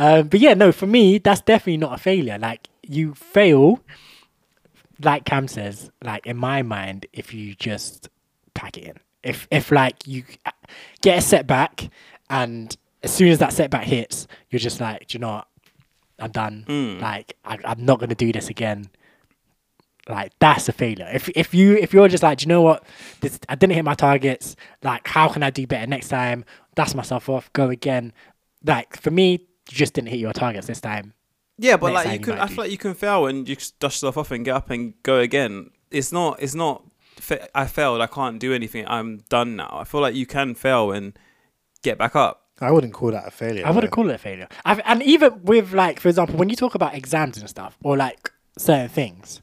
Um, but yeah, no, for me, that's definitely not a failure. Like you fail, like Cam says, like in my mind, if you just pack it in. If if like you get a setback and as soon as that setback hits, you're just like, do you know what? I'm done. Like I, I'm not gonna do this again. Like that's a failure. If if you if you're just like, do you know what? This I didn't hit my targets. Like how can I do better next time? Dust myself off. Go again. Like for me, just didn't hit your targets this time. Yeah, but Next like you you can, I feel like you can fail and you just dust yourself off and get up and go again. It's not. It's not. I failed. I can't do anything. I'm done now. I feel like you can fail and get back up. I wouldn't call that a failure. I wouldn't though. call it a failure. I've, and even with like, for example, when you talk about exams and stuff, or like certain things,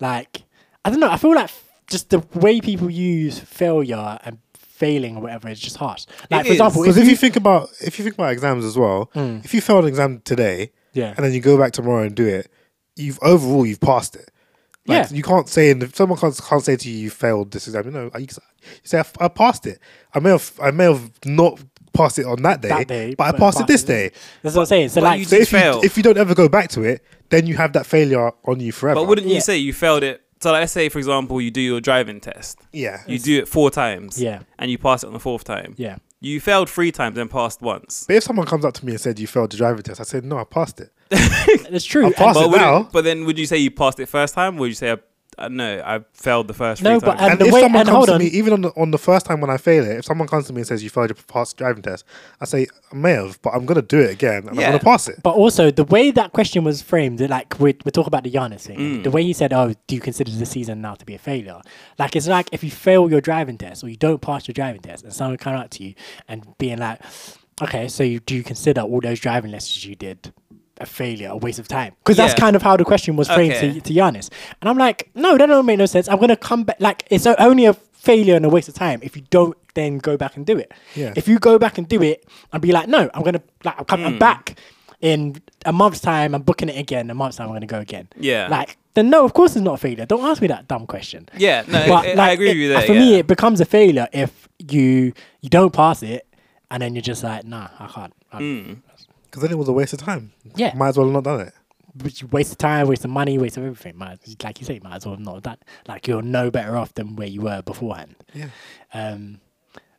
like I don't know, I feel like just the way people use failure and failing or whatever It's just harsh. Like It for example, Because if if you, you think about if you think about exams as well, hmm. if you failed an exam today, Yeah. and then you go back tomorrow and do it, you've overall you've passed it. Like, Yeah. you can't say in the, someone can't, can't say to you you failed this exam. You know, you, can- you say I, I passed it. I may have I may have not passed it on that day, That day, but I passed it this day. that's what I'm saying. So but like, you So Just if fail. you if you don't ever go back to it, then you have that failure on you forever. But wouldn't Yeah. you say you failed it? So like, let's say, for example, you do your driving test. yeah, You do it four times. Yeah. And you pass it on the fourth time. yeah, You failed three times and passed once. But if someone comes up to me and said you failed the driving test, I said no, I passed it. it's true. I'll pass But, it now. but then would you say you passed it first time? Or would you say, uh, no, I failed the first No, three but times? And And the if way- someone and comes hold to on. me, even on the, on the first time when I fail it, if someone comes to me and says you failed your past driving test, I say I may have, but I'm gonna do it again and Yeah. I'm gonna pass it. But also the way that question was framed, like we're, we're talking about the Giannis thing. Mm. The way he said, "Oh, do you consider the season now to be a failure?" Like it's like if you fail your driving test or you don't pass your driving test, and someone come up to you and being like, "Okay, so you, do you consider all those driving lessons you did a failure, a waste of time?" Because that's kind of how the question was framed Okay. to to Giannis. And I'm like, "No, that don't make no sense. I'm gonna come back. Like it's o- only a failure and a waste of time if you don't then go back and do it. Yeah. If you go back and do it and be like, no, I'm gonna like I'm coming back in a month's time. I'm booking it again. A month's time, I'm gonna go again. Yeah. Like then no, of course it's not a failure. Don't ask me that dumb question. yeah, no, But I, I agree it- with you there. For yeah. me, it becomes a failure if you you don't pass it and then you're just like, nah, I can't. I- Mm. Because then it was a waste of time. Yeah. might as well have not done it. Which waste of time, waste of money, waste of everything. Might, like you say, might as well have not done. Like you're no better off than where you were beforehand. Yeah. Um,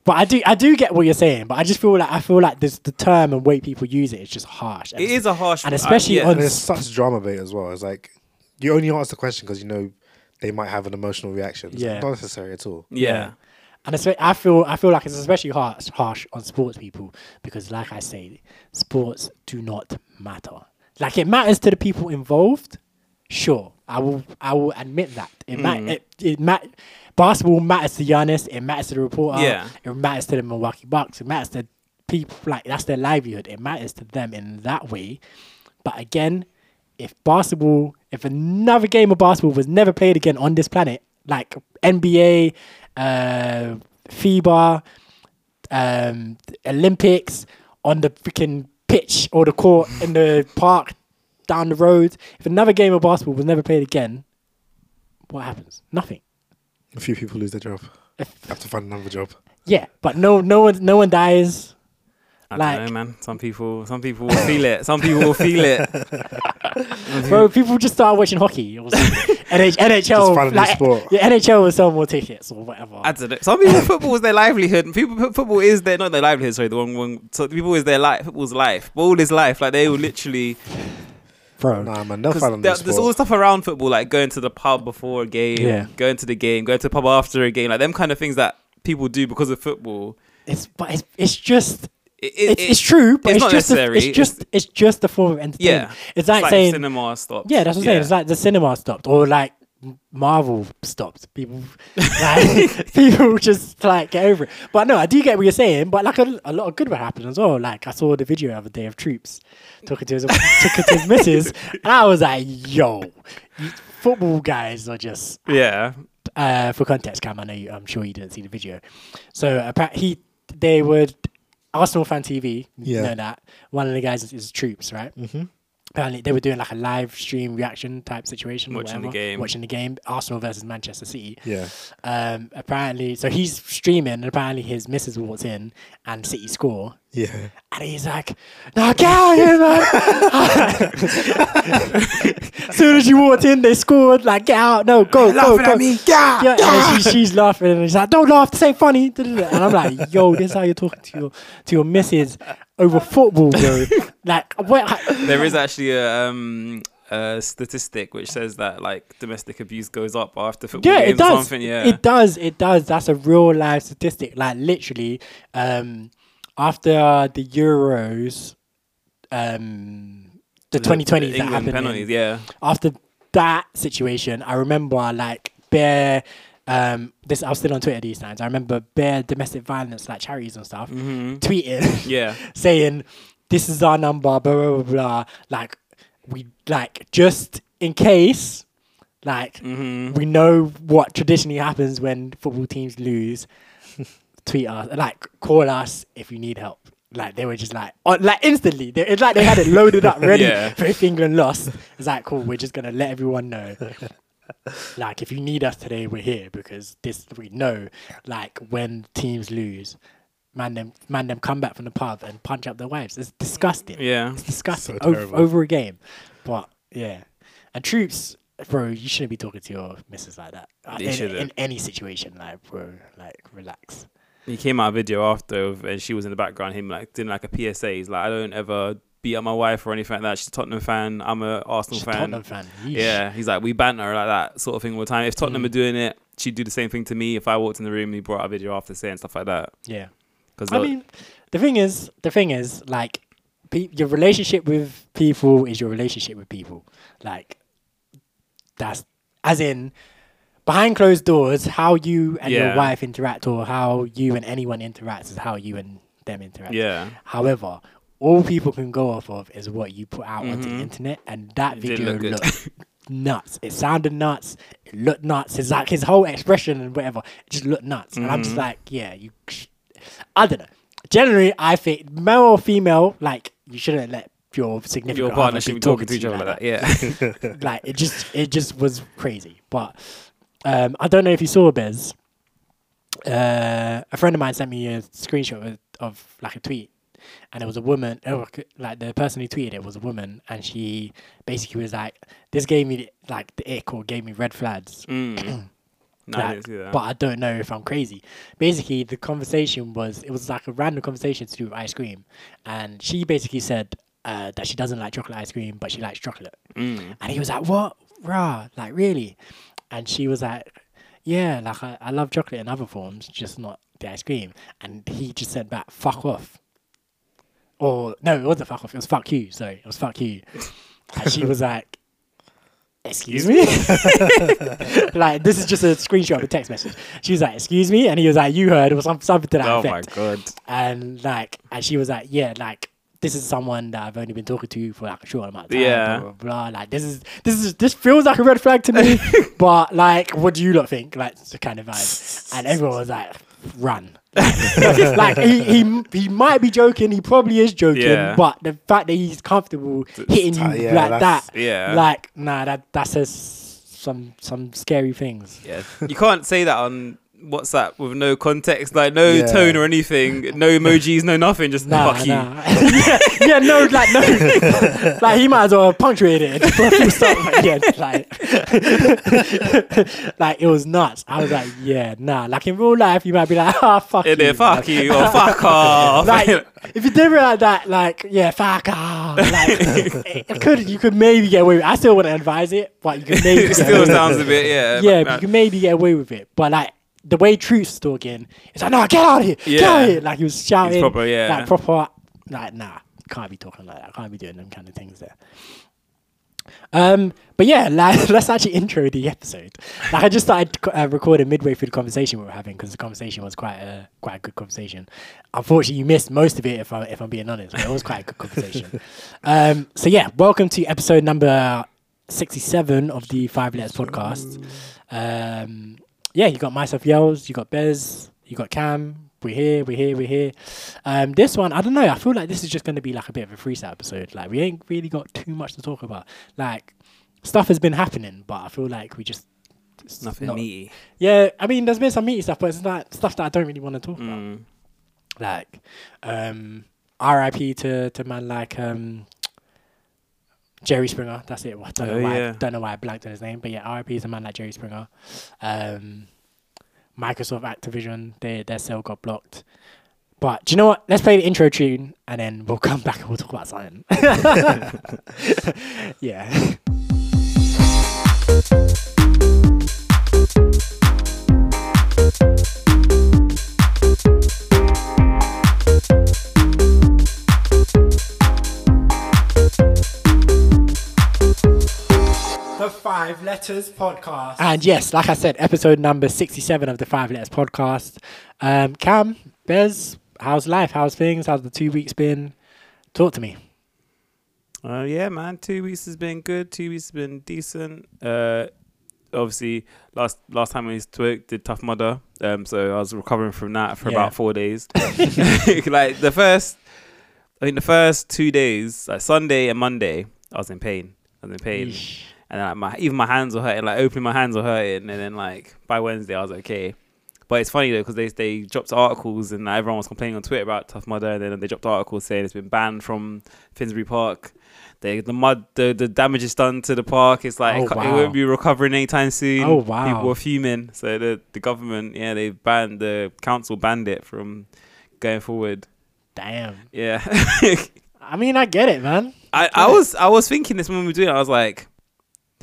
but I do, I do get what you're saying. But I just feel like I feel like this the term and way people use it is just harsh. And it's- a harsh and uh, especially yeah. on- And there's such drama bait as well. It's like you only ask the question because you know they might have an emotional reaction. It's Yeah. not necessary at all. yeah. And I feel I feel like it's especially harsh, harsh on sports people because, like I say, sports do not matter. Like it matters to the people involved. Sure, I will I will admit that it ma- Mm. it, it ma- Basketball matters to Giannis. It matters to the reporter. Yeah. It matters to the Milwaukee Bucks. It matters to people like that's their livelihood. It matters to them in that way. But again, if basketball, if another game of basketball was never played again on this planet, like NBA, uh, FIBA, um, Olympics, on the freaking pitch or the court in the park down the road, if another game of basketball was never played again, what happens? Nothing. A few people lose their job. If, Have to find another job. yeah, but no, no one, no one dies. I Like- don't know, man. Some people, some people will feel it. Some people will feel it. Bro, people just start watching hockey or something. NH- NHL, Just find a new like, sport. yeah, NHL will sell more tickets or whatever. I don't know. Some people, football is their livelihood. People, football is their not their livelihood. Sorry, the one, one. So people is their life. Football's life. All is life. Like they will literally. Bro, Nah, man, they'll Because there, there's all the stuff around football, like going to the pub before a game, Yeah. going to the game, going to the pub after a game, like them kind of things that people do because of football. it's but it's, it's just It, it, it's, it's true, but it's it's, just a, it's just it's just a form of entertainment. Yeah. it's like, saying cinema stops. yeah, that's what I'm saying. It's like the cinema stopped or like Marvel stopped. People like people just like get over it. But no, I do get what you're saying. But like a, a lot of good will happen as well. Like I saw the video the other day of Troopz talking to his talking to his missus, and I was like, yo, football guys are just yeah, uh, for context, Cam, I know you, I'm sure you didn't see the video. So appa- he, they would Arsenal fan TV. You Yeah. know that one of the guys is, is Troopz, right? Mhm. Apparently they were doing like a live stream reaction type situation. or Watching the game. Watching the game. Arsenal versus Manchester City. Yeah. Um, apparently, so he's streaming, and apparently his missus walks in and City score. Yeah. And he's like, "No, get out here, man!" as soon as you walked in, they scored. Like, get out! No, go, go, go! Get out. Yeah, and she, she's laughing, and she's like, "Don't laugh, this ain't funny." And I'm like, "Yo, this is how you're talking to your to your missus over football, bro." like, what? There is actually a um a statistic which says that like domestic abuse goes up after football Yeah, games it does. or something. Yeah. It does. It does. That's a real life statistic. Like literally, um, after the Euros, um, the 2020s that England happened. in- penalties. Yeah. after that situation, I remember like bare. Um, this I was still on Twitter these times. I remember bare domestic violence like charities and stuff hmm tweeting Yeah. saying, "This is our number." Blah blah blah. blah. Like we like just in case, like hmm we know what traditionally happens when football teams lose. tweet us, like call us if you need help. Like they were just like, oh, like instantly. They, it's like they had it loaded up, ready Yeah. for if England lost. It's like, cool. We're just gonna let everyone know. like if you need us today, we're here because this we know. Like when teams lose, man, them man, them come back from the pub and punch up their wives. It's disgusting. Yeah. It's disgusting So over, over a game. But yeah, and Troopz, bro, you shouldn't be talking to your missus like that. Uh, You in, in any situation, like bro, like relax. He came out a video after and she was in the background. Him like doing like a PSA. He's like, I don't ever beat up my wife or anything like that. She's a Tottenham fan. I'm a Arsenal She's fan. Tottenham fan. Yeesh. Yeah, he's like we banter like that sort of thing all the time. If Tottenham Mm. are doing it, she'd do the same thing to me. If I walked in the room, he brought out a video after saying stuff like that. yeah. Because I mean, the thing is, the thing is, like, pe- your relationship with people is your relationship with people. Like, that's as in behind closed doors, how you and your wife interact, or how you and anyone interacts, is how you and them interact. yeah, However, all people can go off of is what you put out onto the internet, and that It video look looked nuts. It sounded nuts. It looked nuts. It's like his whole expression and whatever. It just looked nuts. And I'm just Mhm. like, yeah, you. I don't know. Generally, I think male or female, like you shouldn't let your significant your other partner be should be talking to each other like that. Yeah, like it just it just was crazy. But um, I don't know if you saw Bez. Uh, a friend of mine sent me a screenshot of, of like a tweet, and it was a woman. Oh, like the person who tweeted it was a woman, and she basically was like, "This gave me like the ick or gave me red flags." mm. no, I didn't see that. but I don't know if I'm crazy. Basically, the conversation was it was like a random conversation to do with ice cream, and she basically said uh, that she doesn't like chocolate ice cream, but she likes chocolate. Mm. And he was like, "What, rah? Like really?" And she was like, "Yeah, like I, I love chocolate in other forms, just not the ice cream." And he just said back, "Fuck off." Or no, it wasn't fuck off. It was fuck you. Sorry, it was fuck you. And she was like, "Excuse me." like this is just a screenshot of a text message. She was like, "Excuse me," and he was like, "You heard?" It was some, something to that Oh my effect god. and like and she was like yeah like this is someone that I've only been talking to for like a short amount of time Yeah. blah, blah, blah. like this is this is this feels like a red flag to me but like what do you lot think like it's the kind of vibe and everyone was like run like he, he he might be joking he probably is joking Yeah. but the fact that he's comfortable hitting you yeah, like that Yeah, like nah that that says some some scary things yeah. You can't say that on WhatsApp with no context, like no Yeah. tone or anything, no emojis, no nothing. Just Nah, fuck you. yeah, yeah, no, like no, like he might as well have punctuated it. for a few like, yeah, like, like it was nuts. I was like, yeah, nah. Like in real life, you might be like, ah, fuck It you, is, fuck you or fuck off. Like if you did it like that, like yeah, fuck off. Like it, it could, you could maybe get away. with it. I still wouldn't advise it, but you could maybe. it still sounds a bit, yeah. Yeah, but- but you can maybe get away with it. But like the way Truth's talking, it's like, no, get out of here, get Yeah. out of here. Like he was shouting, proper, yeah. like proper, like nah, can't be talking like that. Can't be doing them kind of things there. Um, but yeah, like, let's actually intro the episode. Like I just started uh, recording midway through the conversation we were having because the conversation was quite a quite a good conversation. Unfortunately, you missed most of it if I if I'm being honest. But it was quite a good conversation. um, so yeah, welcome to episode number sixty-seven of the Five Letters podcast. Um, yeah, you got myself, Yells, you got Bez, you got Cam, we're here, we're here, we're here. Um, this one, I don't know. I feel like this is just going to be like a bit of a freestyle episode. Like we ain't really got too much to talk about. Like stuff has been happening, but I feel like we just it's Nothing not- meaty. Yeah, I mean, there's been some meaty stuff, but it's not stuff that I don't really want to talk about. Mm. Like, um, R.I.P. to to man like um. Jerry Springer, that's it. I don't know Oh, why. yeah. Don't know why I blanked on his name, but yeah, R.I.P. is a man like Jerry Springer. Um, Microsoft Activision, their their sale got blocked. But do you know what? Let's play the intro tune and then we'll come back and we'll talk about something. yeah. The Five Letters Podcast. And yes, like I said, episode number 67 of the Five Letters Podcast. Um, Cam, Bez, how's life? How's things? How's the two weeks been? Talk to me. Uh, yeah, man. Two weeks has been good. Two weeks has been decent. Uh, obviously, last last time we spoke, did Tough Mudder. Um, so I was recovering from that for Yeah. about four days. like the first, I think the first two days, like Sunday and Monday, I was in pain. I was in pain, Yeesh. And then, like my even my hands were hurting. Like opening my hands were hurting, and then like by Wednesday I was okay. But it's funny though because they they dropped articles and like, everyone was complaining on Twitter about Tough Mudder, and then they dropped articles saying it's been banned from Finsbury Park. They, the mud, the, the damage is done to the park. It's like Oh, it, ca- it won't be recovering anytime soon. Oh, wow. People are fuming. So the the government, yeah, they banned the council banned it from going forward. Damn. Yeah, I mean, I get it, man. I, I was I was thinking this when we were doing. it. I was like,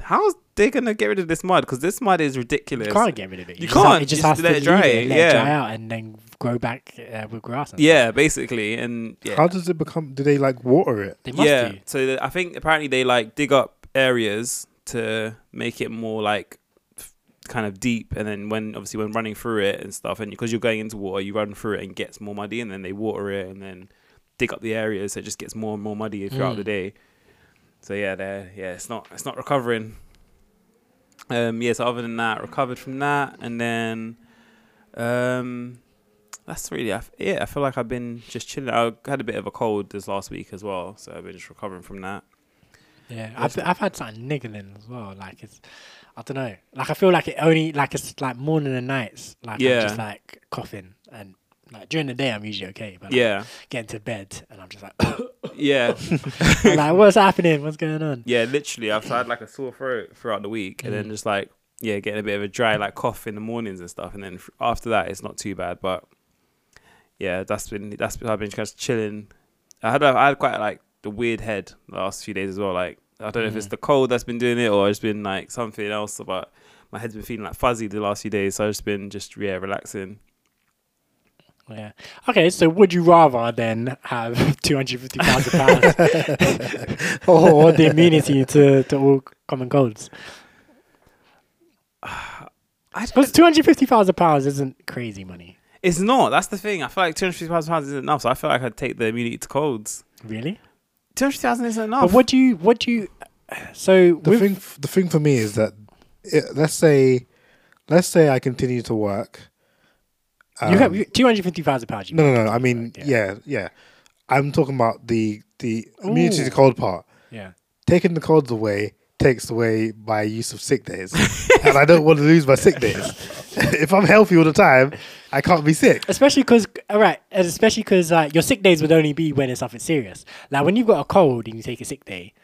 how's they gonna get rid of this mud? Because this mud is ridiculous. You can't get rid of it. You just ha- can't. It just Just has let to it dry, it, let it yeah. dry out and then grow back uh, with grass. And Yeah, basically, and yeah, How does it become? Do they like water it? They must yeah. do. So the, I think apparently they like dig up areas to make it more like f- kind of deep, and then when obviously when running through it and stuff, and because you're going into water, you run through it and gets more muddy, and then they water it and then dig up the areas, so it just gets more and more muddy throughout Mm. the day. So yeah, there, yeah, it's not it's not recovering. Um, yeah, so other than that, recovered from that, and then, um, that's really yeah. I feel like I've been just chilling. I had a bit of a cold this last week as well, so I've been just recovering from that. Yeah, I've, I've had something niggling as well. Like it's, I don't know. Like I feel like it only like it's like morning and nights. Like I'm Yeah. just like coughing and like during the day I'm usually okay, but Yeah, getting to bed and I'm just like, yeah, like what's happening? What's going on? yeah. Literally, I've had like a sore throat throughout the week, and then Mm. just like yeah, getting a bit of a dry like cough in the mornings and stuff, and then after that, it's not too bad. But yeah, that's been that's been, I've been just chilling. I had a, I had quite like the weird head the last few days as well. Like I don't know if it's Mhm. the cold that's been doing it or it's been like something else. But my head's been feeling like fuzzy the last few days, so I've just been just yeah relaxing. Yeah. Okay, so would you rather then have two hundred fifty thousand pounds or, or the immunity to, to all common colds? I Because two hundred fifty thousand pounds isn't crazy money, It's not. That's the thing. I feel like two hundred fifty thousand pounds isn't enough. So I feel like I'd take the immunity to colds. really. Two hundred thousand isn't enough. But what do you what do you? So The thing, f- the thing for me is that, it, let's say, let's say I continue to work. You have um, two hundred fifty thousand pounds. you No, no, no. I mean, Yeah. yeah, yeah. I'm talking about the the immunity Ooh. to cold part. Yeah. Taking the colds away takes away my use of sick days, and I don't want to lose my sick days. if I'm healthy all the time, I can't be sick. Especially because, all right, especially because uh, your sick days would only be when it's something serious. Like when you've got a cold and you take a sick day,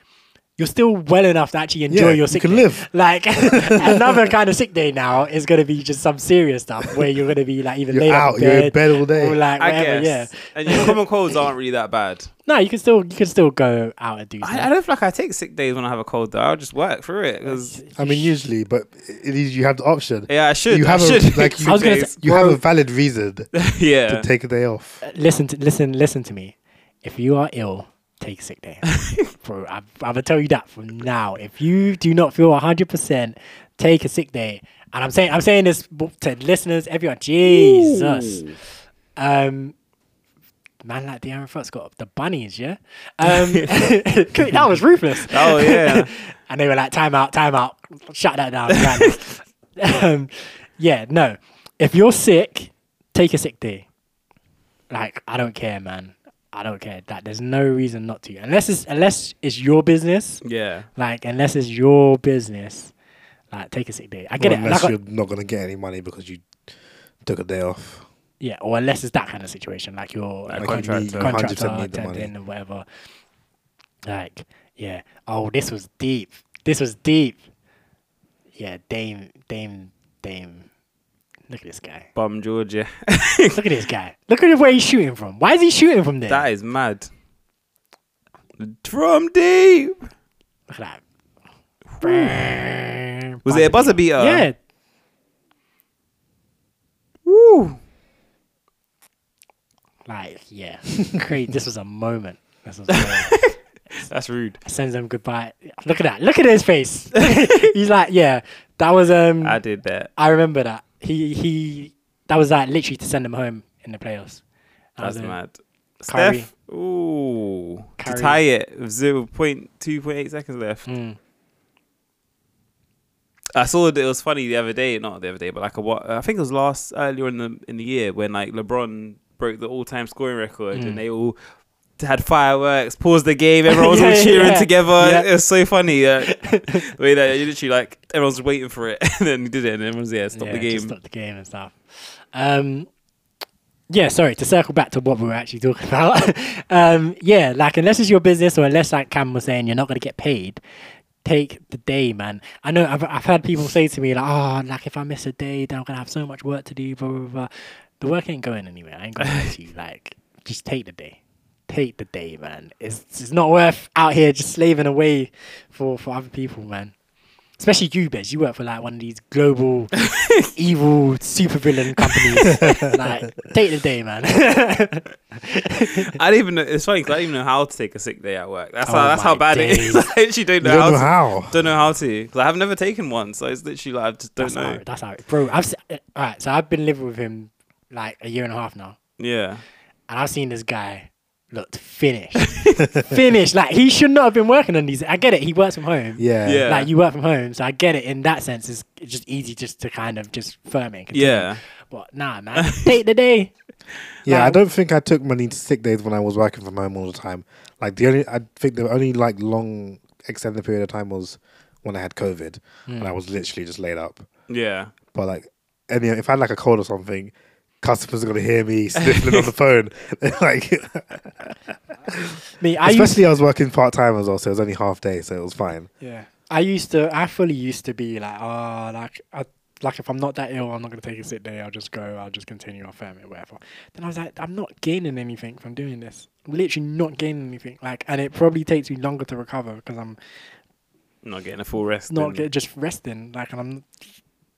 you're still well enough to actually enjoy Yeah, your you sick can day. live. Like another kind of sick day now is going to be just some serious stuff where you're going to be like even You're laid out. up in You're in bed, bed all or day. like I whatever. guess. Yeah. And your common colds aren't really that bad. No, you can still you can still go out and do stuff. I, I don't feel like I take sick days when I have a cold though. I'll just work through it because I mean, usually, but it is you have the option. yeah, I should. You have I a- should. like, you- I was gonna say- You have a valid reason yeah. to take a day off. Uh, listen to listen listen to me. If you are ill, take a sick day. Bro, I'm, I'm gonna tell you that from now. If you do not feel 100, percent take a sick day. And I'm saying I'm saying this to listeners, everyone. Jesus, um, man like De'Aaron Fox got the bunnies, yeah. Um, that was ruthless. Oh yeah. and they were like, "Time out, time out, shut that down." um, yeah, no. If you're sick, take a sick day. like I don't care, man. I don't care. That there's no reason not to, unless it's unless it's your business. Yeah. Like unless it's your business, like take a sick day. I get Well, it. unless Like, you're not gonna get any money because you took a day off. yeah, or unless it's that kind of situation, like you're Like a Like you need- contractor. contractor need the or whatever. Like, yeah. Oh, this was deep. This was deep. Yeah, Dame, Dame, Dame. Look at this guy. Bum Georgia. Look at this guy. Look at where he's shooting from. Why is he shooting from there? that is mad. Drum deep. Look at that. Was it a buzzer beater? Yeah. Woo. Like, yeah. Great. This was a moment. This was. That's rude. sends him goodbye. Look at that. Look at his face. He's like, yeah, that was um. I, did that. I remember that. He he. That was like literally to send him home in the playoffs. That That's was mad. Steph. Ooh. To tie it with 0.2.8 seconds left. Mm. I saw that it was funny the other day, not the other day, but like a what I think it was last earlier in the in the year when like LeBron broke the all time scoring record Mm. and they all had fireworks, paused the game, everyone was Yeah, all cheering yeah. together. Yeah. It was so funny. Uh, the way that you literally like everyone's waiting for it and then he did it and everyone's yeah, stop the game. Stop the game and stuff. Um, yeah, sorry to circle back to what we were actually talking about. um, yeah, like unless it's your business or unless like Cam was saying you're not gonna get paid, take the day, man. I know I've I've had people say to me like, oh, like if I miss a day, then I'm gonna have so much work to do. Blah blah blah. The work ain't going anywhere. I ain't gonna to you. Like, just take the day. Take the day, man. It's it's not worth out here just slaving away for for other people, man. Especially you, Bez. You work for like one of these global evil supervillain companies. like, take the day, man. I don't even know it's funny because I don't even know how to take a sick day at work. That's Oh how that's how bad it days. is. I actually don't You know, don't how, know to, how. don't know how to because I've never taken one. So it's literally like I just don't that's know. how. That's how. Bro, I've se- uh, all right. So I've been living with him like a year and a half now, Yeah. and I've seen this guy look finished, finished. Like he should not have been working on these. I get it. He works from home. Yeah. Yeah. Like you work from home, so I get it. In that sense, it's it's just easy just to kind of just firm it. Yeah. But nah, man, take the day. Yeah, I don't think I took many sick days when I was working from home all the time. Like the only, I think the only like long extended period of time was when I had COVID, and Hmm. I was literally just laid up. Yeah. But like, any if I had like a cold or something, customers are gonna hear me sniffling on the phone. like, Me, I used especially I was working part time as well, so it was only half day, so it was fine. Yeah. I used to, I fully used to be like, oh, like, I, like if I'm not that ill, I'm not going to take a sick day. I'll just go, I'll just continue, I'll firm it, whatever. Then I was like, I'm not gaining anything from doing this. I'm literally not gaining anything. Like, and it probably takes me longer to recover because I'm Not getting a full rest. not get, just resting. Like, and I'm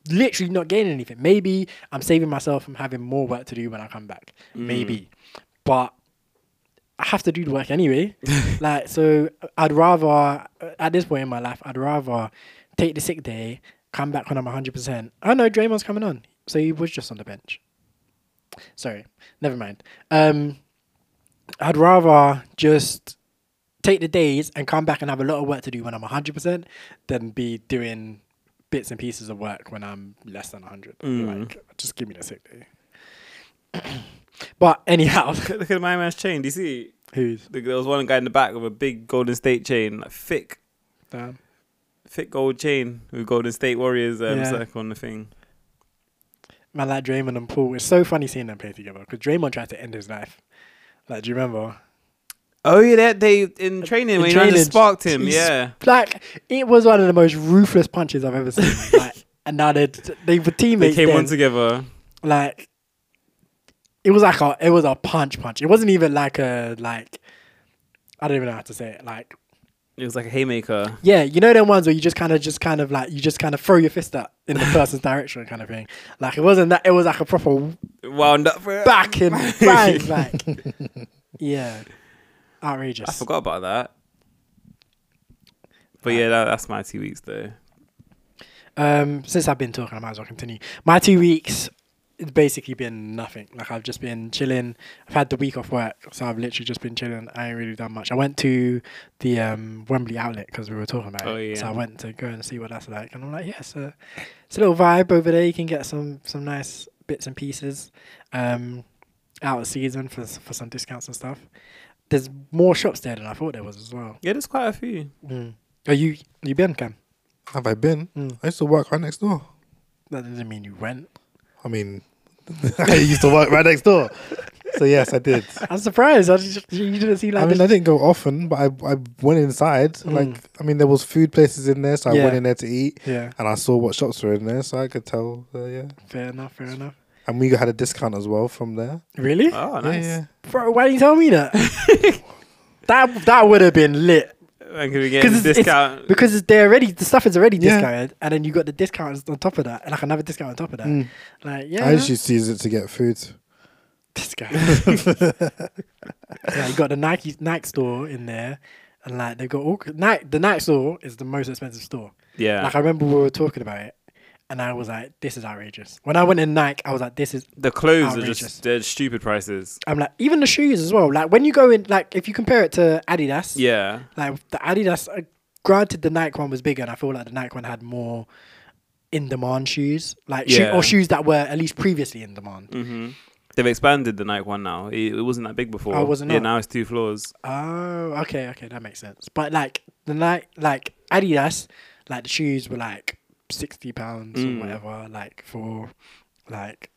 literally not gaining anything. Maybe I'm saving myself from having more work to do when I come back. Mm. Maybe. But I have to do the work anyway. like, so I'd rather, at this point in my life, I'd rather take the sick day, come back when I'm 100%. I know Draymond's coming on. So he was just on the bench. Sorry, never mind. Um, I'd rather just take the days and come back and have a lot of work to do when I'm 100% than be doing bits and pieces of work when I'm less than 100. Mm. Like, just give me the sick day. but anyhow, Look at my man's chain. Do you see? who's There was one guy in the back with a big Golden State chain, like thick, damn? thick gold chain with Golden State Warriors um, Yeah. circle on the thing. Man, like Draymond and Poole. It's so funny seeing them play together because Draymond tried to end his life. Like, do you remember? Oh yeah, that they in training In when he training, just sparked him. Yeah. Like, it was one of the most ruthless punches I've ever seen. like, and now they they were teammates. They came then. on together. like it was like a it was a punch punch. It wasn't even like a like I don't even know how to say it. Like It was like a haymaker. yeah, you know them ones where you just kind of just kind of like you just kind of throw your fist up in the person's direction kind of thing. Like it wasn't that. It was like a proper Wound up for back and bang like yeah, outrageous. I forgot about that. But yeah, that, that's my two weeks though. Um, since I've been talking, I might as well continue. My two weeks, it's basically been nothing. Like I've just been chilling. I've had the week off work, so I've literally just been chilling. I ain't really done much. I went to the um, Wembley outlet because we were talking about Oh, it. So. I went to go and see what that's like, and I'm like, yes, yeah, it's a little vibe over there. You can get some some nice bits and pieces. Um, out of season for for some discounts and stuff. There's more shops there than I thought there was as well. Yeah, there's quite a few. Mm. Are you you been Cam? Have I been? Mm. I used to work right next door. That doesn't mean you went. I mean, I used to work right next door. So yes, I did. I'm surprised. I just, you didn't see like I mean, the- I didn't go often, but I I went inside. Mm. Like, I mean, there was food places in there, so I Yeah. went in there to eat, yeah. and I saw what shops were in there, so I could tell. Uh, yeah, Fair enough. Fair enough. And we had a discount as well from there. Really, Oh, nice. Yeah, bro? Why didn't you tell me that? that that would have been lit And can we get 'Cause a it's- it's- discount? because they're already the stuff is already Yeah. discounted, and then you got the discounts on top of that, and like another discount on top of that. Mm. Like yeah, I just used to use it to get food. this guy. yeah, you got the Nike Nike store in there, and like they've got all Nike. The Nike store is the most expensive store. yeah. Like I remember we were talking about it, and I was like, "This is outrageous." When I went in Nike, I was like, "This is." the clothes are just they're stupid prices. I'm like, even the shoes as well. Like when you go in, like if you compare it to Adidas, Yeah. like the Adidas. Uh, granted, the Nike one was bigger, and I feel like the Nike one had more in demand shoes, like shoe, Yeah. or shoes that were at least previously in demand. hmm They've expanded the Nike one now. It, it wasn't that big before. Oh, was it Yeah, now it's two floors. Oh, okay, okay, that makes sense. But like the Nike, like Adidas, like the shoes were like sixty pounds Mm. or whatever, like for like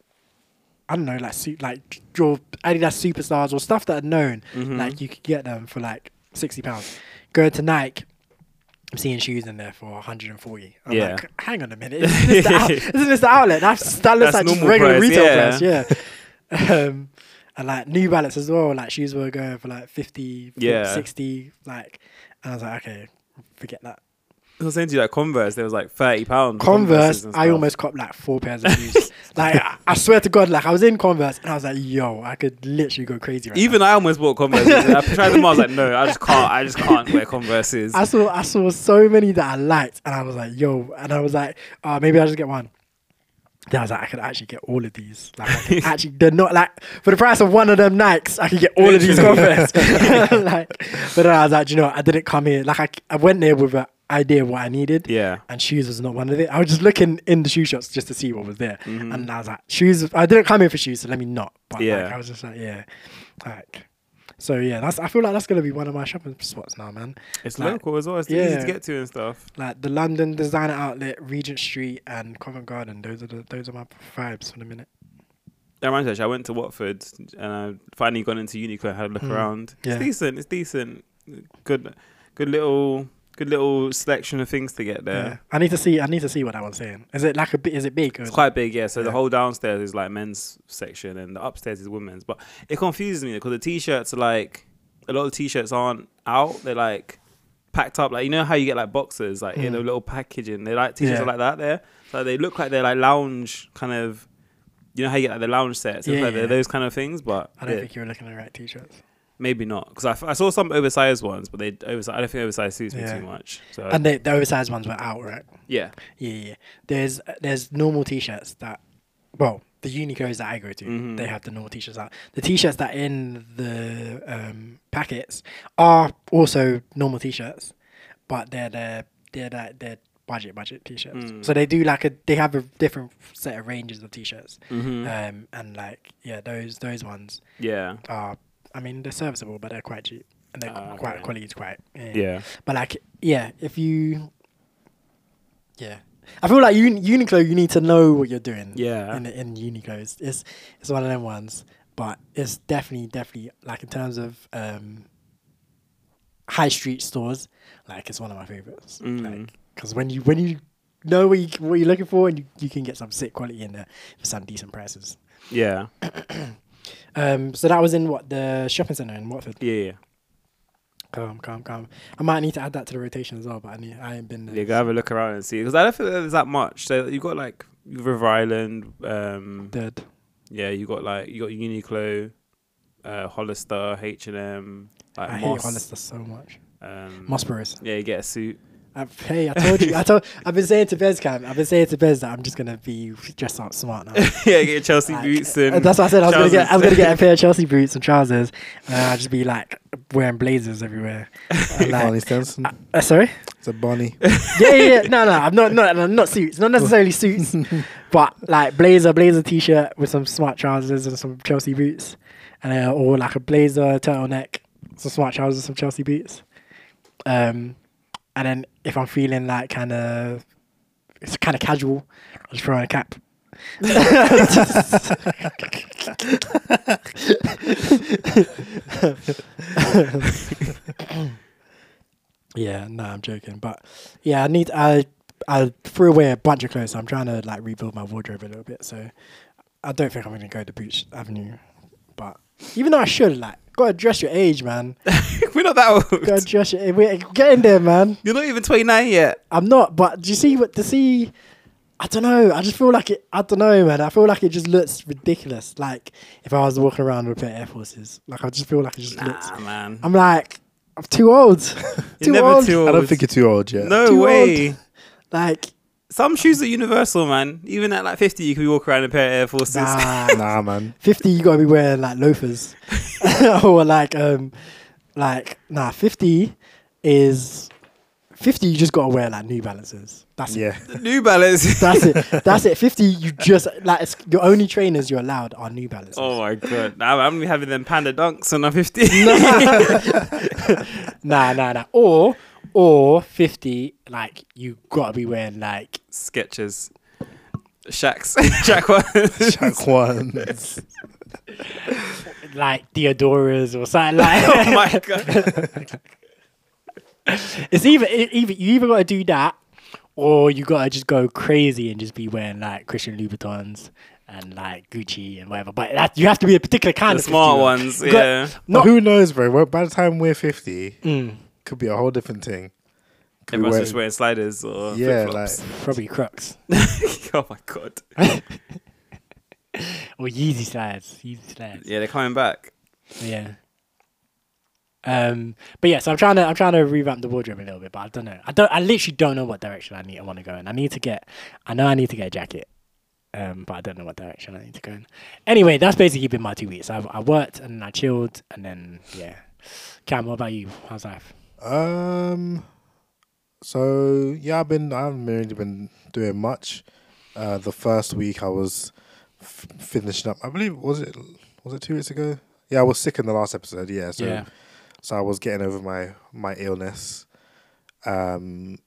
I don't know, like su- like your Adidas superstars or stuff that are known. Mhm. Like you could get them for like sixty pounds. Going to Nike. I'm seeing shoes in there for 140. I'm Yeah. like, hang on a minute. Isn't this the, out- isn't this the outlet? That's, that looks That's like just regular price, retail yeah. price. Yeah. um, and like New Balance as well. Like shoes were going for like 50, 40, Yeah. 60. Like, and I was like, okay, forget that. I was saying to you like Converse, there was like thirty pounds. Converse, I almost copped like four pairs of shoes. like, I, I swear to God, like I was in Converse and I was like, yo, I could literally go crazy right Even I almost bought Converse. I tried them. I was like, no, I just can't. I just can't wear Converses. I saw I saw so many that I liked, and I was like, "Yo!" And I was like, "Uh, maybe I'll just get one." Then I was like, "I could actually get all of these. Like, I could actually, they're not like for the price of one of them Nikes, I could get all of these Converse." like, but then I was like, "You know. I didn't come here. Like, I, I went there with an idea of what I needed, yeah. and shoes was not one of it. I was just looking in the shoe shops just to see what was there, Mhm. and I was like, "Shoes. I didn't come here for shoes, so let me not." But Yeah. like, I was just like, "Yeah." Like, so yeah, that's. I feel like that's gonna be one of my shopping spots now, man. It's Like, local as well. It's easy to get to and stuff. like the London Designer Outlet, Regent Street, and Covent Garden. Those are the those are my vibes for the minute. That reminds me, actually, I went to Watford and I finally got into Uniqlo and had a look Mm. around. Yeah. It's decent. It's decent. Good, good little, good little selection of things to get Yeah. there. I need to see. I need to see what that one's saying. Is it like a bit? Is it big? Or It's quite big, yeah. So the whole downstairs is like men's section and the upstairs is women's. But it confuses me because the t-shirts are like a lot of t-shirts aren't out. They're like packed up. Like you know how you get like boxes like in a Mm. little packaging. They like t-shirts Yeah. are like that there. So they look like they're like lounge kind of. You know how you get like the lounge sets. Yeah, like yeah. those kind of things, but I don't yeah, think you were looking at the right t-shirts. Maybe not because I, f- I saw some oversized ones, but they oversized. I don't think oversized suits me too much. So And the, the oversized ones were out, right? yeah, Yeah, yeah. yeah. There's there's normal t-shirts that, well, the Uniqlo's that I go to, Mhm. they have the normal t-shirts out. The t-shirts that in the um, packets are also normal t-shirts, but they're the they're the, they're budget budget t-shirts. Mm. So they do like a they have a different set of ranges of t-shirts, hmm um, and like yeah, those those ones yeah, are. I mean, they're serviceable, but they're quite cheap, and they're Ah, quite okay. quality is quite yeah. but like, yeah, if you, yeah, I feel like Uni- Uniqlo, you need to know what you're doing. Yeah. In in Uniqlo, it's, it's it's one of them ones, but it's definitely definitely like in terms of um, high street stores, like it's one of my favorites. Mm. Like, because when you when you know what, you, what you're looking for, and you, you can get some sick quality in there for some decent prices. Yeah, Um, so that was in what the shopping center in Watford. yeah, yeah. Calm, calm, calm. I might need to add that to the rotation as well, but I need, I ain't been there. Yeah, go have a look around and see because I don't think there's that much. So you've got like River Island, um, Dead. yeah, you got like you got Uniqlo, uh, Hollister, H and M, like I Moss. hate Hollister so much. Um, Moss Bros. Yeah, you get a suit. I, hey, I told you. I told. I've been saying to Bez Cam. I've been saying to Bez that I'm just gonna be dressed up smart now. yeah, get Chelsea Like, boots uh, and that's what I said. I was gonna get. I was gonna get a pair of Chelsea boots and trousers, and I'll just be like wearing blazers everywhere. And, Barney Stinson. uh, sorry. It's a Barney. Yeah, yeah, yeah. No, no. I'm not. Not. no, Not suits. Not necessarily suits, but like blazer, blazer t-shirt with some smart trousers and some Chelsea boots, and uh, or like a blazer turtleneck, some smart trousers, some Chelsea boots. Um, and then if I'm feeling like kind of, it's kind of casual, I'll just throw on a cap. yeah, no, I'm joking, but yeah, I need I I threw away a bunch of clothes. So I'm trying to like rebuild my wardrobe a little bit. So I don't think I'm gonna go to Beach Avenue, but even though I should, like, gotta dress your age, man. We're not that old. Gotta dress your. Wait, get in there, man. You're not even 29 yet. I'm not, but do you see what to see? I don't know. I just feel like it. I don't know, man. I feel like it just looks ridiculous. Like if I was walking around with a pair of Air Forces, like I just feel like it just looks. Nah, man. I'm like, I'm too old. You're too never old. too old. I don't think you're too old yet. No Too way. Like, Some shoes are universal, man. Even at like 50, you can walk around in a pair of Air Forces. nah. Nah, man. 50 you gotta be wearing like loafers or like um like nah 50 is 50 you just gotta wear like new balances that's it Yeah. New Balance. that's it that's it 50 you just like it's, your only trainers you're allowed are new balances oh my god. Now I'm gonna be having them panda dunks on a 50. nah nah nah or or 50 like you gotta be wearing like Skechers. Shacks. Shack ones. Jack ones. like Diadoras or something like oh my god. it's either it- either you either gotta do that or you gotta just go crazy and just be wearing like Christian Louboutins and like Gucci and whatever. But that you have to be a particular kind The of 50 smart though. ones. Got- Yeah. Not who knows, bro? Well, By the time we're 50, mm, could be a whole different thing. Could Everyone's wearing- just wearing sliders or yeah, flip-flops. probably Crocs oh my god. or Yeezy slides. Yeezy slides. Yeah, they're coming back. Yeah. Um, but yeah, so I'm trying to I'm trying to revamp the wardrobe a little bit, but I don't know. I don't. I literally don't know what direction I need. I want to go in. I need to get. I know I need to get a jacket. Um, but I don't know what direction I need to go in. Anyway, that's basically been my two weeks. I I worked and I chilled and then yeah. Cam, what about you? How's life? Um. So yeah, I've been. I haven't really been doing much. Uh, the first week I was f- finishing up. I believe was it was it two weeks ago? Yeah, I was sick in the last episode. Yeah, so yeah. so I was getting over my my illness. Um,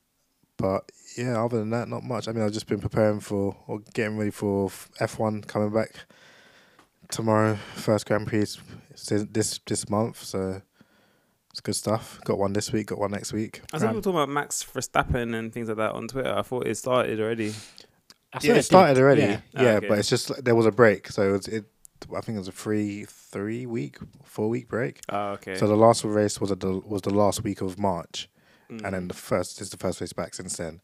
but yeah, other than that, not much. I mean, I've just been preparing for or getting ready for F one coming back tomorrow. First Grand Prix this this month, so it's good stuff. Got one this week, got one next week. I saw Right. people talking about Max Verstappen and things like that on Twitter. I thought it started already. I yeah, saw it started did. already. Yeah. Yeah, Ah, okay. but it's just there was a break, so it was, it. I think it was a three, three week, four week break. Oh, okay. So the last race was a, the was the last week of March, Mm. and then the first is the first race back since then.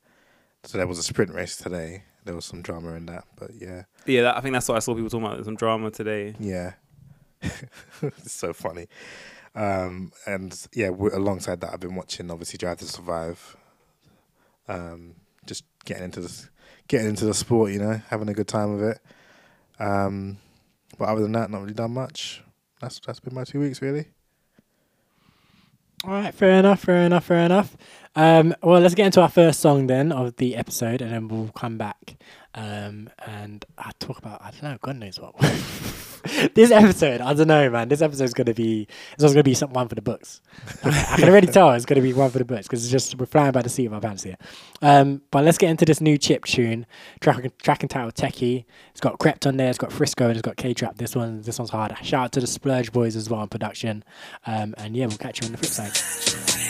So there was a sprint race today. There was some drama in that, but yeah, yeah, that, I think that's what I saw people talking about. Some drama today. yeah, it's so funny. Um, and yeah, alongside that, I've been watching obviously Drive to Survive. Um, just getting into this, getting into the sport, you know, having a good time of it. Um, but other than that, not really done much. That's that's been my two weeks really. All right, fair enough, fair enough, fair enough. Um, well, let's get into our first song then of the episode, and then we'll come back um, and I talk about I don't know, God knows what. this episode, I don't know, man. This episode is gonna be is gonna be some one for the books. I can, already tell it's gonna be one for the books because it's just we're flying by the seat of our pants here. Um, but let's get into this new chip tune, track track entitled Tekky. It's got Krept on there, it's got Frisco, and it's got K Trap. This one, this one's hard. Shout out to the Splurge Boys as well on production. Um, and yeah, we'll catch you on the flip side.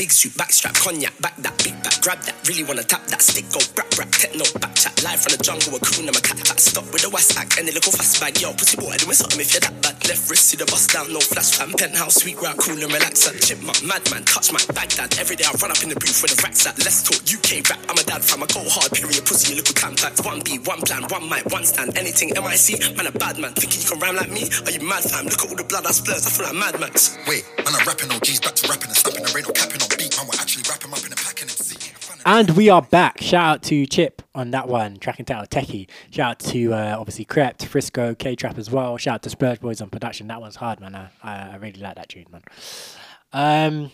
Big suit, backstrap, cognac, back that, big back, grab that. Really wanna tap that stick, go rap, rap, techno, back chat. Live from the jungle, a coon, I'm a cat, cat. Stop with the west act, any little fast bag. Yo, pussy boy, doing something if you're that bad. Left wrist, see the bust down, no flash fan. Penthouse, sweet ground, cool and relax. And chipmunk, madman, touch my Baghdad. Every day I run up in the booth with the racks at. Let's talk UK rap, I'm a dad fam, I go hard, period, pussy, you little compact. One B, one plan, one mic, one stand. Anything MIC, man, a bad man. Thinking you can rhyme like me? Are you mad fam? Look at all the blood I splurs, I feel like Mad Max. Wait, man, I'm rapping OGs back to rapping and snapping. There ain't no capping on beat, man. We're actually rapping up in a packing MC. And we are back. Shout out to Chip on that one, tracking title Tekky. Shout out to uh, obviously Krept, Frisco, K Trap as well. Shout out to Splurge Boys on production. That one's hard, man. I, I, I really like that tune, man. Um,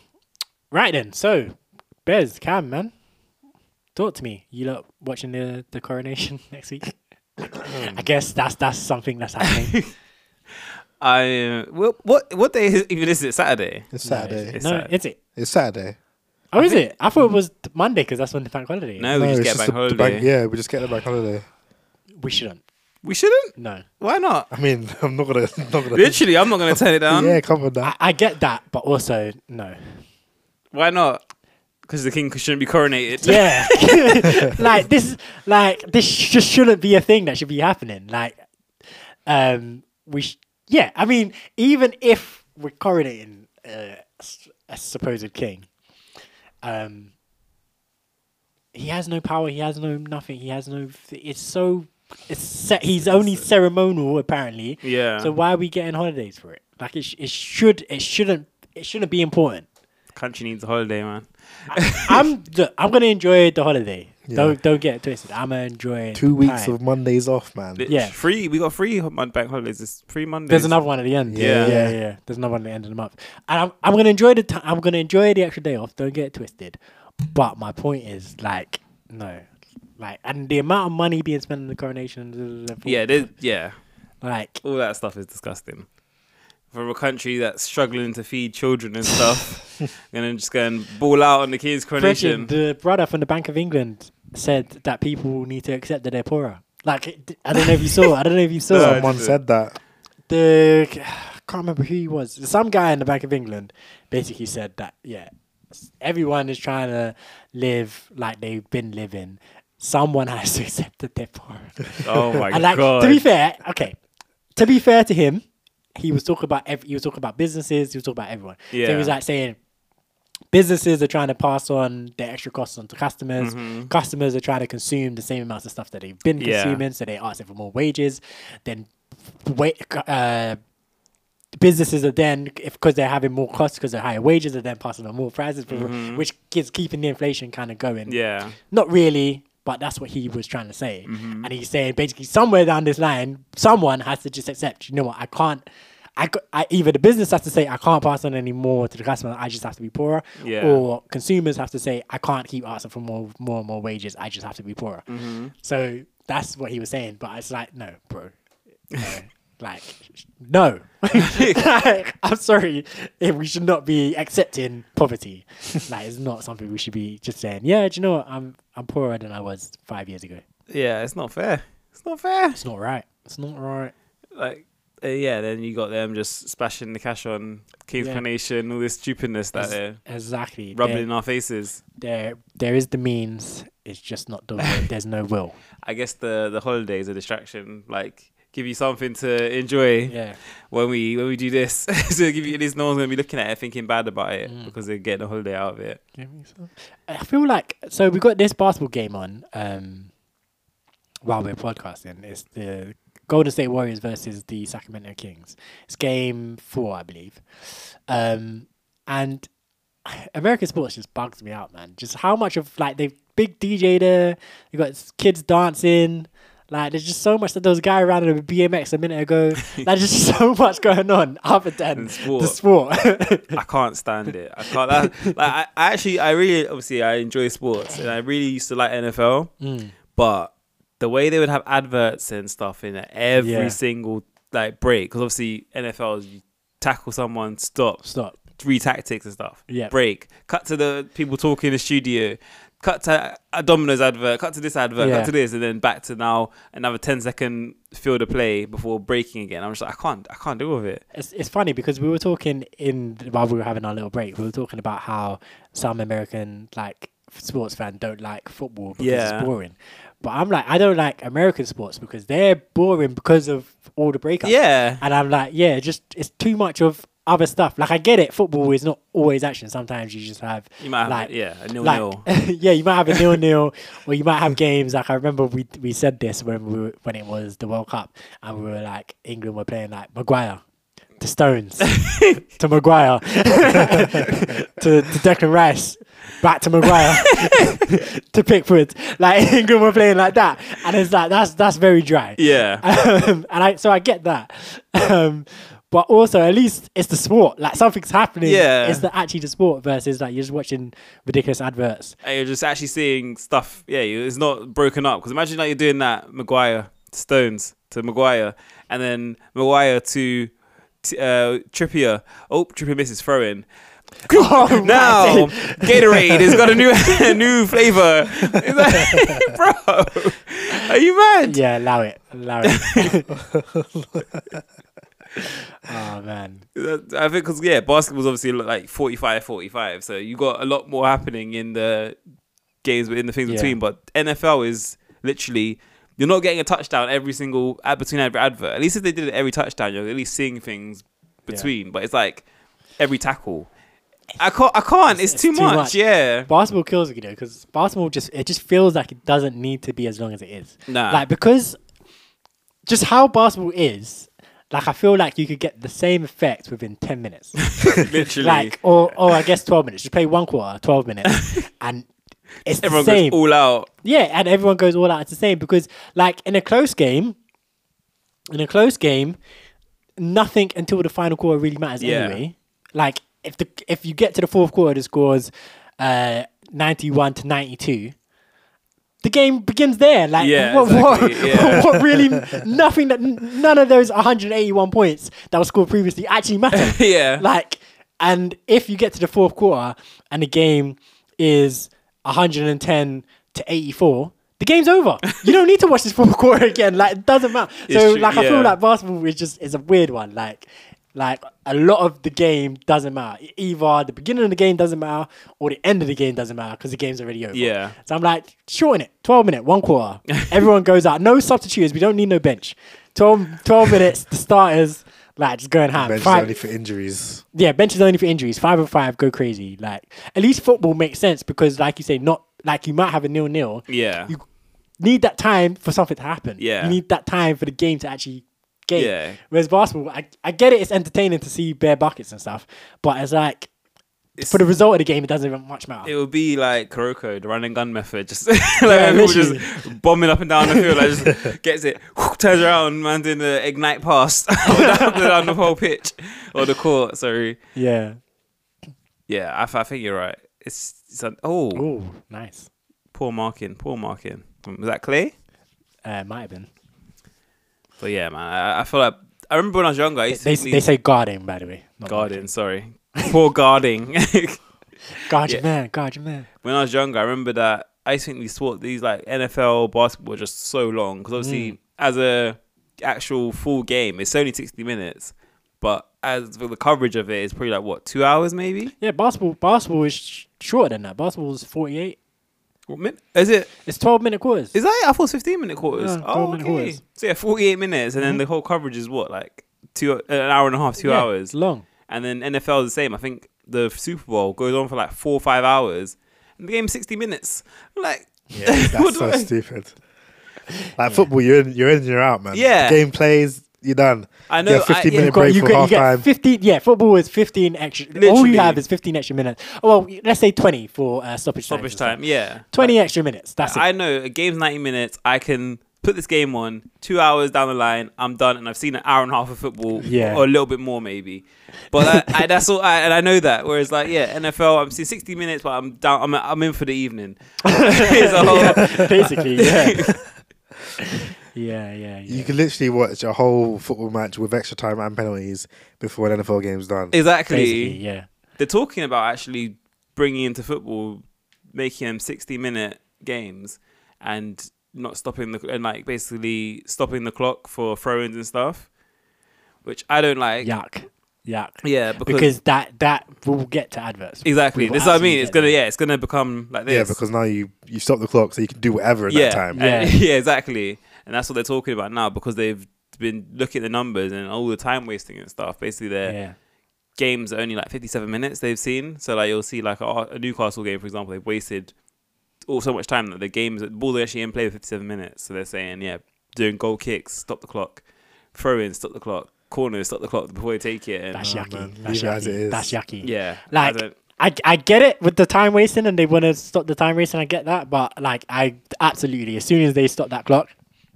right then. So, Bez, Cam, man, talk to me. You lot watching the the coronation next week? I guess that's that's something that's happening. I uh, what what what day is, even is it? Saturday. It's Saturday. It's no, Saturday. is it? It's Saturday. Oh, is it? I thought it was Monday because that's when the bank holiday. is. No, we No, just get back the- the holiday. bank- yeah, we just get the back holiday. we shouldn't. We shouldn't. No, Why not? I mean, I'm not gonna, not gonna. Literally, I'm not gonna turn it down. yeah, come on I. I get that, but also no. Why not? Because the king shouldn't be coronated. Yeah, like this, like this just shouldn't be a thing that should be happening. Like, um, we, sh- yeah, I mean, even if we're coronating uh, a supposed king, um, he has no power. He has no nothing. He has no. It's so. It's set. he's only ceremonial apparently. Yeah. So why are we getting holidays for it? Like it, sh- it should. It shouldn't. It shouldn't be important. Country needs a holiday, man. I'm look, I'm gonna enjoy the holiday. Yeah. Don't don't get it twisted. I'm gonna enjoy Two weeks time. of Mondays off, man. Lit- Yeah. Free. We got free bank holidays. It's free Mondays. There's another one at the end. Yeah. Yeah, yeah, yeah. There's another one at the end of the month. And I'm I'm gonna enjoy the time. I'm gonna enjoy the extra day off. Don't get it twisted. But my point is like no, like and the amount of money being spent on the coronation. Yeah. there's- Yeah. Like All that stuff is disgusting. From a country that's struggling to feed children and stuff, and then just go and ball out on the king's coronation. Freaking, the brother from the Bank of England said that people need to accept that they're poorer. Like I don't know if you saw. I don't know if you saw. No, Someone said that. the I can't remember who he was. Some guy in the Bank of England basically said that yeah, everyone is trying to live like they've been living. Someone has to accept that they're poor. oh my and like god. to be fair, okay, to be fair to him, he was talking about ev- he was talking about businesses. He was talking about everyone. So he was like saying. Businesses are trying to pass on their extra costs onto customers. Mhm. Customers are trying to consume the same amounts of stuff that they've been Yeah. consuming, so they're asking for more wages. Then wait, uh, businesses are then if because they're having more costs because they're higher wages are then passing on more prices for, Mhm. which is keeping the inflation kind of going yeah. not really but that's what he was trying to say Mhm. and he's saying basically somewhere down this line someone has to just accept you know what i can't I, I- either the business has to say I can't pass on any more to the customer. I just have to be poorer, Yeah. or consumers have to say I can't keep asking for more, more and more wages. I just have to be poorer. Mhm. So that's what he was saying. But it's like, no, bro. No. like, no. Like, I'm sorry. We should not be accepting poverty. like, it's not something we should be just saying, yeah, do you know what? I'm, I'm poorer than I was five years ago. Yeah. It's not fair. It's not fair. It's not right. It's not right. Like. Uh, yeah, then you got them just splashing the cash on King's Yeah. All this stupidness that they're Exactly. rubbing There, in our faces. there, there is the means. It's just not will. There's no will. I guess the the holidays a distraction, like give you something to enjoy Yeah. when we when we do this. so give you at least no one's gonna be looking at it thinking bad about it Mm. because they're getting a holiday out of it. Give me some. I feel like so we got this basketball game on um while we're podcasting. It's the Golden State Warriors versus the Sacramento Kings. It's game four, I believe. Um and American sports just bugs me out, man. Just how much of like they big DJ there, you got kids dancing. Like there's just so much that those guy around with a BMX a minute ago. like there's just so much going on other than sport. the sport. I can't stand it. I can't. That, like I, I actually, I really, obviously, I enjoy sports, and I really used to like NFL. Mm. But the way they would have adverts and stuff in it every Yeah. single like break, because obviously NFL you tackle someone, stop, Stop. three tactics and stuff. Yeah. Break. Cut to the people talking in the studio. Cut to a Domino's advert. Cut to this advert. Yeah. Cut to this, and then back to now another 10 second field of play before breaking again. I'm just like, I can't. I can't deal with it. It's it's funny because we were talking in while we were having our little break. We were talking about how some American like sports fan don't like football because Yeah. it's boring. But I'm like, I don't like American sports because they're boring because of all the breakups. Yeah. And I'm like, yeah, just it's too much of other stuff. Like I get it, football is not always action. Sometimes you just have You might have like yeah a nil like, nil. yeah, you might have a nil nil, or you might have games like I remember we we said this when we were, when it was the World Cup, and we were like England were playing like Maguire to to Stones, to Maguire, to, to Declan Rice, back to Maguire, to Pickford. Like England were playing like that, and it's like that's that's very dry. Yeah. Um, and I so I get that. Um, but also, at least it's the sport. Like something's happening. Yeah. it's the actually the sport versus like you're just watching ridiculous adverts. and you're just actually seeing stuff. Yeah, it's not broken up. Because imagine like you're doing that Maguire to Stones to Maguire, and then Maguire to t- uh, Trippier. Oh, Trippier misses throw in. Oh, now. Gatorade has got a new a new flavor. Like, bro, are you mad? Yeah, allow it. Allow it. oh man. I think because yeah, basketball's obviously like 45, 45. So you got a lot more happening in the games in the things Yeah. between. But NFL is literally you're not getting a touchdown every single ad between every advert. At least if they did it every touchdown, you're at least seeing things between. But it's like every tackle. I can't. I can't. It's, It's- too, it's too much. much. Yeah. Basketball kills you know because basketball just it just feels like it doesn't need to be as long as it is. Nah. Like because just how basketball is, like I feel like you could get the same effect within ten minutes. literally. like or or I guess twelve minutes. Just play one quarter, twelve minutes, and it's everyone the same. goes all out. Yeah, and everyone goes all out. It's the same because, like, in a close game, in a close game, nothing until the final quarter really matters Yeah. anyway. Like, if the if you get to the fourth quarter, the scores uh, ninety-one to ninety-two. The game begins there. Like, Yeah, what, exactly, what, yeah. what really? Nothing that none of those 181 points that were scored previously actually matter. Yeah. Like, and if you get to the fourth quarter and the game is 110 to 84, the game's over. You don't need to watch this fourth quarter again. Like, it doesn't matter. It's so, true, like, I yeah. feel like basketball is just is a weird one. Like, like a lot of the game doesn't matter. Either the beginning of the game doesn't matter or the end of the game doesn't matter because the game's already over. Yeah. So I'm like, shorten it. 12 minute, one quarter. Everyone goes out. No substitutes. We don't need no bench. 12, 12 minutes, the starters, like, just going ham. Bench is only for injuries. yeah, bench is only for injuries. Five and five, go crazy. Like at least football makes sense because, like you say, not like you might have a nil nil. Yeah. You need that time for something to happen. Yeah. you need that time for the game to actually game. Yeah. Whereas basketball, I, I get it. It's entertaining to see bare buckets and stuff, but it's like It's- for the result of the game, it doesn't even much matter. It would be like Kuroko, the run and gun method, just like literally. just bombing up and down the field, like just gets it, turns around, man doing the ignite pass down, down the whole pitch or the court. Sorry, yeah. yeah, I, I think you're right. It's, it's an, oh, Oh, nice. poor marking, poor marking. Was that Clay? Uh, might have been. But yeah, man, I, I feel like I remember when I was younger. I used to They, they say guarding, by the way. guarding. Sorry, poor guarding. Guard your Yeah. man. Guard your man. when I was younger, I remember that I think these sport, these like NFL basketball, were just so long because obviously Mm. as a actual full game, it's only sixty minutes, but as for the coverage of it, it's probably like what two hours maybe. Yeah, basketball. Basketball is sh- shorter than that. Basketball is forty-eight. What min- is it? It's twelve minute quarters. Is that? it? I thought it was fifteen minute quarters. Yeah, oh, okay. quarters. So yeah, forty eight minutes, and then the whole coverage is what like two an hour and a half, two Yeah, hours, long. And then NFL is the same. I think the Super Bowl goes on for like four or five hours, and the game's sixty minutes. Like, Yeah, what that's so I- stupid. Like football, you're in, you're in, you're out, man. Yeah. game plays, you're done. I You know. get 15 I, minute got, break you, for get, you half time. 15 yeah football is 15 extra all Literally. you have is 15 extra minutes oh well let's say 20 for uh, stoppage, stoppage time time. Yeah, 20 extra minutes that's it I know a game's 90 minutes. I can put this game on two hours down the line. I'm done, and I've seen an hour and a half of football, Yeah. or a little bit more maybe. But I, I, that's all, I, and I know that. Whereas like yeah, NFL, I'm seeing 60 minutes, but I'm down. I'm I'm in for the evening. It's a whole- basically yeah yeah yeah yeah You can literally watch a whole football match with extra time and penalties before an NFL game's done. exactly. basically yeah They're talking about actually bringing into football, making them 60 minute games, and not stopping the and like basically stopping the clock for throw-ins and stuff, which I don't like. yuck yuck Yeah, because, because that that will get to adverts exactly. This is what I mean. It's gonna there. yeah, it's gonna become like this. Yeah, because now you you stop the clock, so you can do whatever in yeah, that time. and- Yeah. yeah, exactly. And that's what they're talking about now because they've been looking at the numbers and all the time wasting and stuff. Basically, their yeah games are only like 57 minutes they've seen. So like you'll see like a, a Newcastle game, for example, they've wasted all so much time that the games the ball are actually in play for 57 minutes. So they're saying yeah, doing goal kicks, stop the clock, throw in, stop the clock. corner, stop the clock before you take it. And That's Oh, yucky. man. That's Leave as yucky. it is. That's yucky. yeah, Like don't- I, I get it with the time wasting and they want to stop the time wasting. I get that, but like I absolutely as soon as they stop that clock,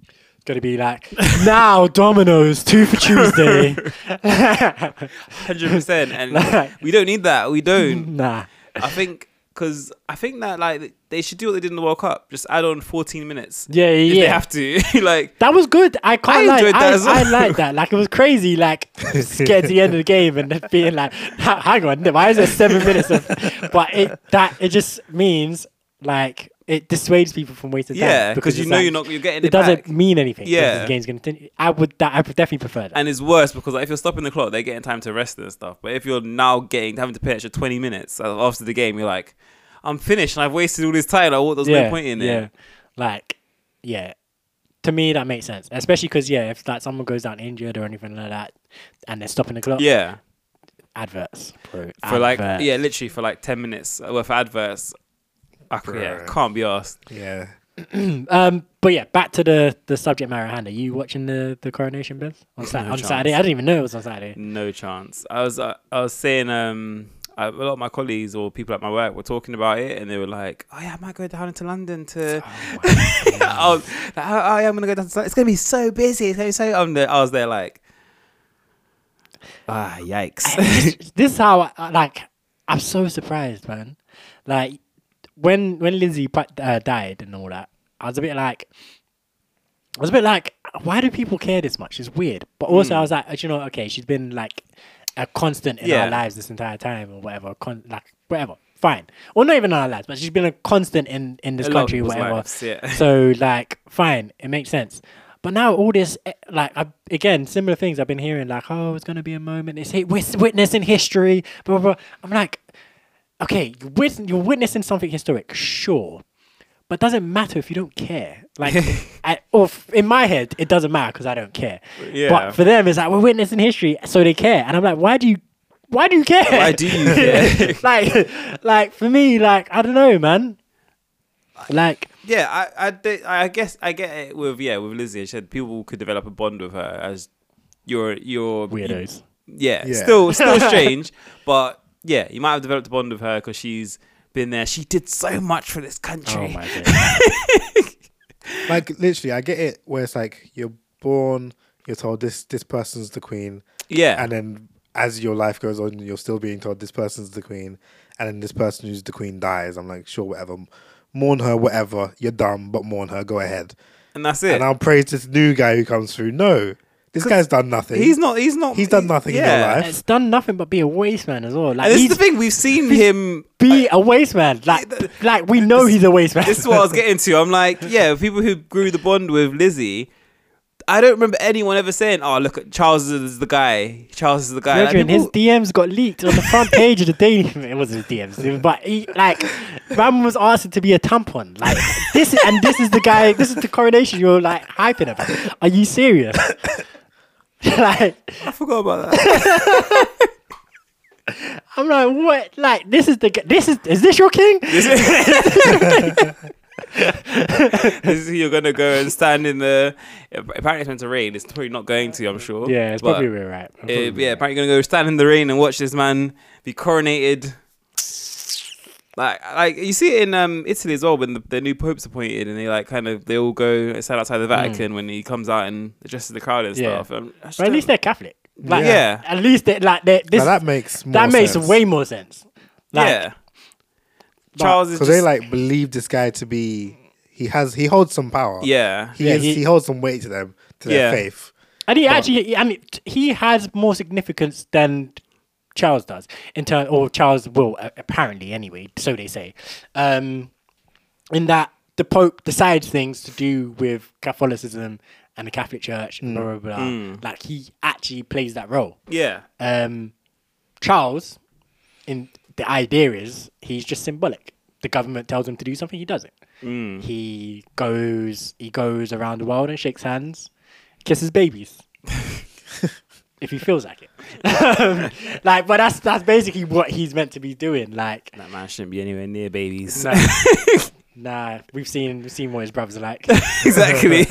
it's gonna be like now Domino's two for Tuesday. hundred percent, and Like- we don't need that. We don't. nah, I think because I think that like they should do what they did in the World Cup. Just add on fourteen minutes. yeah, if yeah. they have to. like That was good. I can't I lie. enjoyed that I, as well. I like that. Like it was crazy. Like get to the end of the game and then being like, hang on, why is there seven minutes of? But it that it just means like it dissuades people from wasting time. yeah, because you know like, you're not you're getting It it, doesn't mean anything. Yeah. the game's gonna. continue. I would. That I would definitely prefer that. And it's worse because like, if you're stopping the clock, they're getting time to rest and stuff. But if you're now getting having to pay extra twenty minutes uh, after the game, you're like, I'm finished and I've wasted all this time. Like, what? There's yeah, no point in yeah. it. Like, yeah. To me, that makes sense, especially because yeah, if like someone goes down injured or anything like that, and they're stopping the clock, Yeah, adverts, bro. for like yeah, literally for like ten minutes worth of adverts. I, c- yeah, can't be asked. Yeah. Um, but yeah, back to the the subject matter at hand. Are you watching the the coronation bills on, Sat- No on chance. Saturday? I didn't even know it was on Saturday. No chance. I was uh, I was saying um I, a lot of my colleagues or people at my work were talking about it and they were like, oh yeah, I might go down into London to. I was like, oh, oh, yeah, I'm gonna go down. To, it's gonna be so busy. It's gonna be so. I'm there, I was there like, ah, yikes. this, this is how I, I- like I'm so surprised, man. Like when when Lindsay uh, died and all that, I was a bit like, I was a bit like, why do people care this much? It's weird. But also, I was like, uh, you know, okay, she's been like a constant in Yeah. our lives this entire time or whatever. Con- like whatever, fine. Or not even in our lives, but she's been a constant in in this A country, whatever. lives, yeah. So like, fine, it makes sense. But now all this, eh, like, I, again, similar things I've been hearing, like, oh, it's gonna be a moment. It's wis- witnessing history. Blah, blah, blah. I'm like, okay, you're, wit- you're witnessing something historic, sure, but it doesn't matter if you don't care. Like, I, or f- in my head, it doesn't matter because I don't care. Yeah. But for them, it's like we're witnessing history, so they care. And I'm like, why do you? Why do you care? Why do you care? like, like for me, like I don't know, man. Like, Yeah, I, I, di- I guess I get it with yeah with Lizzie. She said people could develop a bond with her as you're you're weirdos. yeah, Yeah. still still strange, but yeah, you might have developed a bond with her because she's been there. She did so much for this country. Oh my. Like literally, I get it. Where it's like you're born, you're told this this person's the queen, yeah, and then as your life goes on, you're still being told this person's the queen, and then this person who's the queen dies. I'm like, sure, whatever, mourn her, whatever. You're dumb, but mourn her. Go ahead. and that's it. And I'll praise this new guy who comes through. No, this guy's done nothing. he's not. He's not. He's done nothing in your yeah. life. it's done nothing but be a waste man as well. Like And this is he's the thing. We've seen him. be a waste man. Like like we know he's a waste man. This is what I was getting to. I'm like, yeah, people who grew the bond with Lizzie. I don't remember anyone ever saying, "Oh, look at Charles is the guy. Charles is the guy." Like, Brethren, his DMs got leaked on the front page of the Daily. It wasn't his DMs, but he like Ram was asked to be a tampon. Like this, is, and this is the guy. This is the coronation you're like hyping about. Are you serious? like I forgot about that. I'm like, what? Like this is the this is is this your king? this is you're gonna go and stand in the. Apparently, it's meant to rain. It's probably not going to. I'm sure. Yeah, it's But, probably right. uh, yeah, apparently, you're gonna go stand in the rain and watch this man be coronated. Like, like you see it in um, Italy as well when the, the new pope's appointed, and they like kind of they all go stand outside the Vatican when he comes out and addresses the crowd and Mm. Yeah. stuff. Um, But at least they're Catholic. Like, Yeah. At least they like they this now that makes more that makes sense. way more sense. Like, yeah. Charles is because they like believe this guy to be. He has he holds some power. yeah. he Yeah, is, he- he, holds some weight to them to Yeah. their faith. And he actually, I mean, he has more significance than Charles does in turn, or Charles will uh, apparently anyway. So they say, um, in that the Pope decides things to do with Catholicism and the Catholic Church, blah blah blah. Mm. Like he actually plays that role. Yeah. Um, Charles, in the idea is he's just symbolic. The government tells him to do something, he does it. Mm. He goes, he goes around the world and shakes hands, kisses babies, if he feels like it. Um, like, but that's that's basically what he's meant to be doing. Like, That man shouldn't be anywhere near babies. nah, nah we've seen we've seen what his brothers are like. exactly.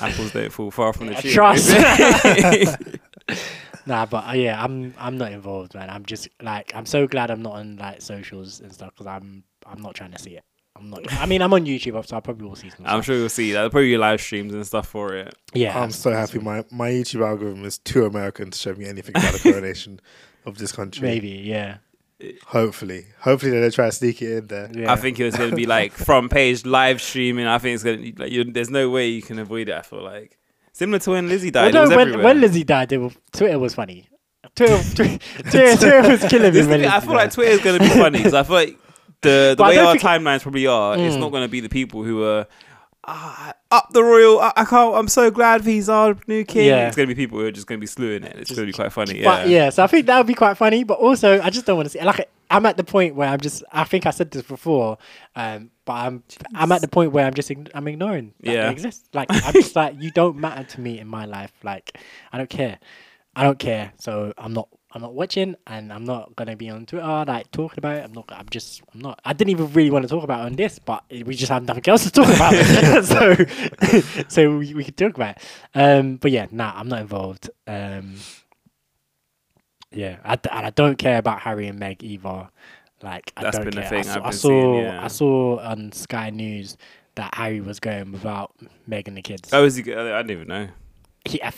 Apples don't fall far from the tree. trust. Nah, but uh, yeah, I'm I'm not involved, man. I'm just like I'm so glad I'm not on like socials and stuff because I'm I'm not trying to see it. I'm not. I mean, I'm on YouTube, so I probably will see some. I'm stuff. sure you'll see that. Probably live streams and stuff for it. Yeah, I'm so happy. My my YouTube algorithm is too American to show me anything about the coronation of this country. maybe. Yeah. Hopefully, hopefully they don't try to sneak it in there. Yeah. I think it's going to be like front page live streaming. I think it's going to like you, there's no way you can avoid it. I feel like similar to when Lizzie died. Although it was when, when Lizzie died, it was, Twitter was funny. Twitter, Twitter, Twitter, Twitter was killing me. This thing- I Lizzie feel like. Twitter is going to be funny because I feel like the the way our think- timelines probably are, it's Mm. not going to be the people who are. Ah, up the royal! I, I can't. I'm so glad he's our new king. Yeah. It's gonna be people who are just gonna be slewing it. It's gonna be quite funny. Yeah. Yeah, so I think that would be quite funny. But also, I just don't want to see. Like, I'm at the point where I'm just. I think I said this before, um, but I'm. I'm at the point where I'm just. I'm ignoring. That Yeah. They exist. Like, I'm just like you don't matter to me in my life. Like, I don't care. I don't care. So I'm not. I'm not watching, and I'm not gonna be on Twitter like talking about it. I'm not. I'm just. I'm not. I didn't even really want to talk about it on this, but we just have nothing else to talk about. so, so we, we could talk about it. Um, but yeah, nah, I'm not involved. Um, yeah, I and I don't care about Harry and Meg either. Like, I That's don't been the care. thing I saw, I saw, seeing, yeah. I saw on Sky News that Harry was going without Meg and the kids. Oh, is he? I didn't even know. He, I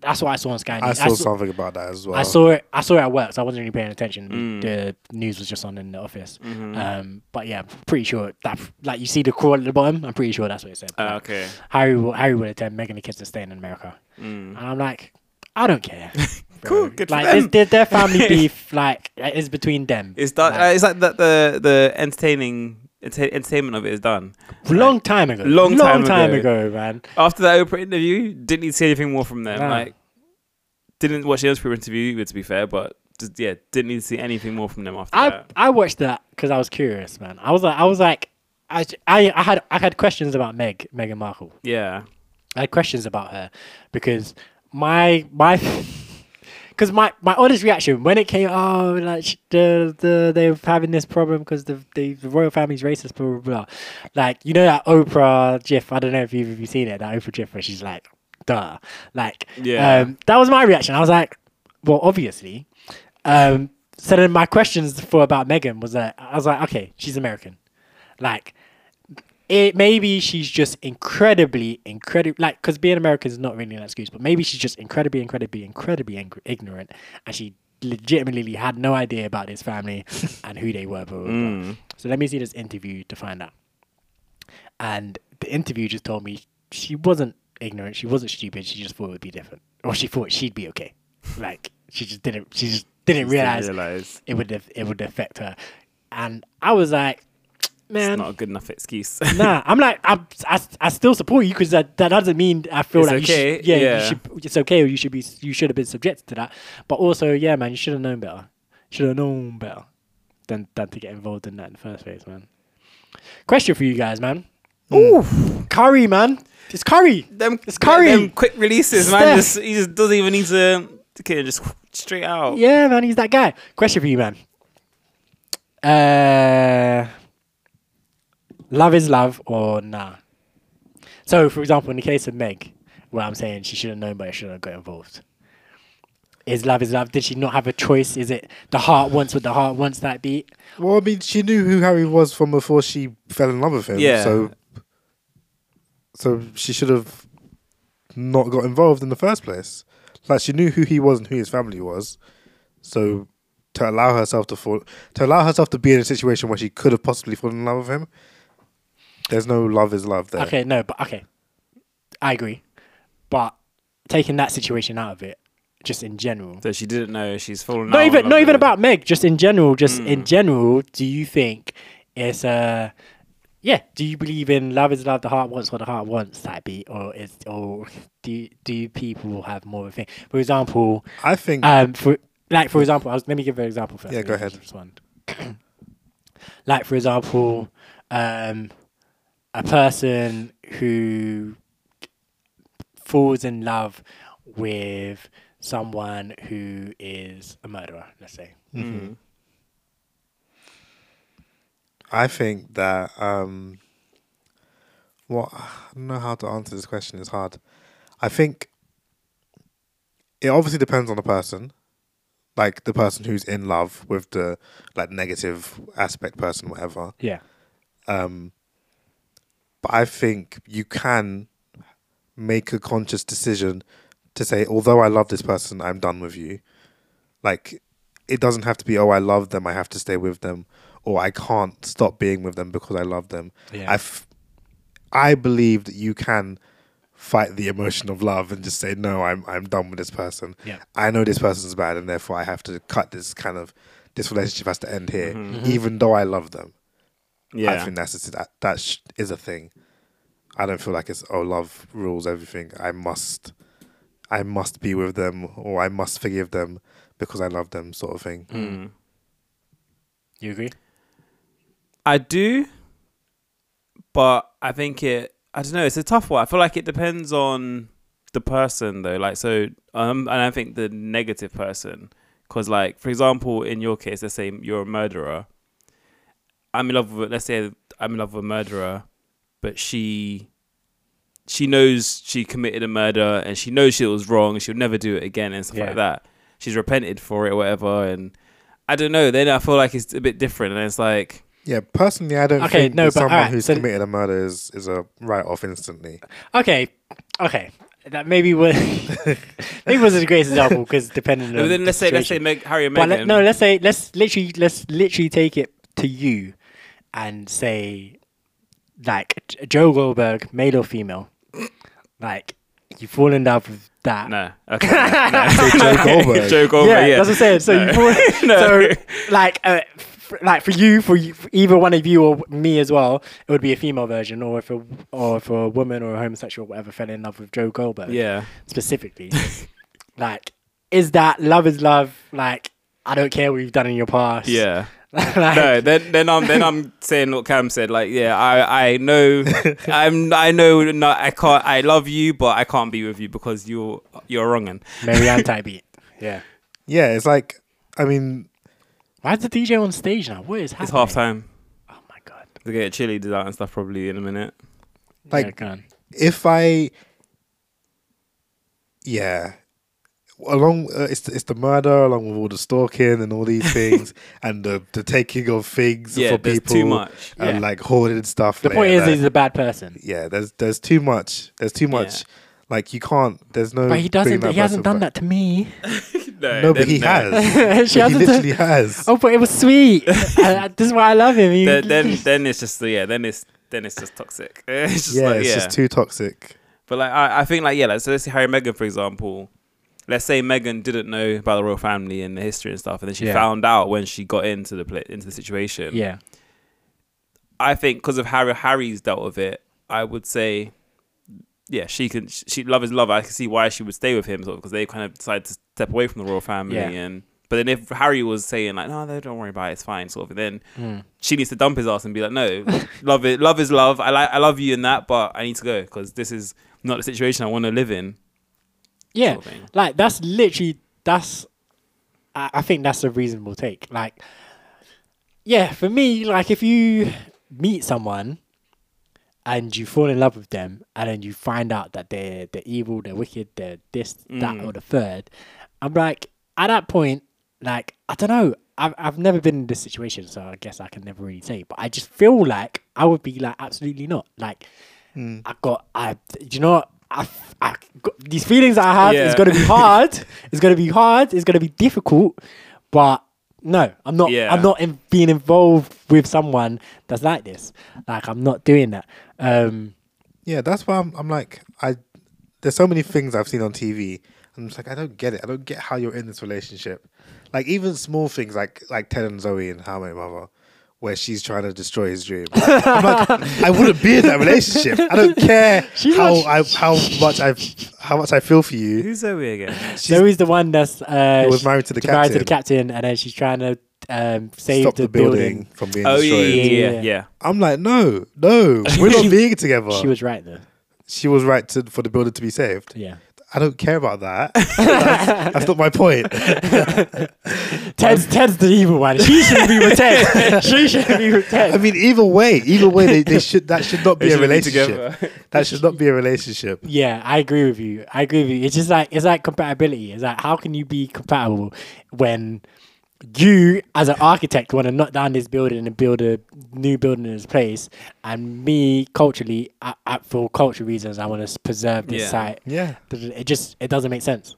that's what I saw on Sky News. I News. saw something about that as well. I saw it. I saw it at work, so I wasn't really paying attention. Mm. The news was just on in the office. Mhm. Um, but yeah, pretty sure that like you see the crawl at the bottom. I'm pretty sure that's what it said. Like, okay. Harry, will, Harry would attend. Meg and the kids are staying in America. Mm. And I'm like, I don't care. Cool, good for like them. it's their, family beef like is between them. It's done. Like, uh, it's like the the the entertaining entertainment of it is done. long time ago. long long time time ago. ago, man. After that Oprah interview, didn't need to see anything more from them. Nah. Like, didn't watch the Oprah interview. To be fair, but just yeah, didn't need to see anything more from them after I that. I watched that because I was curious, man. I was like, I was like, I, I I had I had questions about Meg Meghan Markle. Yeah, I had questions about her because my my because my my honest reaction when it came oh like the the they were having this problem because the, the the royal family's racist blah blah blah. Like you know that Oprah GIF? I don't know if you've, if you've seen it that Oprah GIF where she's like duh. Like Yeah. um, that was my reaction. I was like well obviously um so then my questions for about Meghan was that I was like okay she's American. Like it maybe she's just incredibly incredibly like because being American is not really an excuse, but maybe she's just incredibly, incredibly, incredibly ing- ignorant, and she legitimately had no idea about this family and who they were. Blah, blah, blah. Mm. So let me see this interview to find out. And the interview just told me she wasn't ignorant, she wasn't stupid, she just thought it would be different, or she thought she'd be okay. Like she just didn't, she just didn't Just realize realize it would it would affect her. And I was like, man, it's not a good enough excuse. nah, I'm like, I'm, I, I still support you because that, that doesn't mean I feel It's like okay, you should, yeah, yeah. you should, it's okay or you should be, you should have been subjected to that. But also, yeah, man, you should have known better. Should have known better than, than to get involved in that in the first place, man. Question for you guys, man. Ooh, Curry, man. It's Curry. them, It's Curry. them quick releases, man. Just he just doesn't even need to. Okay, just straight out. Yeah, man, he's that guy. Question for you, man. Uh, love is love or nah? So, for example, in the case of Meg, where I'm saying she should have known, but she shouldn't have got involved. Is love is love? Did she not have a choice? Is it the heart wants what the heart wants that beat? Well, I mean, she knew who Harry was from before she fell in love with him. Yeah. So, so she should have not got involved in the first place. Like she knew who he was and who his family was. So, to allow herself to fall, to allow herself to be in a situation where she could have possibly fallen in love with him, there's no love is love there. Okay, no, but okay, I agree. But taking that situation out of it, just in general, So she didn't know she's fallen. not even not even with- about Meg, just in general, just in Mm. general, do you think it's uh yeah, do you believe in love is love, the heart wants what the heart wants type beat, or is or do do people have more of a thing? For example, I think um for like for example, I was, let me give an example first. Yeah, go ahead. Respond. like for example, um a person who falls in love with someone who is a murderer, let's say. Mm. I think that um, What I don't know how to answer this question. is hard. I think it obviously depends on the person, like the person who's in love with the like negative aspect person, whatever. Yeah. Um, but I think you can make a conscious decision to say, although I love this person, I'm done with you. Like, it doesn't have to be, oh, I love them, I have to stay with them, or I can't stop being with them because I love them. Yeah. I, f- I believe that you can fight the emotion of love and just say, no, I'm I'm done with this person. Yeah. I know this person's bad, and therefore I have to cut this kind of this relationship has to end here, Mhm. even though I love them. Yeah. I think that's a, that that sh- is a thing. I don't feel like it's oh love rules everything. I must, I must be with them or I must forgive them because I love them, sort of thing. Mm. You agree? I do, but I think it. I don't know. It's a tough one. I feel like it depends on the person, though. Like, so, um, and I think the negative person, because, like, for example, in your case, let's say you're a murderer. I'm in love with. Let's say I'm in love with a murderer, but she. She knows she committed a murder and she knows she was wrong and she'll never do it again and stuff Yeah. like that. She's repented for it or whatever and I don't know. Then I feel like it's a bit different and it's like Yeah, personally, I don't Okay, think no, that but someone alright, who's so- committed a murder is is a write off instantly. Okay. Okay. That maybe was maybe wasn't a great example because depending No, on but then the let's say let's say situation. Meg, Harry and But Meghan. let, no, let's say let's literally let's literally take it to you and say like Joe Goldberg, male or female, like you fall in love with that. no, okay, no. Say Joe Goldberg. Joe Goldberg, yeah, yeah, that's what I'm saying. So No. you fall, No. so like uh, f- like for you, for you, for either one of you or me as well, it would be a female version, or if a or if a woman or a homosexual or whatever fell in love with Joe Goldberg, yeah, specifically, like is that love is love? Like I don't care what you've done in your past. yeah. like, No, then then I'm then I'm saying what Cam said. Like, yeah, I I know, I'm I know not I can't I love you, but I can't be with you because you're you're wronging. Marienne type beat. Yeah. Yeah, it's like I mean, Why is the DJ on stage now? What is happening? It's half time. Oh my god. To get a chili out and stuff probably in a minute. Like- yeah, if I, yeah, along uh, it's it's the murder along with all the stalking and all these things and the the taking of things Yeah, for people too much. and Yeah. like hoarding stuff. The like point is, that. he's a bad person. yeah, there's there's too much. There's too much. Like you can't. There's no. But he doesn't. He hasn't done back. that to me. no, No, but he no. has. she he hasn't. literally Done, has. oh, but it was sweet. uh, this is why I love him. He, Then, then then it's just yeah. Then it's then it's just toxic. It's just yeah, like, it's yeah. just too toxic. But like I, I think like yeah, like so let's say Harry and Meghan for example. Let's say Meghan didn't know about the royal family and the history and stuff, and then she Yeah. found out when she got into the into the situation. yeah. I think because of Harry, Harry's dealt with it. I would say, yeah, she can. She love is love. I can see why she would stay with him, sort of, because they kind of decided to step away from the royal family. Yeah. And but then if Harry was saying like, no, no, don't worry about it, it's fine, sort of, then Mm. she needs to dump his ass and be like, no, love it, love is love. I like, I love you in that, but I need to go because this is not the situation I want to live in. Yeah. sort of. Like that's literally that's. I, I think that's a reasonable take. Like, yeah, for me, like if you meet someone and you fall in love with them, and then you find out that they're they're evil, they're wicked, they're this, that, Mm. or the third, I'm like, at that point, like I don't know. I've I've never been in this situation, so I guess I can never really say. But I just feel like I would be like, absolutely not. Like Hmm. I got, I, do you know what? I, I these feelings I have is going to be hard. it's going to be hard. It's going to be difficult. But no, I'm not. Yeah. I'm not in, being involved with someone that's like this. Like I'm not doing that. Um, Yeah, that's why I'm, I'm like I. There's so many things I've seen on TV. I'm just like I don't get it. I don't get how you're in this relationship. Like even small things like like Ted and Zoe and How I Met Your Mother, where she's trying to destroy his dream. I'm like I wouldn't be in that relationship. I don't care She's how not- I how much I how much I feel for you. Who's Zoe again? She's Zoe's the one that's uh, who was married to the married to the captain. captain, and then she's trying to um, save stop the, the building, from being Oh yeah, destroyed. yeah, yeah, Yeah. yeah. I'm like no, no, we're not being together. She was right though. she was right to for the building to be saved. Yeah. I don't care about that. that's, that's not my point. Ted's Ted's the evil one. She shouldn't be with Ted. She shouldn't be with Ted. I mean, either way, either way, they, they should that should not They be a shouldn't be relationship. That should not be a relationship. Yeah, I agree with you. I agree with you. It's just like it's like compatibility. It's like how can you be compatible when you as an architect want to knock down this building and build a new building in its place, and me culturally, I, I, for cultural reasons, I want to preserve this Yeah. site. Yeah. It just it doesn't make sense.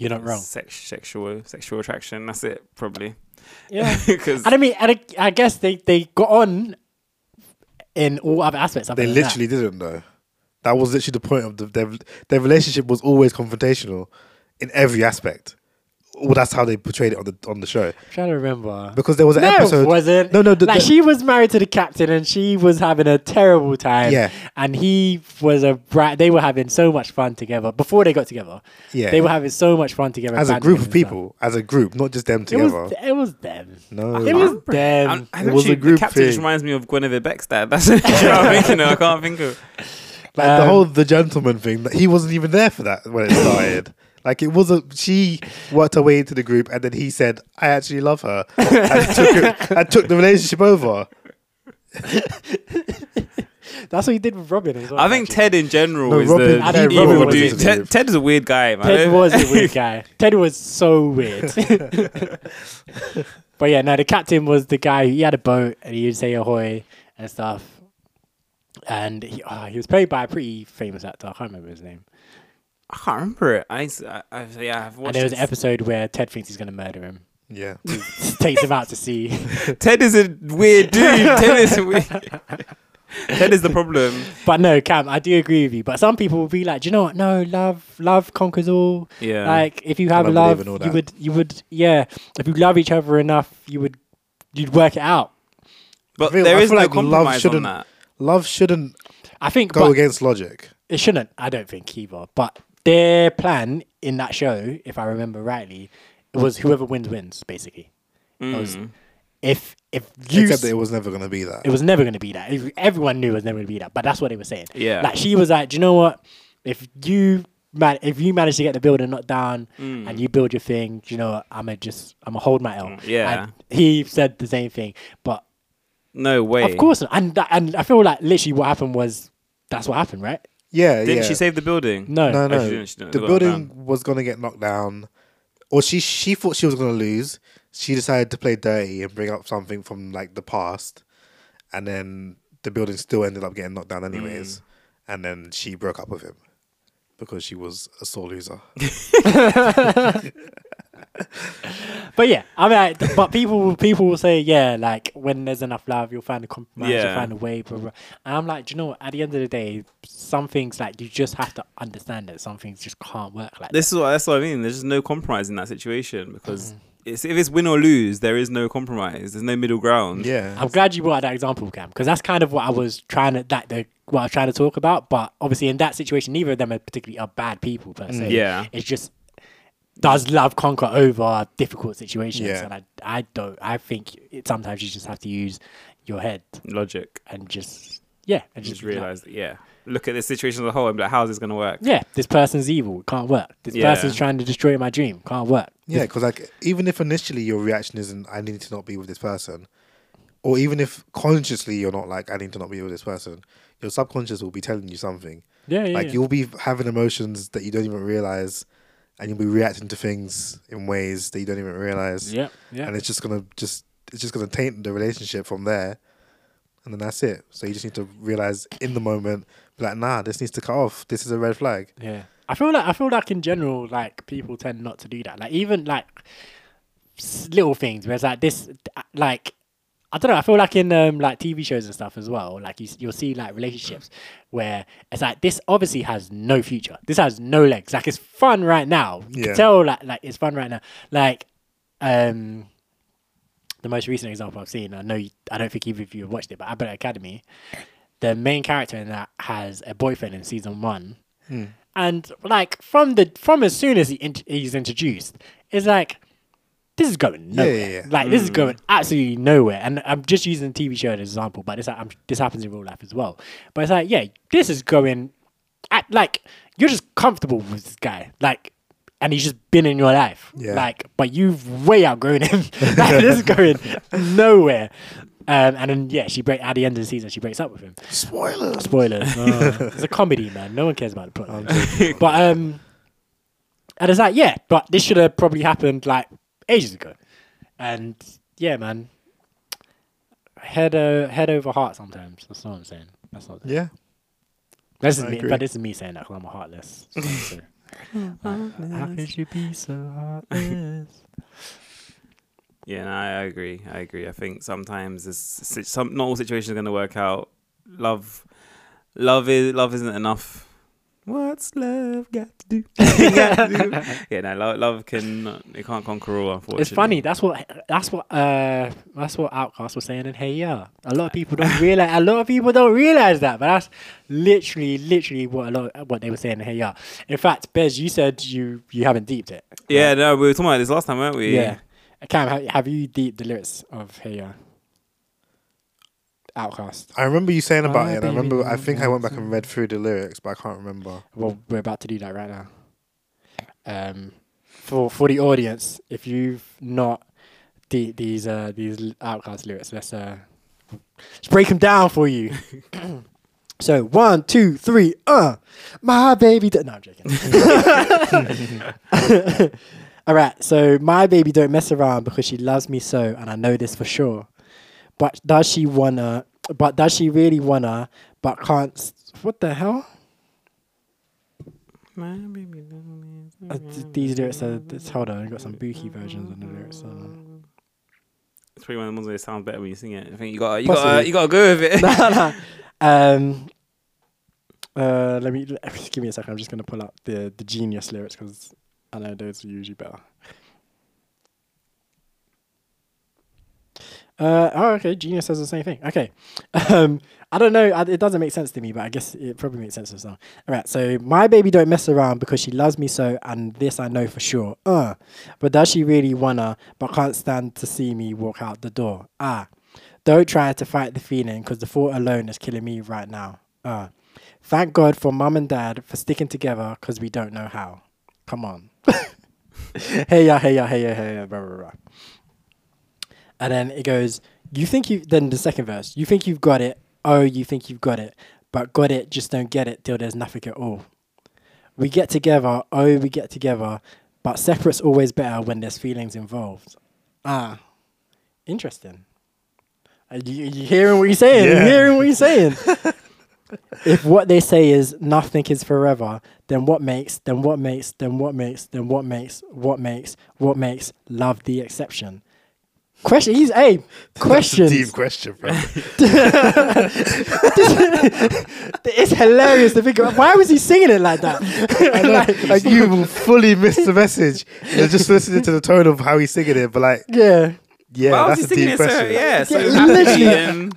You're not wrong. Sex, sexual, sexual attraction. That's it, probably. Yeah. Because I mean, and I, I guess they, they got on in all other aspects. other They than that. literally didn't though. That was literally the point of the, their their relationship was always confrontational in every aspect. Well, that's how they portrayed it on the on the show. I'm trying to remember. Because there was an no, episode. it wasn't. No, no, the- like the- she was married to the captain, and she was having a terrible time. Yeah. and he was a brat. They were having so much fun together before they got together. Yeah. they were having so much fun together as a group of and stuff. people, as a group, not just them It together. was it was them. no, It was them. I'm, I'm It was a group the captain just reminds me of Guinevere Beckstad. That's what I'm thinking of. I can't think of. like the Um, whole the gentleman thing. that He wasn't even there for that when it started. Like it wasn't. She worked her way into the group, and then he said, "I actually love her," and took it, and took the relationship over. That's what he did with Robin as well. I think actually. Ted in general No, is Robin- the I know, evil Robin was dude. the Ted, dude. Ted is a weird guy, man. Ted was a weird guy. Ted was so weird. but yeah, no, the captain was the guy. He had a boat and he would say ahoy and stuff. And he, oh, he was played by a pretty famous actor. I can't remember his name. I can't remember it. I, I, I yeah, I've And there was an episode where Ted thinks he's going to murder him. Yeah, Takes him out to sea. Ted is a weird dude. Ted is a weird. Ted is the problem. But no, Cam, I do agree with you. But some people will be like, do you know what? No, love, love conquers all. Yeah. Like if you have I love, you would, you would, yeah. If you love each other enough, you would, you'd work it out. but feel- there I is no like love compromise on shouldn't- that. love shouldn't I think go against logic. it shouldn't. I don't think either. But their plan in that show, if I remember rightly, it was whoever wins wins. Basically, It was- Mm. if if you Except that it was never going to be that. it was never going to be that. Everyone knew it was never going to be that. But that's what they were saying. Yeah. Like she was like, do you know what? If you man, if you manage to get the building knocked down Mm. and you build your thing, do you know what? I'm gonna just I'm gonna hold my L. yeah. And he said the same thing, but No way. of course, not. and that, and I feel like literally what happened was that's what happened, right? Yeah, Didn't yeah. she save the building? No, No, Oh, no. she didn't, she didn't. the It got building was going to get knocked down, or she she thought she was going to lose. She decided to play dirty and bring up something from like the past, and then the building still ended up getting knocked down Mm. anyways. And then she broke up with him because she was a sore loser. But yeah, I mean, like, but people people will say, yeah, like when there's enough love, you'll find a compromise, you'll find a way. Blah, blah. And I'm like, do you know, what? at the end of the day, some things like you just have to understand that some things just can't work like This is what that's what I mean. There's just no compromise in that situation because Mm. it's, if it's win or lose, there is no compromise. There's no middle ground. Yeah, I'm glad you brought that example, Cam, because that's kind of what I was trying to that the what I was trying to talk about. But obviously, in that situation, neither of them are particularly are bad people per se. Yeah. it's just does love conquer over difficult situations, Yeah. and I I don't. I think it, sometimes you just have to use your head Logic. and just yeah, and Just just realize that yeah. Look at the situation as a whole and be like, how's this gonna work? yeah, this person's evil. Can't work. This Yeah. person's trying to destroy my dream. Can't work. yeah. Because like even if initially your reaction isn't "I need to not be with this person," or even if consciously you're not like "I need to not be with this person," your subconscious will be telling you something. Yeah, yeah. like yeah. you'll be having emotions that you don't even realize and you'll be reacting to things in ways that you don't even realize. Yeah, yeah. and it's just gonna just it's just gonna taint the relationship from there and then that's it. So you just need to realize in the moment be like nah this needs to cut off. This is a red flag. Yeah, I feel like I feel like in general, like people tend not to do that. Like even like little things where it's like this, like I don't know. I feel like in um, like TV shows and stuff as well. Like you, you'll see like relationships where it's like this obviously has no future. This has no legs. Like it's fun right now. You Yeah. can tell like like it's fun right now. Like um. The most recent example I've seen, I know you, I don't think either of you have watched it, but Abbott Academy, the main character in that has a boyfriend in season one, and like from the from as soon as he int- he's introduced, it's like this is going nowhere. yeah, yeah. Like this is going absolutely nowhere. And I'm just using the TV show as an example, but this I'm, this happens in real life as well. But it's like, yeah, this is going at like you're just comfortable with this guy, like, and he's just been in your life, Yeah. like, but you've way outgrown him. like, this is going nowhere. Um, and then yeah, she break at the end of the season, she breaks up with him. Spoilers. Spoilers. Oh, it's a comedy, man. No one cares about the plot. but um, and it's like yeah, but this should have probably happened like ages ago. And yeah, man, head uh, head over heart sometimes. That's what I'm saying. That's not. Yeah. This is I me, agree. but this is me saying that 'cause I'm a heartless. So- How could you be so heartless? Yeah, no, I I agree. I agree. I think sometimes it's, si- some not all situations are going to work out. Love, love is love isn't enough. What's love got to do? Got to do? yeah, no, love, love can it can't conquer all. Unfortunately, It's funny. That's what. That's what. Uh, that's what Outkast was saying in Hey Ya. A lot of people don't realize. A lot of people don't realize that, but that's literally, literally what a lot what they were saying in Hey Ya. In fact, Bez, you said you you haven't deeped it. Yeah, no, we were talking about this last time, weren't we? Yeah. Cam, have, have you deeped the lyrics of Hey Ya? Outkast. I remember you saying about My it. and I remember. I think I went back and read through the lyrics, but I can't remember. Well, we're about to do that right now. Um, for for the audience, if you've not the, these uh these Outkast lyrics, let's uh let's break them down for you. so one, two, three. Uh, my baby. Do- no, I'm joking. All right. So my baby don't mess around because she loves me so, and I know this for sure. But does she wanna? But does she really wanna? But can't. What the hell? Uh, these lyrics are. This, hold on, I got some booky versions of the lyrics. On. It's probably one of the ones where it sounds better when you sing it. I think you got you got you got to go with it. no, no. Um. Uh, let me give me a second. I'm just gonna pull up the the genius lyrics because I know those are usually better. Uh, oh, okay. Genius says the same thing. Okay. Um, I don't know. It doesn't make sense to me, but I guess it probably makes sense to some. All right. So my baby don't mess around because she loves me so, and this I know for sure. Uh, but does she really wanna? But can't stand to see me walk out the door. Ah, don't try to fight the feeling because the thought alone is killing me right now. Uh, thank God for mum and dad for sticking together because we don't know how. Come on. hey ya, hey ya, hey ya, hey ya, blah, blah, blah. And then it goes, you think you, then the second verse, you think you've got it. Oh, you think you've got it. But got it, just don't get it till there's nothing at all. We get together, oh, we get together. But separate's always better when there's feelings involved. Ah, interesting. Are you, you hearing what you're saying? Yeah. You hearing what you're saying? if what they say is nothing is forever, then what makes, then what makes, then what makes, then what makes, what makes, what makes love the exception? Question. He's hey. That's a Questions. deep question, bro. it's hilarious to think. Of, why was he singing it like that? like, like you fully miss the message. You're just listening to the tone of how he's singing it, but like, yeah. Yeah, Why was that's he a singing deep it so question. yeah, so Yeah, happy literally.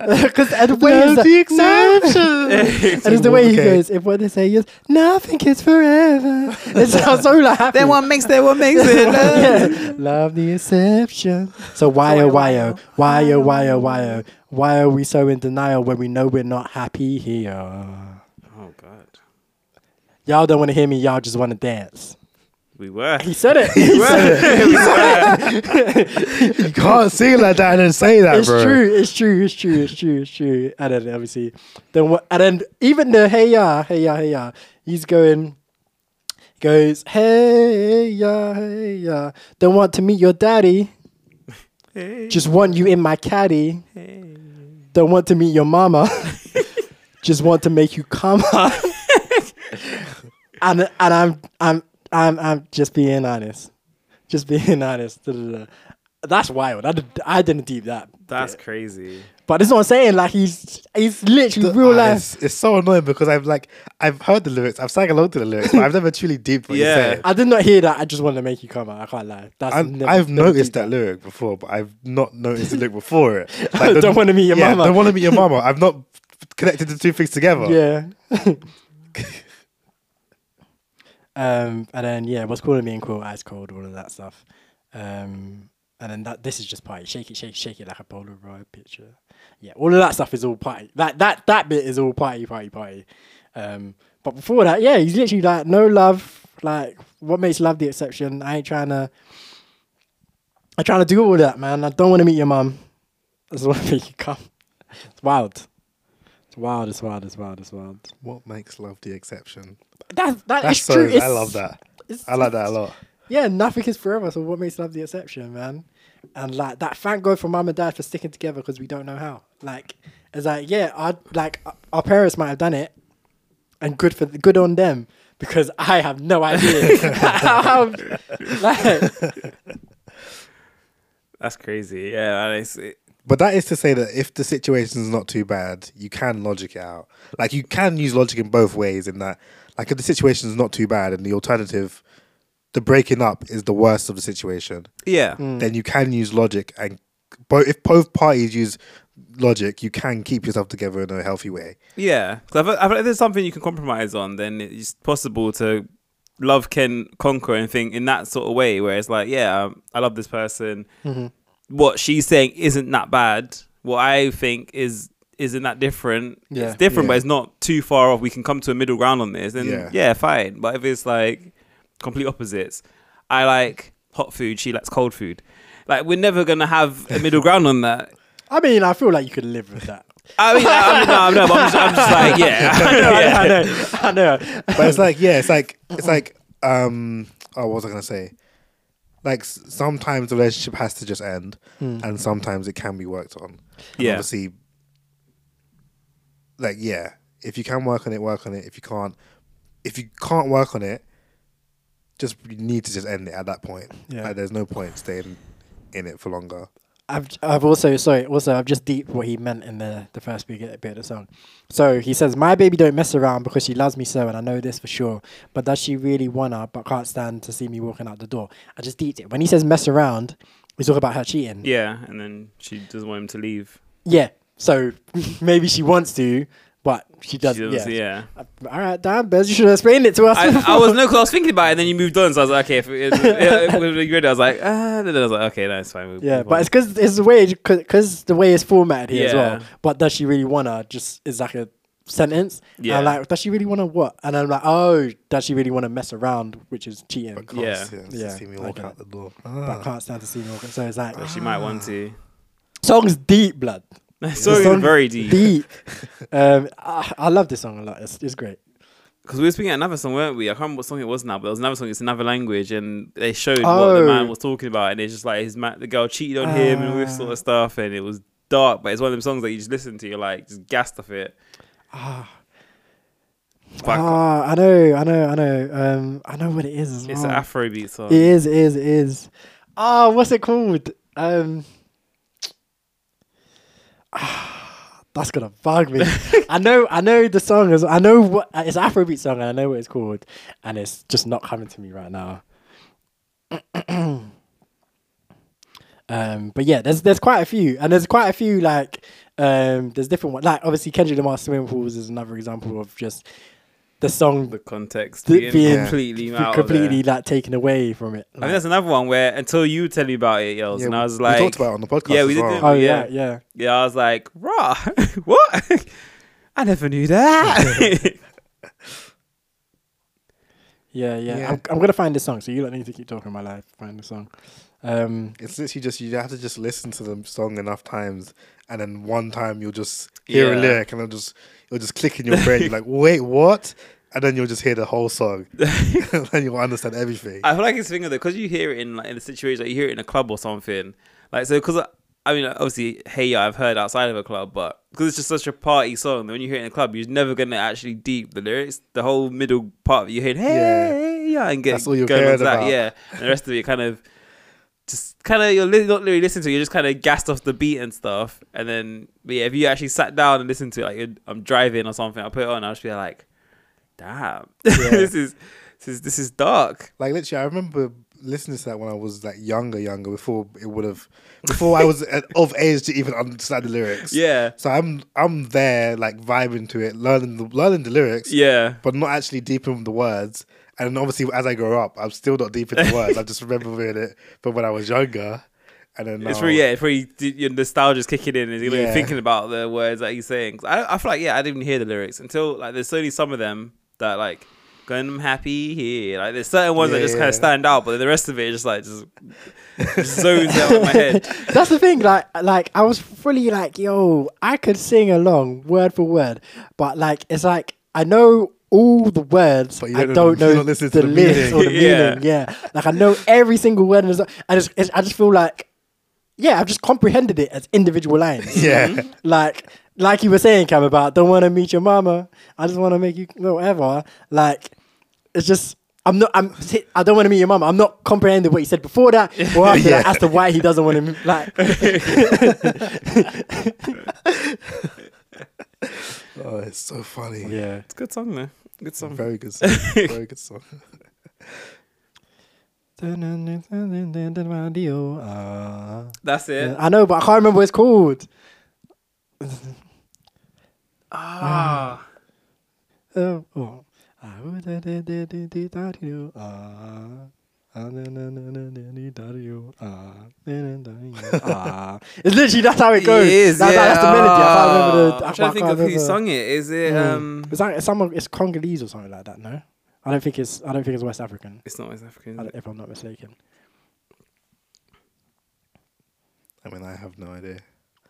and Because the way Love he's the exception. and it's the way he Okay. goes. If what they say is nothing is forever, it sounds so like happy. then what makes that what makes it love? yeah. Love the exception. So why oh why oh, oh why oh why oh why oh why are we so in denial when we know we're not happy here? Oh god, Y'all don't want to hear me. Y'all just want to dance. We were. He said it. He said it. You can't sing like that and then say that, it's bro. true. It's true. It's true. It's true. It's true. And then obviously, then what? And then even the hey ya, hey ya, hey ya. He's going. Goes hey ya, hey ya. Don't want to meet your daddy. Just want you in my caddy. Don't want to meet your mama. Just want to make you come. and and I'm I'm I'm I'm just being honest. Just being honest. That's wild. I, did, I didn't deep that. That's bit. crazy. But this is what I'm saying. Like he's he's literally The- real ah, life. It's, it's so annoying because I've like I've heard the lyrics, I've sang along to the lyrics, but I've never truly deep what Yeah. you say. I did not hear that. I just want to make you come out. I can't lie. That's I've, never- I've never noticed deep that lyric before, but I've not noticed the lyric before it. Like the- Don't wanna meet your yeah, mama. Don't want to meet your mama. I've not connected the two things together. Yeah. Um, and then yeah, what's calling me in cool, ice cold, all of that stuff. Um, and then that this is just party. Shake it, shake, it, shake it like a Polaroid picture. Yeah, all of that stuff is all party. That that that bit is all party, party, party. Um, But before that, yeah, he's literally like no love. Like what makes love the exception? I ain't trying to. I'm trying to do all that, man. I don't want to meet your mum. I just want to make you come. It's wild. It's wild. It's wild. It's wild. It's wild. What makes love the exception? That that That's is so. true. I love that. I like that a lot. Yeah, nothing is forever. So what makes love the exception, man? And like that, thank God for mum and dad for sticking together because we don't know how. Like, it's like yeah, I like our parents might have done it, and good for good on them because I have no idea how. how- like, That's crazy. Yeah, and it's, it, But that is to say that if the situation is not too bad, you can logic it out. Like you can use logic in both ways. In that, like if the situation is not too bad and the alternative, the breaking up is the worst of the situation, yeah. then you can use logic and both if both parties use logic, you can keep yourself together in a healthy way. Yeah, 'Cause I feel, I feel like if there's something you can compromise on, then it's possible to love can conquer and think in that sort of way, where it's like, yeah, um, I love this person. What she's saying isn't that bad. What I think is isn't that different. Yeah. it's different, but it's not too far off. We can come to a middle ground on this, and Yeah. yeah, fine. But if it's like complete opposites, I like hot food. She likes cold food. Like we're never gonna have a middle ground on that. I mean, I feel like you could live with that. I mean, I, I mean, no, no, but I'm just, I'm just like, yeah, I yeah. know, I know. But it's like yeah, it's like it's like um oh what was I gonna say? Like sometimes the relationship has to just end, hmm. and sometimes it can be worked on. And Yeah. obviously, like yeah, if you can work on it, work on it. If you can't, if you can't work on it, just you need to just end it at that point. Yeah. Like, there's no point staying in it for longer. I've I've also sorry also I've just deep what he meant in the the first bit, bit of the song. So he says, "My baby don't mess around because she loves me so, and I know this for sure. But does she really wanna? But can't stand to see me walking out the door." I just deeped it when he says mess around. He's talking about her cheating. Yeah, and then she doesn't want him to leave. Yeah. So maybe she wants to, but she She doesn't. doesn't- yeah. yeah. All right, damn, Bez, you should have explained it to us. I, I was no, because I was thinking about it, and then you moved on. So I was like, okay, if it, it, it, when you it, I was like, ah, then I was like, okay, no, it's fine. we'll Yeah, but on. it's because it's the way because the way it's formatted here as well. But does she really wanna? Just is like a sentence. Yeah. Yeah. I'm like, does she really wanna what? And I'm like, oh, does she really wanna mess around? Which is cheating. But can't Yeah. see, Yeah, see me I walk get out the door. But Ah. I can't stand to see me walking. So it's like But she might want to. songs deep, blood. So song very deep. Deep. um, I, I love this song a lot. It's, it's great. Because we were speaking another song, weren't we? I can't remember what song it was now, but there was another song. It's another language, and they showed what the man Oh. was talking about, and it's just like his man, the girl cheated on him, and all this sort of stuff, and it was dark. But it's one of them songs that you just listen to, you're like just gassed off it. Ah, ah, I know, I know, I know. Um, I know what it is as it's well. an Afrobeat song. It is, it is, it is. Oh, what's it called? Um, that's gonna bug me. I know, I know the song is. I know what it's an Afrobeat song, and I know what it's called, and it's just not coming to me right now. um, but yeah, there's there's quite a few, and there's quite a few like um, there's different ones. Like obviously, Kendrick Lamar "Swimming Pools" is another example of just the song The context The- being, being completely out completely Of like taken away from it. I mean, that's another one where until you tell me about it, yells, Yeah, and I was we like, talked about it on the podcast. Yeah, we did, well. oh yeah, yeah. yeah. yeah, I was like, raw, what? I never knew that. Yeah, yeah. Yeah. I'm, I'm gonna find this song. So you don't need to keep talking my life. Find the song. Um, It's literally just you have to just listen to the song enough times, and then one time you'll just hear a lyric, and it'll just it'll just click in your brain. You're like, wait, what? And then you'll just hear the whole song, and you'll understand everything. I feel like it's a thing of because you hear it in like in a situation, like you hear it in a club or something. Like so, because I mean, obviously, hey, yeah, I've heard outside of a club, but because it's just such a party song, that when you hear it in a club, you're never gonna actually deep the lyrics. The whole middle part of you hear, hey, yeah, and get That's all you're going caring that, yeah. And the rest of it, kind of, kind of you're li- not really listening to. it, You're just kind of gassed off the beat and stuff. And then, but yeah, if you actually sat down and listened to it, like I'm driving or something, I put it on, I'll just be like, damn, this is this is this is dark. Like literally, I remember listening to that when I was like younger, younger before it would have, before I was of age to even understand the lyrics. Yeah. So I'm I'm there like vibing to it, learning the learning the lyrics, Yeah. but not actually deep in the words. And obviously, as I grow up, I'm still not deep in the words. I just remember hearing it from when I was younger. And then It's pretty, yeah, it's pretty, your nostalgia's kicking in and you're Yeah. thinking about the words that he's saying. I, I feel like, yeah, I didn't even hear the lyrics until, like, there's only some of them that like going I'm happy here. Like there's certain ones that Yeah, just kind of stand out, but the rest of it just like just, just zones out in my head. That's the thing. Like, like I was fully like, yo, I could sing along word for word, but like, it's like I know all the words, But you I don't know don't the- you're know not the to the or the meaning. Yeah. meaning. Yeah, like I know every single word, and it's- I just, it's, I just feel like, yeah, I've just comprehended it as individual lines. Yeah. like, like you were saying, Cam, about don't want to meet your mama. I just want to make you whatever. Like, it's just. I'm not. I'm. I don't want to meet your mama. I'm not comprehending what he said before that or after Yeah. that as to why he doesn't want to. Like, Oh, it's so funny. yeah. It's a good song though. Good song. Very good song. Very good song. Uh, That's it. I know, but I can't remember what it's called. Ah. Oh, oh. Ah, oh. It's literally that's how it goes. It is, That's, yeah. that's the melody. I can't remember the. I'm trying to think of who remember. sung it. Is it? Mm. Um, It's like it's someone. It's Congolese or something like that. No, I don't think it's. I don't think it's West African. it's not West African. Is? If I'm not mistaken. I mean, I have no idea.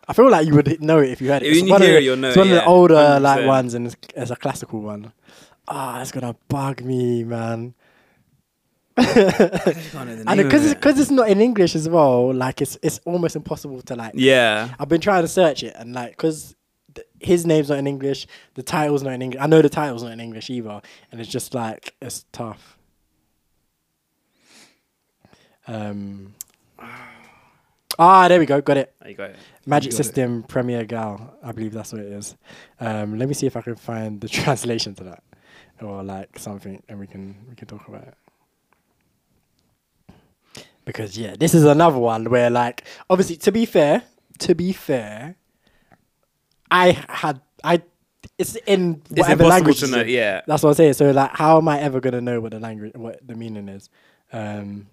I feel like you would know it if you heard it. If It's you one, hear of it, the, you'll know it's it, one of the older like 100%. ones, and it's, it's a classical one. Ah, it's gonna bug me, man. And because it's, cause it's not in English as well, like it's it's almost impossible to like. Yeah. I've been trying to search it, and like because th- his name's not in English, the title's not in English. I know the title's not in English either, and it's just like it's tough. Um. Ah, there we go. Got it. There you go. Magic got it. System Premier Gaou. I believe that's what it is. Um, let me see if I can find the translation to that, or like something, and we can we can talk about it. Because yeah, this is another one where like obviously to be fair, to be fair, I had I it's in It's whatever impossible language to know. Yeah. That's what I'm saying. So like, how am I ever gonna know what the language, what the meaning is? Um,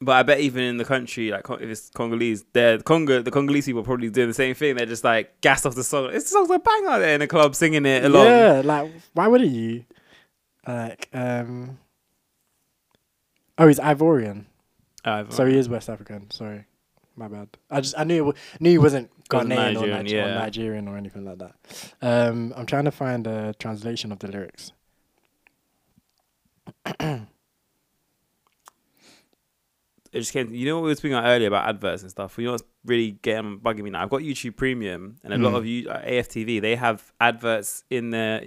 But I bet even in the country, like if it's Congolese, they're Congo, the Congolese people probably doing the same thing. They're just like gassed off the song. It's the song's like bang out there in the club singing it along. Yeah, like why wouldn't you? Like, um, oh, he's Ivorian, Uh, so he is West African. Sorry, my bad. I just I knew it w- knew he wasn't Ghanaian or, Nigerian, Niger- or. Nigerian or anything like that. Um, I'm trying to find a translation of the lyrics. it just came. You know what we were speaking about earlier about adverts and stuff. You know what's really getting bugging me now? I've got YouTube Premium, and a lot Mm. of you uh, AFTV they have adverts in their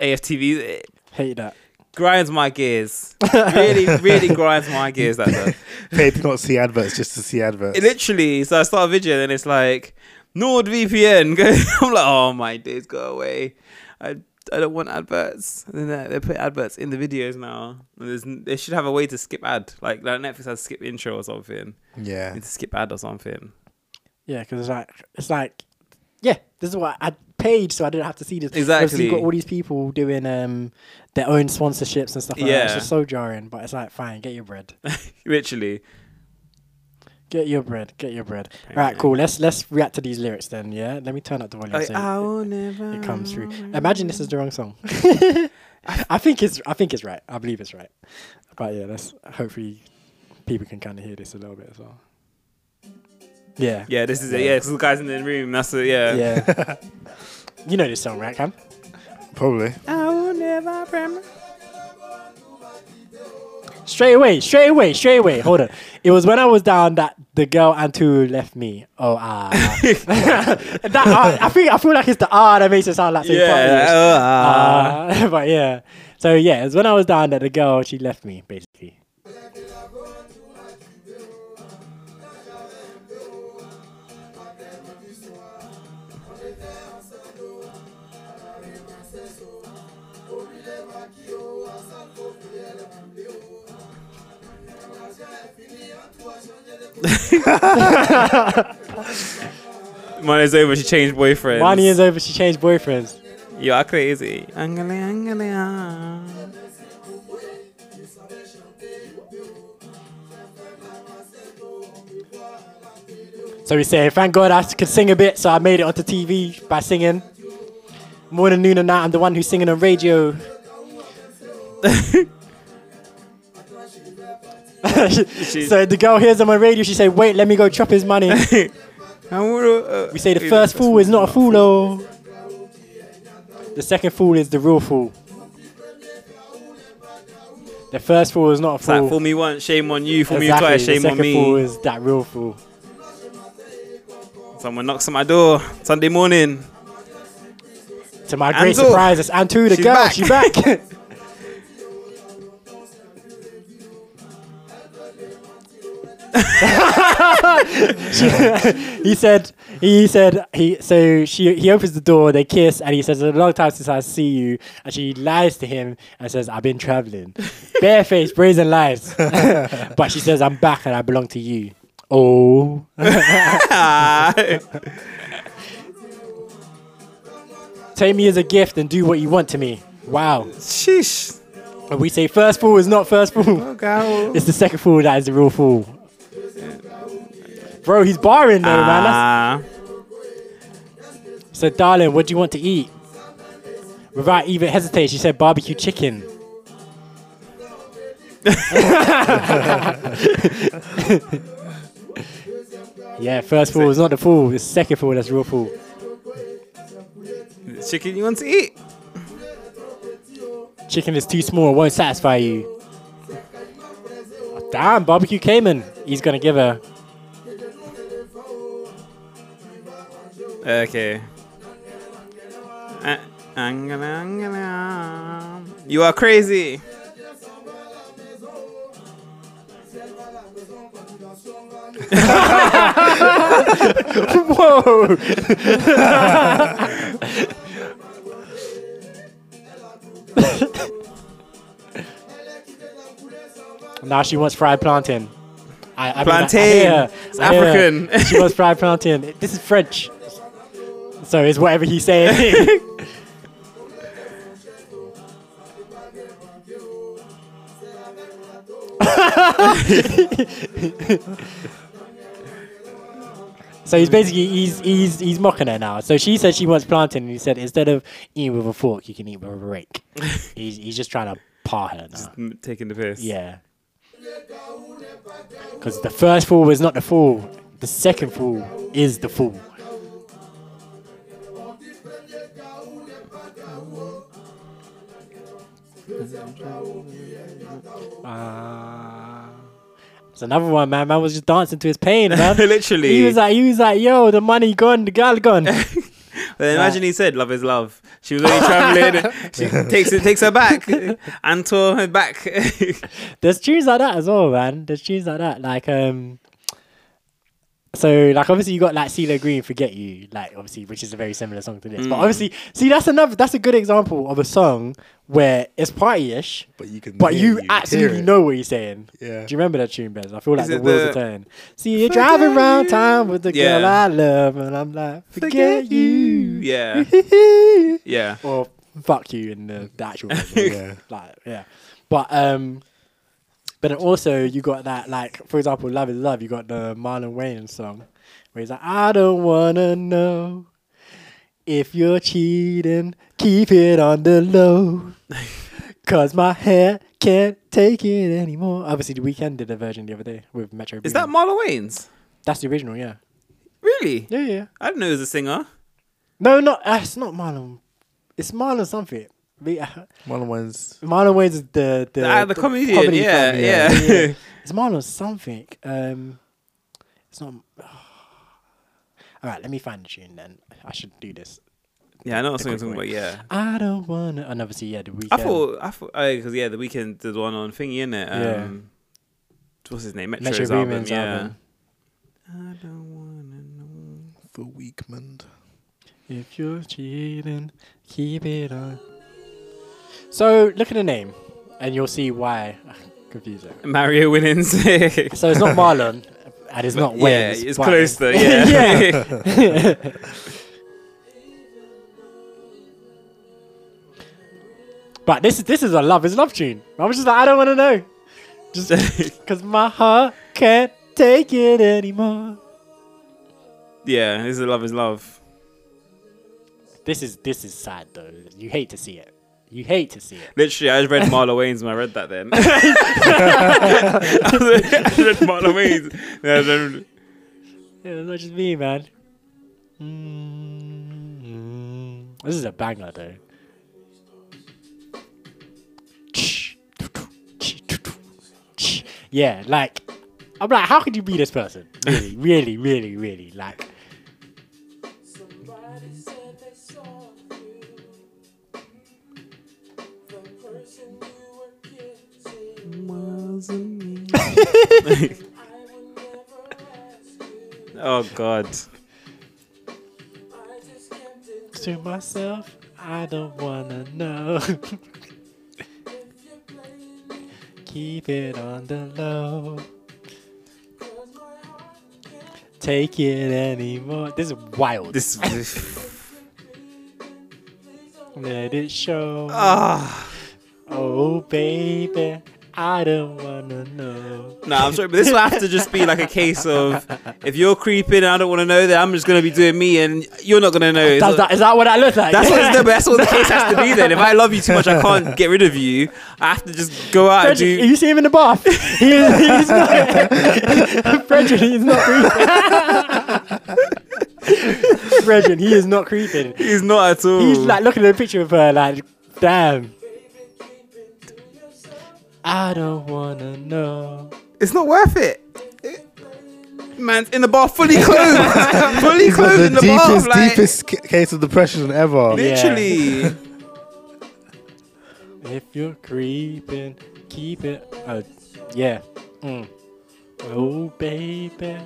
AFTV. Hate that. Grinds my gears. really, really grinds my gears. That does. Pay to not see adverts just to see adverts. It literally. So I start a video, and it's like NordVPN. I'm like, oh my days, go away. I I don't want adverts. And then they, they put adverts in the videos now. And there's, they should have a way to skip ad, like like Netflix has skip intro or something. yeah. To skip ad or something. Yeah, because it's like it's like yeah, this is what I so I didn't have to see this. Obviously, Exactly. you've got all these people doing um their own sponsorships and stuff like that. It's just so jarring, but it's like fine, get your bread. Literally. Get your bread. Get your bread. Okay. Right, cool. Let's let's react to these lyrics then. Yeah, let me turn up the volume Like, so I it, never. it comes through. Imagine this is the wrong song. I think it's I think it's right. I believe it's right. But yeah, let's hopefully people can kind of hear this a little bit as well. Yeah. Yeah, this is it. Yeah, because the guys in the room. That's it. Yeah. Yeah. you know this song, right, Cam? Probably. I will never. promise. Straight away, straight away, straight away. Hold on. It was when I was down that the girl Antu left me. Oh ah. that ah, I think I feel like it's the ah that makes it sound like so Yeah. uh. Uh, but yeah. So yeah, it's when I was down that the girl she left me basically. Money's over. She changed boyfriends. Money is over. She changed boyfriends. You are crazy. Angele, angele, ah. So we say, thank God I could sing a bit, so I made it onto TV by singing. Morning, noon, and night. I'm the one who's singing on radio. so the girl hears on my radio. She say, "Wait, let me go chop his money." Uh, We say the first fool is not a fool, oh. The second fool is the real fool. The first fool is not a It's like, fool. fool me once, shame on you. Fool Exactly. me twice, shame on me. second fool is that real fool. Someone knocks on my door Sunday morning. To my great surprise, it's Antu, the She's girl. back. She's back. he said he said he so she he opens the door they kiss and he says it's a long time since i see you. And she lies to him and says i've been traveling. Barefaced brazen lies. But she says i'm back and i belong to you. Oh. Take me as a gift and do what you want to me. Wow. Sheesh. and we say first fool is not first fool. Oh, okay. it's the second fool that is the real fool bro he's barring though man That's, Ah. So, darling, what do you want to eat? Without even hesitating, she said barbecue chicken. yeah, first fool is not the fool. It's second fool that's real fool. Chicken you want to eat? Chicken is too small, won't satisfy you. Damn, barbecue Cayman. He's gonna give her. Okay. I'm gonna, I'm gonna- You are crazy. Whoa! now she wants fried plantain. I, I mean, I- I Plantain. hear. It's. African. she wants fried plantain. This is French. So it's whatever he's saying. So he's basically he's he's he's mocking her now. So she said she wants planting, and he said instead of eating with a fork, you can eat with a rake. he's he's just trying to par her now. Mm, Taking the piss. Yeah. Because the first fool was not the fool. The second fool is the fool. Ah. It's another one, man. Man was just dancing to his pain, man. Literally. He was like, he was like, yo, the money gone, the girl gone. Then imagine he said, "Love is love." She was only traveling. she takes it, takes her back, and tore her back. There's tunes like that as well, man. There's tunes like that, like um. So like obviously you got like CeeLo Green, "Forget You," like obviously which is a very similar song to this. But Mm. obviously, see that's another that's a good example of a song where it's party-ish, But you can. but you hear absolutely know what he's saying. Yeah. Do you remember that tune, Bez? I feel like the wheels the- are turning. See you driving Forget around town with the girl I love, and I'm like, forget, you. Yeah, yeah. or fuck you in the, the actual. Yeah. like yeah but um but then also you got that like for example love is love you got the marlon wayne song where he's like i don't wanna know if you're cheating. Keep it on the low cause my hair can't take it anymore. Obviously the Weeknd did a version the other day with metro Is that Marlon Wayans? that's the original yeah. Really? yeah yeah I didn't know he was a singer. no not uh, it's not marlon. It's marlon something Me- uh, Marlon Wayans. Marlon Wayans is the the, Ah, the comedian, yeah, fan, yeah. It's Marlon something. Um, it's not. all right, let me find the tune then. I should do this. Yeah, I know what The song you're quick talking about. Yeah. I don't wanna. And obviously, yeah, the Weeknd. I Weeknd. thought, I thought, because yeah, the Weeknd did one on thingy in it. Yeah. Um, what's his name? Metro Metro's album. Boomin's Yeah. album. I don't wanna know. The Weekman. If you're cheating, keep it on. So look at the name, and you'll see why. Confusing. Mario Winans. So it's not Marlon, and it's not yeah, it's close though. Yeah. yeah. But this is this is a love is love tune. I was just like, I don't want to know, just because my heart can't take it anymore. yeah, this is a love is love. This is this is sad though. You hate to see it. You hate to see it. Literally, I just read Marla Wayne's when I read that. Then I read Marla Wayne's. Yeah, then- Yeah, it's not just me, man. Mm, This is a banger though. Yeah, like I'm like, how could you be this person? Really, really, really, really, like. oh God. to myself, I don't wanna know. Keep it on the low. Take it anymore. This is wild. This. Let it show. Ah. Oh, baby, I don't wanna know. Nah, I'm sorry, but this will have to just be like a case of if you're creeping and I don't want to know, then I'm just gonna be doing me, and you're not gonna know. Is Does that, is that what that looks like? That's what, no, but that's what the case has to be. Then, if I love you too much, I can't get rid of you. I have to just go out and do. you see him in the bath. He is, he's not. Frederick, he's not creeping. Frederick, he is not creeping. He's not at all. He's like looking at a picture of her, like, damn. I don't wanna know. it's not worth it. Man's in the bar, fully clothed, fully He's clothed the in the deepest, bar, like, deepest ca- case of depression ever. literally. If you're creeping, keep it. Uh, yeah. Mm. Oh, baby.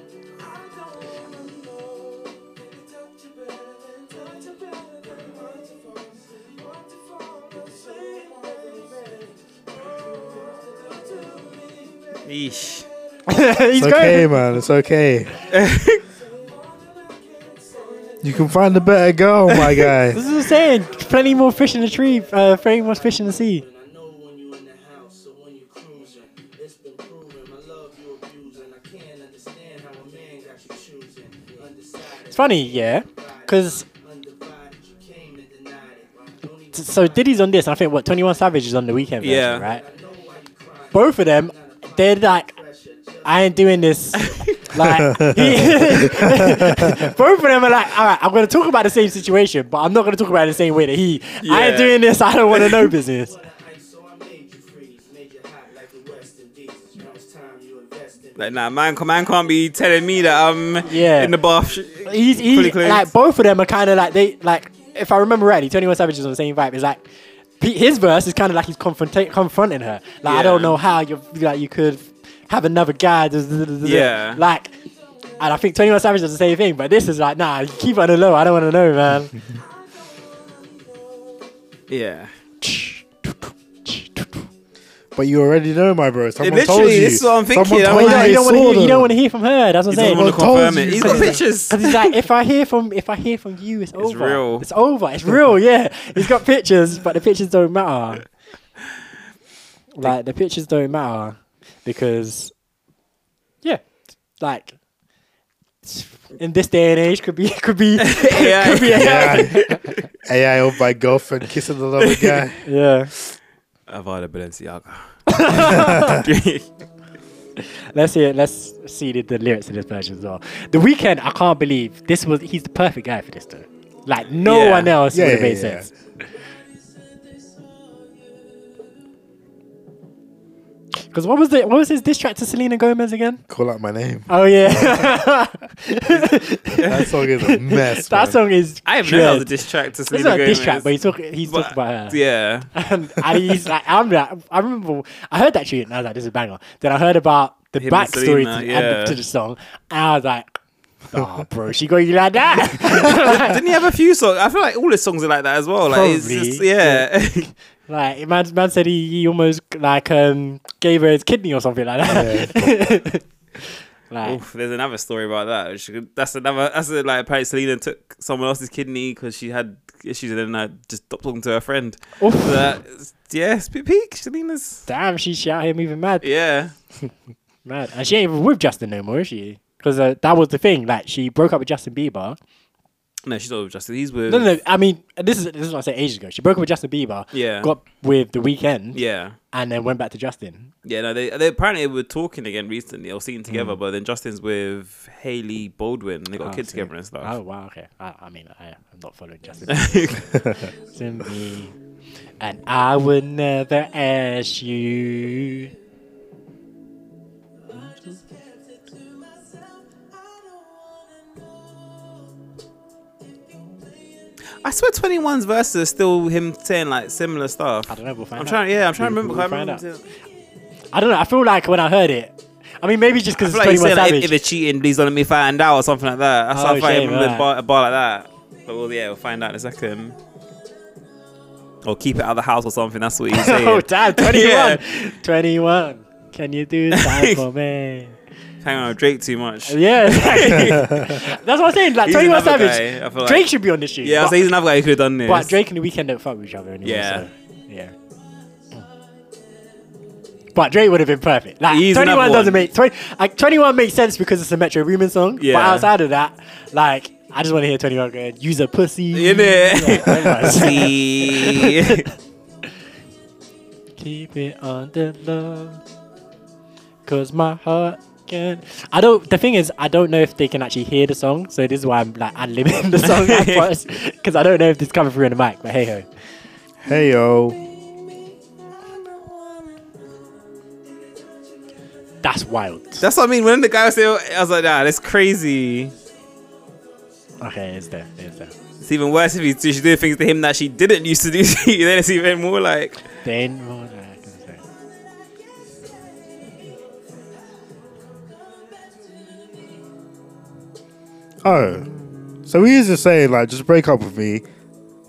Yeesh. He's It's okay, going. man. It's okay. you can find a better girl, my guy. This is what I'm saying. Plenty more fish in the tree. Uh, plenty more fish in the sea. I know when you in the house or when you cruising. It's been proven my love you abusing. I can't understand how a man got you choosing. Undecided, It's funny, yeah, because undivided, you came and denied it. Don't even so Diddy's on this. and I think what Twenty One Savage is on the Weeknd version, Yeah. right? Both of them, they're like, I ain't doing this. like, he- both of them are like, all right, I'm gonna talk about the same situation, but I'm not gonna talk about it the same way that he. I ain't doing this. I don't want to know business. for the ice, so I made you freeze. Made you hot like the West Indies. Now it's time you invest in Like, nah, man, man can't be telling me that I'm Yeah. in the bath. sh- He's he, fully clothed. like both of them are kind of like they like. If I remember rightly, Twenty One Savage is on the same vibe. It's like. His verse is kind of like he's confronta- confronting her. Like I don't know how you like you could have another guy. Yeah. Like, and I think Twenty One Savage does the same thing. But this is like, nah, keep it on the low. I don't want to know, man. Yeah. But you already know, my bro. Someone literally, told you. this is what I'm thinking. Someone I'm told But like, you you, don't, you don't they want to hear. You don't want to hear from her. That's what I'm He doesn't saying. want to confirm it. He's got pictures. Because he's like, if I hear from, if I hear from you, it's over. real. It's over. It's real. Yeah, he's got pictures, but the pictures don't matter. Like the pictures don't matter because, yeah, like in this day and age, could be could be Yeah. could be AI, AI of my girlfriend kissing another guy. yeah. Avada Balenciaga. Let's hear. Let's see the, the lyrics of this version as well. The Weeknd, I can't believe this was. He's the perfect guy for this though. Like no Yeah. one else Yeah, would have yeah, made yeah. sense. Because what was the what was his diss track to Selena Gomez again? Call out my name. Oh yeah, That song is a mess. that man. song is. I have known that was a diss track to Selena Gomez. It's not a diss track, but he's talking. He's But, talking about her. Yeah. and, and he's like, I'm like, I remember I heard that tune and I was like, this is a banger. Then I heard about the Him and backstory Selena, to, yeah. the, to the song, and I was like, oh, bro, she got you like that. Didn't he have a few songs? I feel like all his songs are like that as well. Like, it's Probably, just, yeah. Like, man, man said he, he almost like um gave her his kidney or something like that. like, Oof, there's another story about that. which That's another. That's a, like apparently Selena took someone else's kidney because she had issues, and then I just stopped talking to her friend. oof. So that, yeah, it's peak- peak. Selena's. damn, she, she out here moving mad, Yeah, mad, and she ain't even with Justin no more, is she? Because uh, that was the thing. Like, she broke up with Justin Bieber, No, she's not with Justin. He's with. No, no, no. I mean, this is this is what I said ages ago. She broke up with Justin Bieber. Yeah. Got with The Weeknd. Yeah. And then went back to Justin. Yeah, no, they they apparently were talking again recently or seen together, Mm. but then Justin's with Hailey Baldwin and they got Oh, kids see. together and stuff. Oh wow, okay. I, I mean, I, I'm not following Justin. Simply, and I would never ask you. I swear 21's verses are still him saying like similar stuff. I don't know. We'll find I'm out. trying, yeah, I'm trying to We'll- remember. we'll I, remember I don't know. I feel like when I heard it, I mean, maybe just because it's like he's 21 saying like, Savage. if, if it's cheating, please don't let me find out or something like that. That's Oh, how I remember a right. bar, a bar like that. But well, yeah, we'll find out in a second. Or keep it out of the house or something. That's what he's oh, saying. oh damn, 21, Yeah. 21. Can you do that for me? Hang on, Drake too much. Yeah, exactly. that's what I'm saying. Like 21 another Savage, guy, I feel like. Drake should be on this shit. Yeah, but, so he's another guy who could have done this. but Drake and the Weeknd don't fuck with each other anymore. Yeah. so, yeah. But Drake would have been perfect. Like He's 21 another doesn't one. make 20, like 21 makes sense because it's a Metro Boomin song. But outside of that, like I just want to hear 21 going, use a pussy. Innit? Yeah. See. Keep it on the low. Cause my heart can I don't the thing is I don't know if they can actually hear the song, so this is why I'm like unlimiting the song. Cause I don't know if this coming through in the mic, but hey ho. Hey yo. That's wild. That's what I mean. When the guy was saying, I was like, nah, that's crazy. Okay, it's there, it's there. It's even worse if he's, she's doing things to him that she didn't used to do. to you. then it's even more like, There Oh. So he is just saying like just break up with me.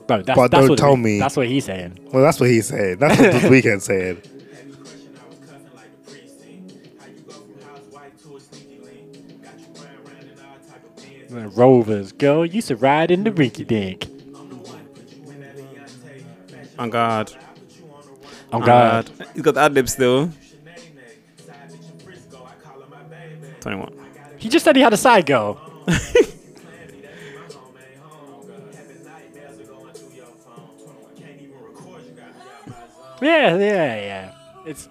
No, that's, But that's don't what tell me. That's what he's saying. Well that's what he's saying. That's what this Weeknd saying. Heavy crushing, I was cuffing like the precinct. How you go from housewife to a sneaky link? Got you round round in all type of pins. The Rovers, girl, used to ride in the rinky dink. I'm the one put you in that Beyonce. Fashion on guard. I put you on. Oh God. He's got the ad lib still. Shanae, side bitch in Frisco. I call her my baby. 21. He just said he had a side girl. Yeah, yeah, yeah. It's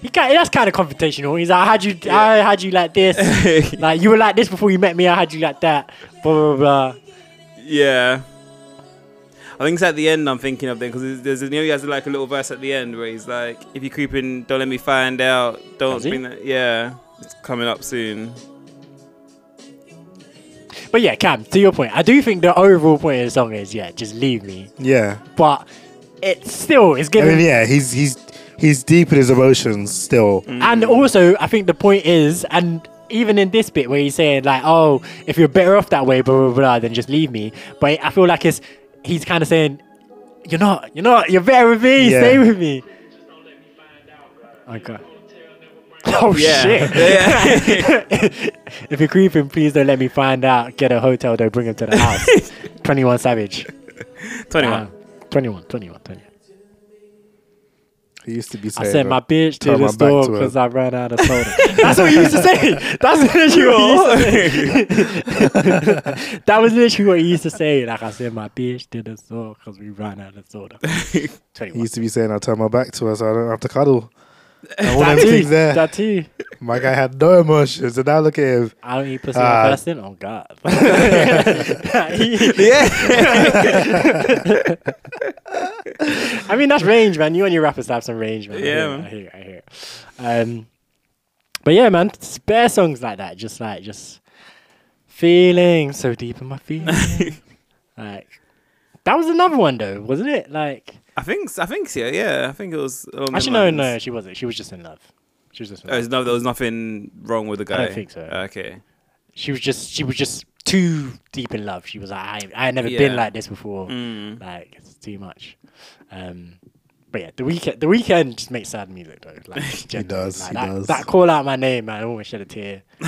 he kind that's kind of confrontational. He's like, how'd you, I had you like this? like you were like this before you met me. I had you like that. Blah blah blah. Yeah. I think it's at the end I'm thinking of them because there's, you know, he has like a little verse at the end where he's like, if you're creeping, don't let me find out. Don't Does he? bring that. Yeah. It's coming up soon. But yeah, Cam. To your point, I do think the overall point of the song is yeah, just leave me. Yeah. But it still is I giving. mean yeah, he's he's he's deep in his emotions still. Mm. And also, I think the point is, and even in this bit where he's saying like, "Oh, if you're better off that way, blah blah blah, then just leave me." But I feel like it's he's kind of saying, "You're not, you're not, you're better with me. Yeah. Stay with me." God. Oh Yeah. shit! Yeah. if you're creeping, please don't let me find out. Get a hotel, don't bring him to the house. Twenty one Savage. 21. Damn. 21, 21, 21. He used to be saying, I sent my bitch to the store because I ran out of soda. That's what he used to say. That's literally what he used to say. that was literally what he used to say. Like I sent my bitch to the store because we ran out of soda. He used to be saying I'll turn my back to her so I don't have to cuddle. And all That them too. things there. That too. My guy had no emotions and now look at him. I don't eat pussy Ah. on fasting. Oh God. yeah. I mean that's range, man. You and your rappers have some range, man. I Yeah, hear man. I hear, I hear. Um, but yeah, man, spare songs like that, just like just feeling so deep in my feelings. like that was another one though, wasn't it? Like I think, I think so. Yeah. I think it was. along actually, no, lines. no, she wasn't. She was just in love. She was just. In Oh, love. there's no, there was nothing wrong with the guy. don't think so. Okay. She was just. She was just too deep in love. She was like, I, I had never been like this before. Mm. Like it's too much. Um, but yeah, the Weeknd. The Weeknd just makes sad music though. Like he does, Like, he that, does. That call out my name, man. I almost shed a tear.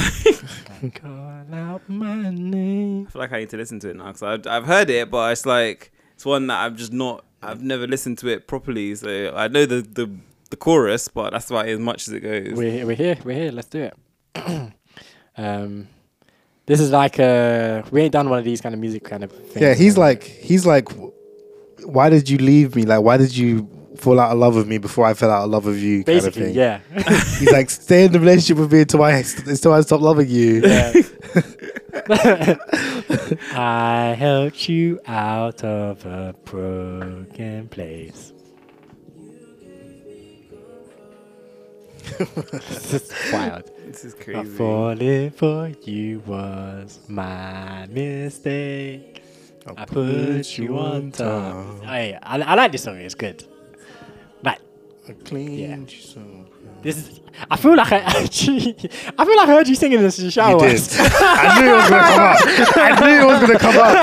Like, call out my name. I feel like I need to listen to it now because I've, I've heard it, but it's like it's one that I've just not. I've never listened to it properly, so I know the the, the chorus, but that's about as much as it goes. We're we're here. We're here. Let's do it. um, This is like a we ain't done one of these kind of music kind of things. Yeah, he's like he's like, why did you leave me? Like, why did you fall out of love with me before I fell out of love with you? basically, kind of thing. yeah. He's like, stay in the relationship with me until I until I stop loving you. Yeah. I helped you out of a broken place. this is wild. This is But crazy. falling for you was my mistake. I put you on top. Oh, yeah. I, I like this song. It's good. Like Clean. Yeah. so- this is. I feel like I actually. I feel like I heard you singing this in the shower. You did. I knew it was gonna come up. I knew it was gonna come up.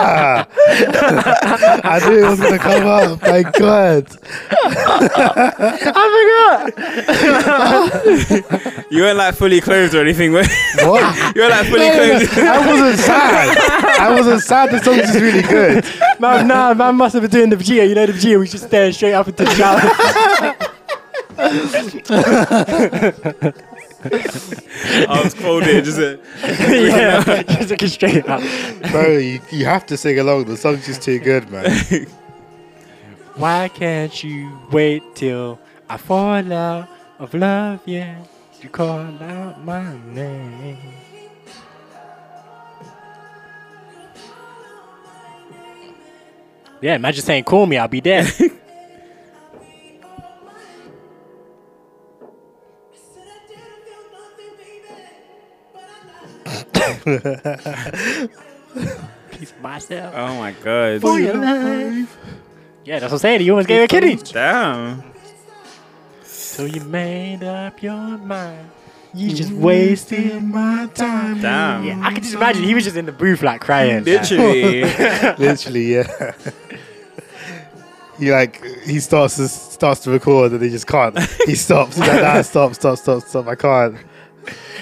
Ah! I knew it was gonna come up. My God. I forgot. You weren't like fully clothed or anything. were you? What? You were like fully No, no, no. I wasn't sad. I wasn't sad. The song's just really good. Man, nah, man must have been doing the Vegeta. You know the Vegeta, we just staring straight up into the shower. I was quoted. Just a, yeah, just looking straight up. Bro, you, you have to sing along. The song's just too good, man. Why can't you wait till I fall out of love? Yeah, you call out my name. Yeah, imagine saying, "Call me, I'll be there." Piece of myself. oh my god. For your life. Yeah, that's what I'm saying. You almost gave her a kidney. Damn. So you made up your mind. You just wasted my time. Damn. Yeah, I could just imagine he was just in the booth like crying. Literally. Literally, yeah. He like he starts to starts to record and he just can't. He stops. He's like, nah, stop, stop, stop, stop. I can't.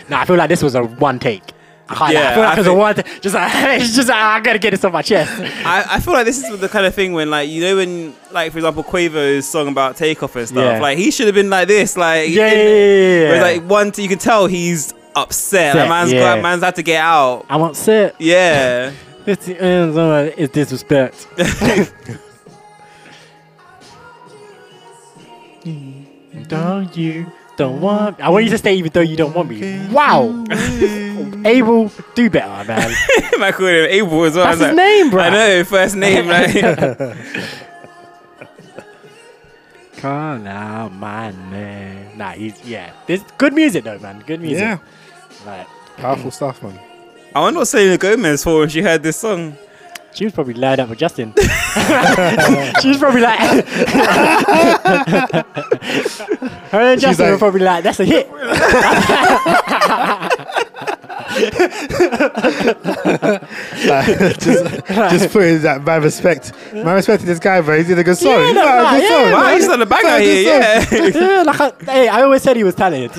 Nah, I feel like this was a one take. Yeah, I I it was a think- one. Just like it's just like, I gotta get this off my chest. I, I feel like this is the kind of thing when, like, you know, when, like, for example, Quavo's song about takeoff and stuff, Yeah. like, he should have been like this, like, Yeah, yeah, yeah, yeah. like, one, you can tell he's upset. Like, Upset, man's yeah. got, man's had to get out. I want sit. Yeah. Ends on is uh, disrespect. don't you? Don't want. I want you to stay even though you don't want me. Wow. Abel, do better, man. I called him Abel as well. That's was his like, name, bro. I know, first name, right? Call out my name. Nah, he's yeah. This good music though, man. Good music. Yeah, Like powerful stuff, man. I wonder what Selena Gomez for when she heard this song. She was probably lined up with Justin. she was probably like, her and Justin were probably like, that's a hit. Like, just, just putting that man respect. Man respecting this guy, bro. He's in a good song. Yeah, He's no, got a good yeah, song. man. Wow, he's on the banger here, yeah. yeah, like I, hey, I always said he was talented.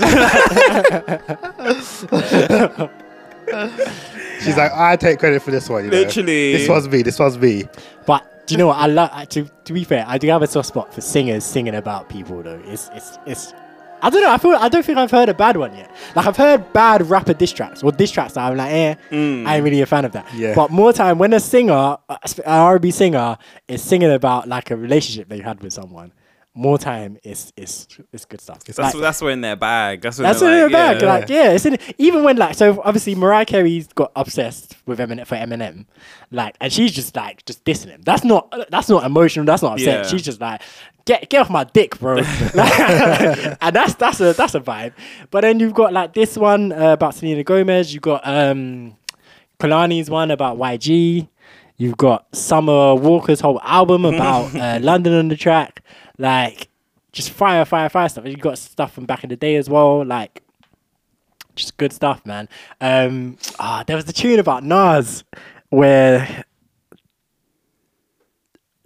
She's like, I take credit for this one. You know? Literally. This was me. This was me. But do you know what? I love. To, to be fair, I do have a soft spot for singers singing about people. Though it's it's it's. I don't know. I feel. I don't think I've heard a bad one yet. Like I've heard bad rapper diss tracks or diss tracks that I'm like, eh, I ain't really a fan of that. Yeah. But more time when a singer, uh, an R&B singer, is singing about like a relationship they had with someone, more time is is it's good stuff. That's, Like, that's when they're bag. That's when That's the like, bag. yeah. Like, yeah, it's in even when like so obviously Mariah Carey's got obsessed with Eminem for Eminem, like, and she's just like just dissing him. That's not that's not emotional. That's not upset. Yeah. She's just like get get off my dick, bro. and that's that's a that's a vibe. But then you've got like this one uh, about Selena Gomez. You've got um Kehlani's one about YG. You've got Summer Walker's whole album about uh, London on the track. Like just fire, fire, fire stuff. You got stuff from back in the day as well, like just good stuff, man. Um, ah, there was the tune about Nas where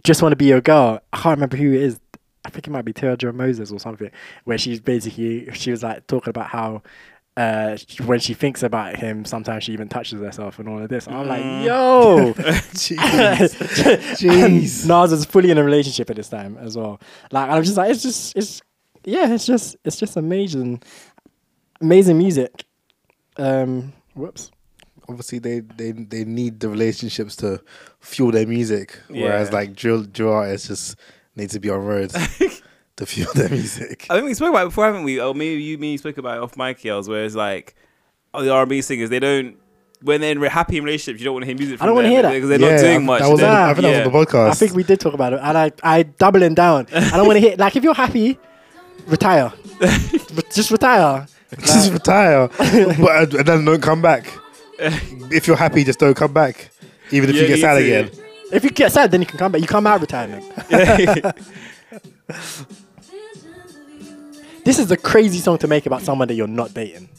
just want to be your girl. I can't remember who it is. I think it might be Joe Moses or something. Where she's basically she was like talking about how. Uh, when she thinks about him, sometimes she even touches herself and all of this. And I'm like, yo, Jeez. Jeez. Nas is fully in a relationship at this time as well. Like I'm just like it's just it's yeah, it's just it's just amazing amazing music. Um whoops. obviously they they they need the relationships to fuel their music, whereas like drill drill artists just need to be on roads to fuel their music. I think we spoke about it before, haven't we? Oh, or maybe you, me, spoke about it off mic, Yells, where it's like, oh, the R&B singers, they don't, when they're in re- happy in relationships, you don't want to hear music from I don't wanna hear that. Because they're yeah, not doing much. That was They're- I think that was on the podcast. I think we did talk about it, and I I doubling down. I don't want to hear like if you're happy, retire. Just retire. just retire, but and then don't come back. if you're happy, just don't come back, even if Yeah, you get sad again. If you get sad, then you can come back. You come out of retirement. This is a crazy song to make about someone that you're not dating.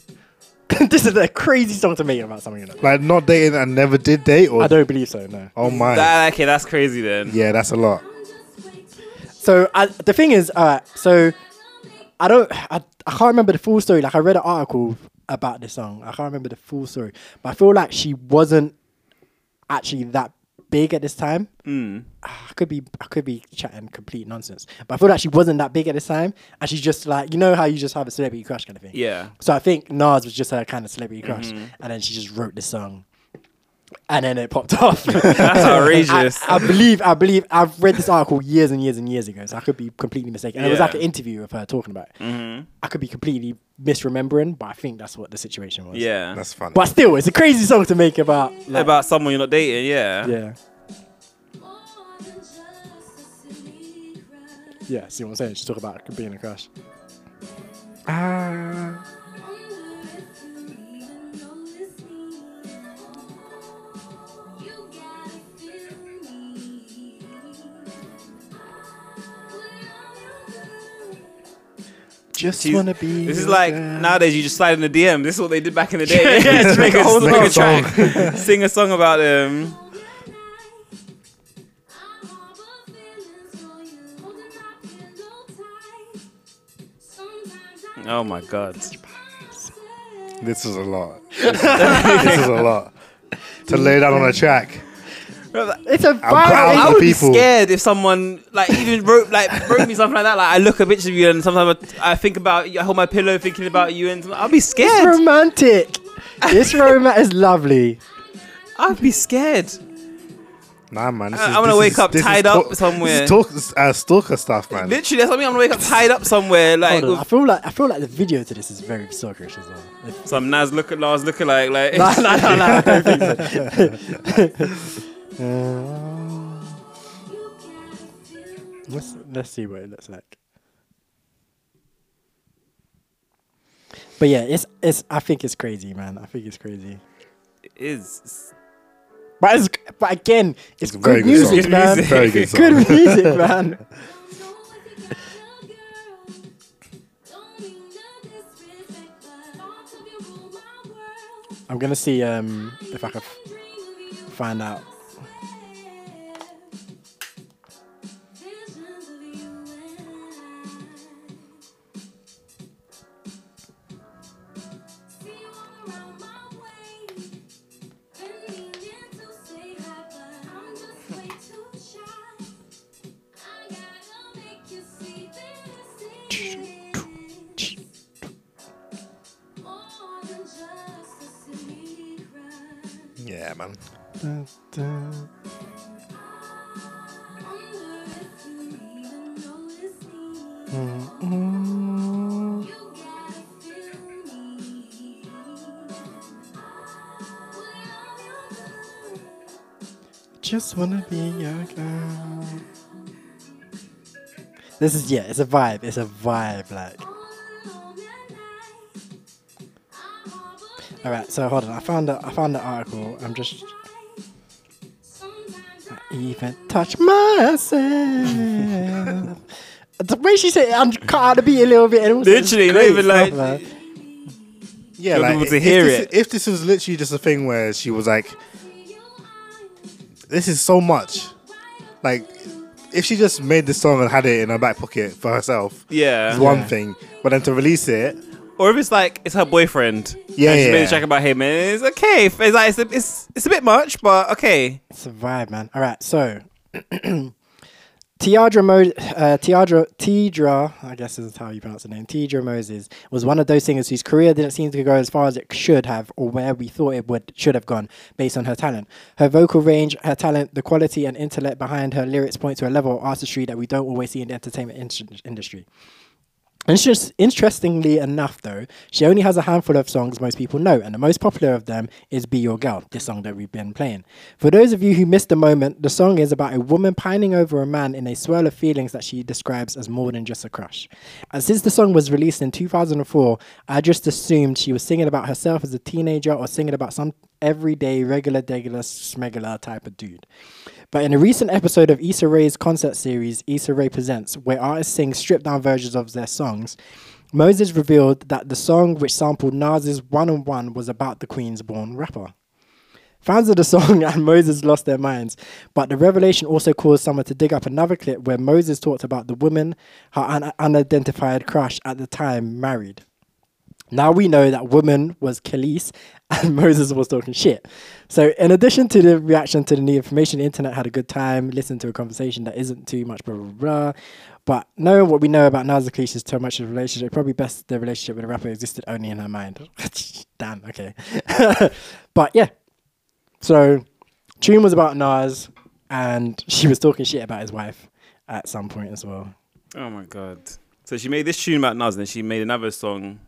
this is a crazy song to make about someone you're not. Like not dating and never did date, or I don't believe so. No. oh my, That, okay, that's crazy then. yeah, that's a lot. So I, the thing is, uh, so I don't, I, I can't remember the full story. Like I read an article about this song. I can't remember the full story, but I feel like she wasn't actually that big at this time. Mm. I could be, I could be chatting complete nonsense, but I feel like she wasn't that big at this time, and she's just like, you know how you just have a celebrity crush kind of thing. Yeah. So I think Nas was just her kind of celebrity crush, Mm-hmm. and then she just wrote this song, and then it popped off. That's outrageous. I, I believe, I believe, I've read this article years and years and years ago, so I could be completely mistaken. And it was like an interview of her talking about it. Mhm. I could be completely misremembering, but I think that's what the situation was. Yeah. That's funny. But still, it's a crazy song to make about. Like, about someone you're not dating, yeah. yeah. Yeah, see what I'm saying? She's talking about being a crush. Ah. Just She's- wanna be. This is like girl. nowadays you just slide in the DM. This is what they did back in the day. Yeah, just make a whole Make a song, track, sing a song about them. Oh my god. This is a lot. this is a lot to lay down on a track. It's a proud viral. I would be people. scared if someone like even wrote like wrote me something like that. Like I look a picture of you and sometimes I, I think about you. I hold my pillow thinking about you, and I'll be scared. It's romantic. this romance is lovely. I'd be scared. Nah, man. This I- is, I'm gonna wake is- up this is tied talk- up somewhere. This is talk, uh, stalker stuff, man. Literally, that's what I mean. I'm gonna wake up tied up somewhere, like on, I feel like I feel like the video to this is very stalkerish as well. If- some Nas look at Lars looking like I don't think so. Uh, let's let's see what it looks like. But yeah, it's it's. I think it's crazy, man. I think it's crazy. It is. But it's, but again, it's, It's a very good good song. music, man. Very good song. Good music, man. I'm gonna see um if I can f- find out. Just wanna be your girl. This is yeah, it's a vibe. It's a vibe, like. All right, so hold on. I found the I found the article. I'm just I even touch myself. the way she said, it, I'm cut out the beat a little bit. And Literally, not even like- Yeah, like to if hear this, it. If this was literally just a thing where she was like, "This is so much," like if she just made the song and had it in her back pocket for herself, Yeah. it's one Yeah. thing. But then to release it, Or if it's like it's her boyfriend. Yeah, and she made yeah. a track about him, and it's okay. It's like it's a, it's, it's a bit much, but okay. It's a vibe, man. All right, so Tiadra Mo, uh, Tiadra, Tidra, I guess is how you pronounce the name. Teedra Moses was one of those singers whose career didn't seem to go as far as it should have, or where we thought it would should have gone, based on her talent. Her vocal range, her talent, the quality and intellect behind her lyrics point to a level of artistry that we don't always see in the entertainment in- industry. Interest, interestingly enough, though, she only has a handful of songs most people know, and the most popular of them is Be Your Girl, this song that we've been playing. For those of you who missed the moment, the song is about a woman pining over a man in a swirl of feelings that she describes as more than just a crush. And since the song was released in 2004, I just assumed she was singing about herself as a teenager or singing about some everyday, regular, regular, smegular type of dude. But in a recent episode of Issa Rae's concert series, Issa Rae Presents, where artists sing stripped down versions of their songs, Moses revealed that the song which sampled Nas's One on One was about the Queens born rapper. Fans of the song and Moses lost their minds, but the revelation also caused someone to dig up another clip where Moses talked about the woman her un- unidentified crush at the time married. Now we know that woman was Kelis and Moses was talking shit. So, in addition to the reaction to the new information, the internet had a good time, listened to a conversation that isn't too much blah blah blah. But knowing what we know about Nas and Kelis' so much of the relationship, probably best the relationship with the rapper existed only in her mind. Damn, okay. but yeah. So, Tune was about Nas, and she was talking shit about his wife at some point as well. Oh my god. So she made this tune about Nas, and then she made another song.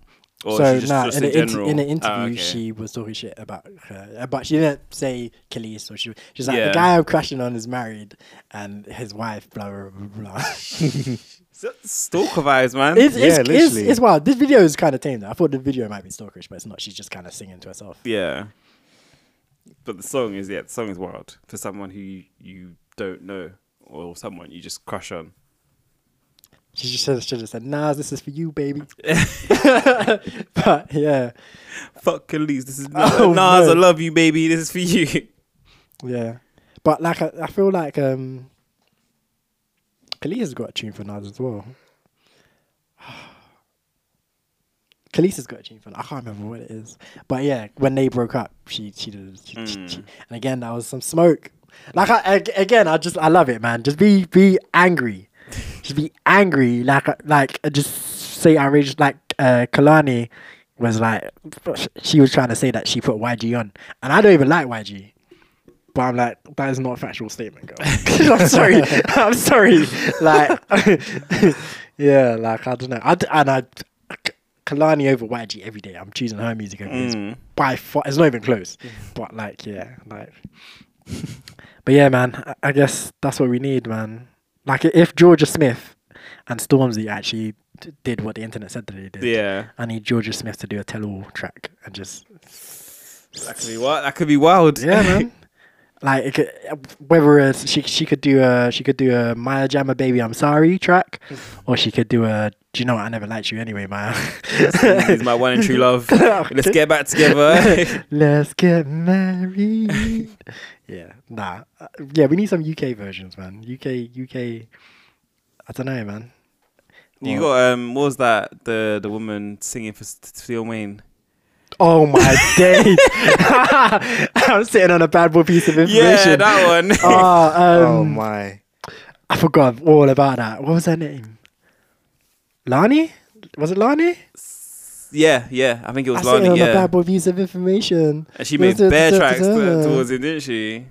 Or so she just, nah, just in, in, inter- general. in the Ah, interview, okay. she was talking shit about her, Uh, but she didn't say Kelis. So she she's like Yeah. the guy I'm crashing on is married, and his wife, blah blah blah. blah. So- Stalker vibes, man. it's, Yeah, it's, it's, literally. it's wild. This video is kind of tame. Though. I thought the video might be stalkerish, but it's not. She's just kind of singing to herself. yeah. But the song is yeah, the song is wild for someone who you, you don't know or someone you just crush on. She just should, have said, "Nas, this is for you, baby." but yeah, Fuck Kelis, this is Oh, Nas. I love you, baby. This is for you. yeah. But like, I, I feel like um, Kelis has got a tune for Nas as well. Kelis has got a tune for. I can't remember what it is, but yeah, when they broke up, she she did. She, she- Mm. she- and again, that was some smoke. Like I, again, I just I love it, man. Just be be angry, just be angry. Like like uh, just say outrageous. Like uh, Kehlani was like, she was trying to say that she put YG on, and I don't even like YG. But I'm like, that is not a factual statement, girl. I'm sorry. I'm sorry. Like, yeah, like I don't know. I d- and I, Kehlani over YG every day. I'm choosing her music over his Mm. by far. It's not even close. But like, yeah, like. But yeah, man. I, I guess that's what we need, man. Like, if Jorja Smith and Stormzy actually d- did what the internet said that they did, Yeah, I need Jorja Smith to do a tell-all track and just that could be wild. That could be wild. yeah, man. Like it could, whether it's, she she could do a she could do a Maya Jama baby I'm sorry track, or she could do a do you know what I never liked you anyway Maya. He's my one and true love. Let's get back together. Let's get married. Yeah, nah, Uh, yeah. We need some UK versions, man. UK UK. I don't know, man. you Well- got um, what was that? The the woman singing for S- Steel Wayne. Oh my days! I'm sitting on a bad boy piece of information. Yeah, that one. Oh, um, oh my. I forgot all about that. What was her name? Lani? Was it Lani? Yeah, yeah. I think it I was sent her Lani. on a Yeah, bad boy piece of information. and she made Da- da- bare da- tracks da- da- to- towards it, didn't she?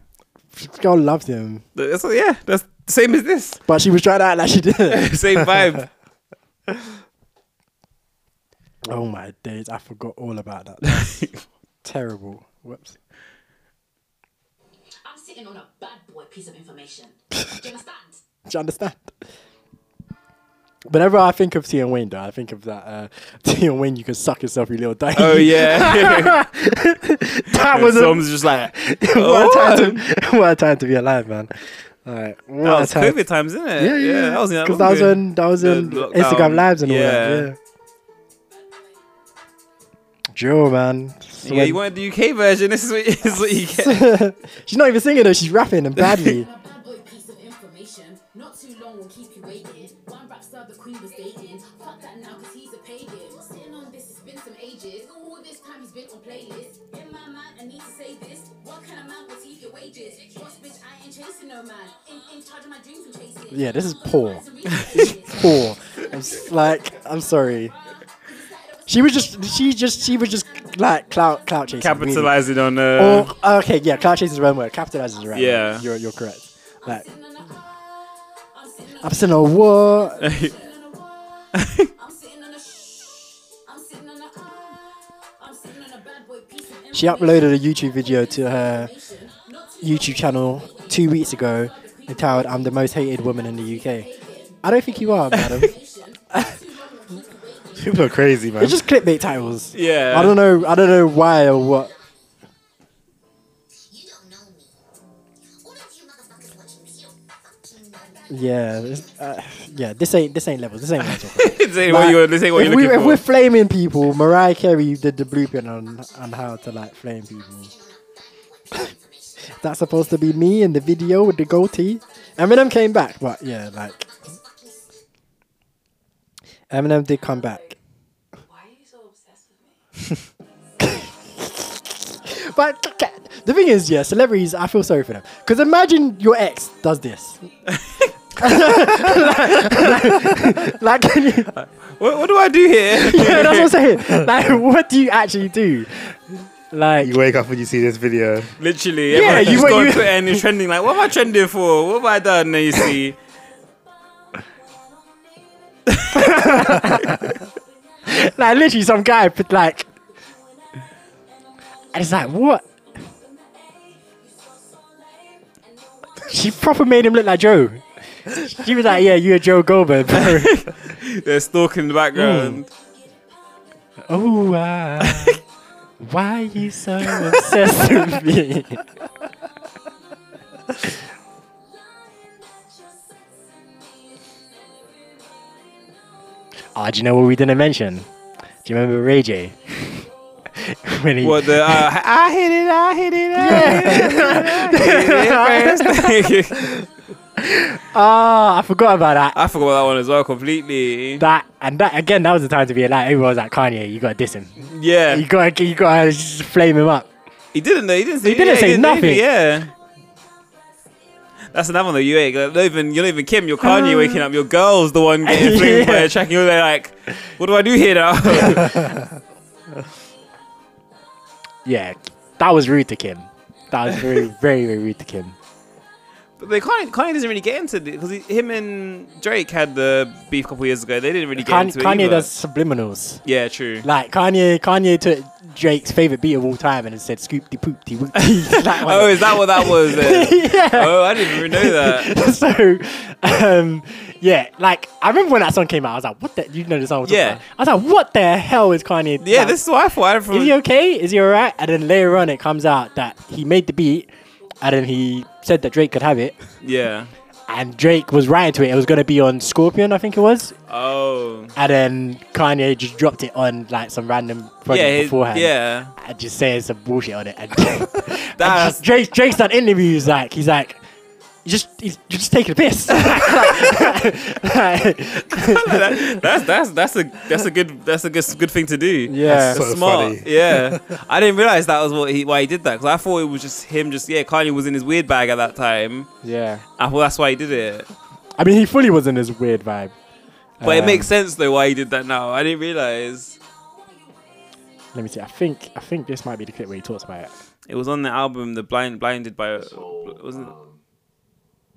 Girl loved him, That's, yeah, that's the same as this. but she was trying to act like she did. Same vibe. oh my days! I forgot all about that. Terrible. Whoops. I'm sitting on a bad boy piece of information. Do you understand? Do you understand? Whenever I think of T Wayne, though, I think of that uh, T Wayne. You can suck yourself, you little dyke. Oh yeah. that was Someone's just like, what, a oh. time to, what a time to be alive, man. Like, what That was time. COVID times, isn't it? Yeah, yeah, that was because that was when that was in. Instagram lives and all Yeah. that. Yeah. Joe, man. Yeah, you wanted the UK version. This is what, this is what you get. she's not even singing though. She's rapping and badly. Time he's been on playlists. In my mind, I need to say this. What kind of man will keep your wages? Boss bitch, I ain't chasing no man. In, in charge of my dreams and chasing. Yeah, this is poor. This Poor. I'm s- like, I'm sorry. She was just, she just, she was just like clout, clout chasing. really. Capitalizing on uh, Or okay, yeah, clout chasing is the wrong word. Capitalize is the right Yeah. word. You're, you're correct. Like, I'm sitting on what? She uploaded a YouTube video to her YouTube channel two weeks ago entitled "I'm the most hated woman in the UK." I don't think you are, madam. People are crazy, man. it's just clickbait titles. yeah. I don't know. I don't know why or what. Yeah, this- uh, yeah. This ain't this ain't levels. This ain't levels. this ain't what you're, this ain't what you're we, looking if for. we're flaming people, Mariah Carey did the blueprint on on how to like flame people. That's supposed to be me in the video with the goatee. Eminem came back, but yeah, like Eminem did come back. Why are you so obsessed with me? But the thing is, yeah, celebrities, I feel sorry for them. Because imagine your ex does this. like, like, can you, what, what do I do here? yeah, that's what I'm saying. Like, what do you actually do? Like, you wake up and you see this video. Literally, Yeah, yeah. you You were- go you- Twitter and you're trending like, what am I trending for? What have I done? And then you see, like literally, some guy put like, and it's like, what? She proper made him look like Joe. She was like, yeah, you're Joe Goldberg, bro. they're stalking in the background. oh, uh, why are you so obsessed with me? Oh, do you know what we didn't mention? Do you remember Ray J? when he, What the? Uh, I hit it. I hit it. I hit it. I hit it first. Ah, I forgot about that. I forgot about that one as well completely. That and that again. That was the time to be like, everyone was like, Kanye, you gotta diss him. Yeah, You gotta, you gotta just flame him up. he didn't. though. He didn't. Say, He didn't yeah, say didn't nothing. anything, Yeah. That's another one though. You ain't not even you're not even Kim. You're Kanye waking up. Your girl's the one getting flamed by Yeah. a track. and You're like, what do I do here now? Yeah, that was rude to Kim. That was very, very, very rude to Kim. But they Kanye, Kanye doesn't really get into it because him and Drake had the beef a couple years ago. They didn't really get Kanye, into it. Kanye either. does subliminals. Yeah, true. Like Kanye, Kanye took Drake's favorite beat of all time and said "scoop de poop de whoop." That one. Oh, is that what that was? yeah. Oh, I didn't even know that. so, um, yeah, like I remember when that song came out, I was like, "What the?" You know the song? Yeah. about. I was like, "What the hell is Kanye?" Yeah, like, this is what I thought. From, Is he okay? Is he alright? And then later on, it comes out that he made the beat, and then he said that Drake could have it, yeah. and Drake was writing to it. It was gonna be on Scorpion, I think it was, Oh. and then Kanye just dropped it on like some random project Yeah, beforehand. yeah. and just saying some bullshit on it. And, That's and Drake, Drake's done interviews like he's like. You just, he's you're just taking a piss. Like- that's that's that's a that's a good that's a good good thing to do. Yeah. That's So smart. funny. Yeah, I didn't realize that was what he why he did that because I thought it was just him. Just yeah, Kanye was in his weird bag at that time. yeah. I thought that's why he did it. I mean, he fully was in his weird vibe. But it Um, makes sense though why he did that now. I didn't realize Let me see. I think I think this might be the clip where he talks about it. it was on the album The Blind Blinded by whole, wasn't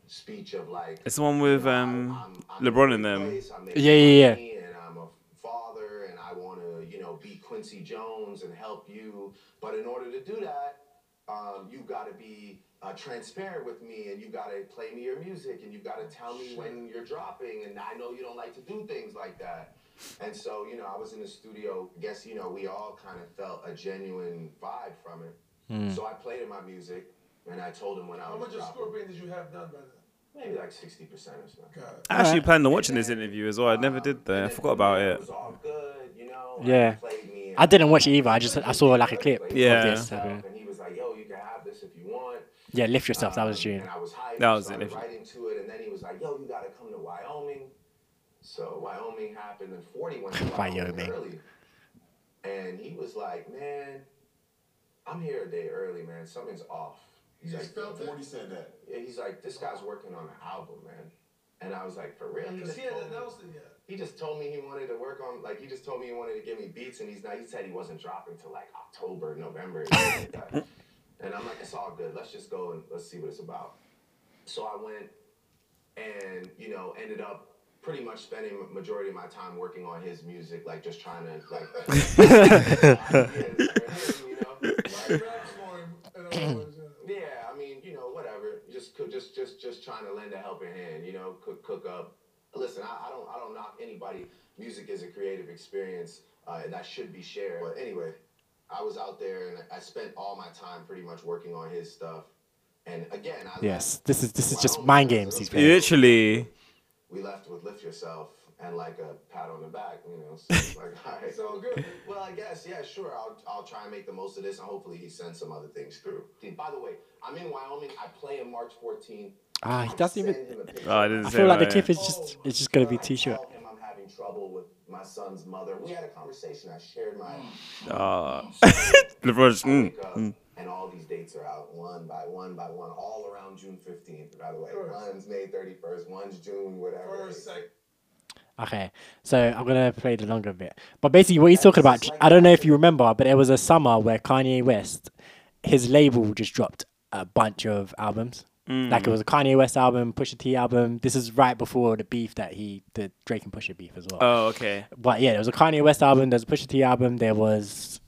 speech of like it's the one with um I'm- I'm LeBron in and them. place, Yeah, yeah, yeah. And I'm a father, and I want to, you know, be Quincy Jones and help you. But in order to do that, um, you got to be uh, transparent with me, and you got to play me your music, and you got to tell me when you're dropping. And I know you don't like to do things like that. And so, you know, I was in the studio. I guess you know, we all kind of felt a genuine vibe from it. Hmm. So I played him my music, and I told him when I How was much of dropping. Scorpion did you have done by then? Maybe like sixty percent or something. God. I actually planned on watching this interview as well. I never did that. I forgot about it. was all good, you know. Yeah. he played me I didn't watch it either. I just I saw like a clip. Yeah. Of this. stuff, happening. and he was like, "Yo, you can have this if you want." Yeah, lift yourself. That was Um, June. And I was hyped. That was it, Lift- Writing to it, and then he was like, "Yo, you gotta come to Wyoming." So Wyoming happened, and Forty went to Wyoming, Wyoming. early, and he was like, "Man, I'm here a day early, man. Something's off." He's like, Forty said that. yeah, he's like, this guy's working on an album, man. And I was like, for real? He just he hadn't told me- announced it yet. He just told me he wanted to work on, like, he just told me he wanted to give me beats, and he's not. He said he wasn't dropping till like October, November, something like. And I'm like, it's all good. Let's just go and let's see what it's about. So I went and you know ended up pretty much spending majority of my time working on his music, like just trying to like. you know, like, Raps for him. And all that, yeah. yeah, I mean, you know, whatever. Just, cook, just, just, just trying to lend a helping hand. You know, cook, cook up. Listen, I, I don't, I don't knock anybody. Music is a creative experience uh, and that should be shared. But anyway, I was out there and I spent all my time pretty much working on his stuff. And again, I Yes, left this is this is my just mind games he's playing. Literally. We left with lift yourself and like a pat on the back. You know, so like, all right. It's all good. Well, I guess, yeah, sure. I'll, I'll try and make the most of this, and hopefully he sends some other things through. By the way, I'm in Wyoming. I play on March 14th. Ah, he I doesn't even. send him a picture Oh, I didn't I say feel like the that, clip is just it's just gonna be I too short. tell him I'm having trouble with my son's mother. We had a conversation. I shared my. Uh, LeBron's, mm, wake And all these dates are out one by one by one, all around June 15th, by the way. First. One's May 31st, one's June, whatever. First, second. Okay, so I'm gonna play the longer bit. But basically, what he's talking about, I don't know if you remember, but there was a summer where Kanye West, his label just dropped a bunch of albums. Mm. Like it was a Kanye West album, Pusha T album. This is right before the beef that he, the Drake and Pusha beef as well. Oh, okay. But yeah, there was a Kanye West album. There's a Pusha T album. There was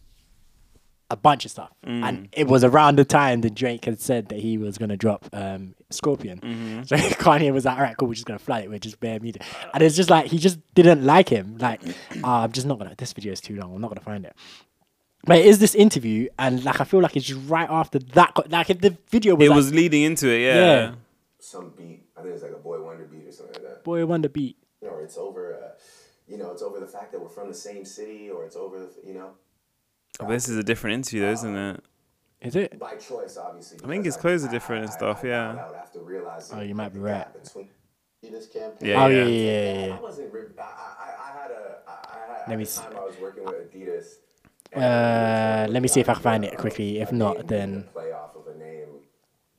a bunch of stuff, and it was around the time that Drake had said that he was gonna drop um, Scorpion. So Kanye was like, "All right, cool, we're just gonna flood it with just bare music," and it's just like he just didn't like him. Like, "Ah, I'm just not gonna. This video is too long. I'm not gonna find it. But it is this interview, and like I feel like it's just right after that. co- Like if the video was, It like, was leading into it, yeah. Yeah. Some beat. I think it's like a Boy Wonder beat or something like that. Boy Wonder beat. Or it's over, uh, you know, it's over the fact that we're from the same city, or it's over, the, you know, But this is a different interview, though, isn't it? Is it? by choice, obviously. I think his clothes are different and stuff, I yeah. found out after realizing Oh, you might be right. gap between- See this campaign? Yeah, Oh yeah. yeah, yeah, yeah. yeah. I wasn't. I, I, I had a. I, I had, Let me see. I was working with Adidas. Uh, let me see if I can find it quickly. If not, then play off of a name,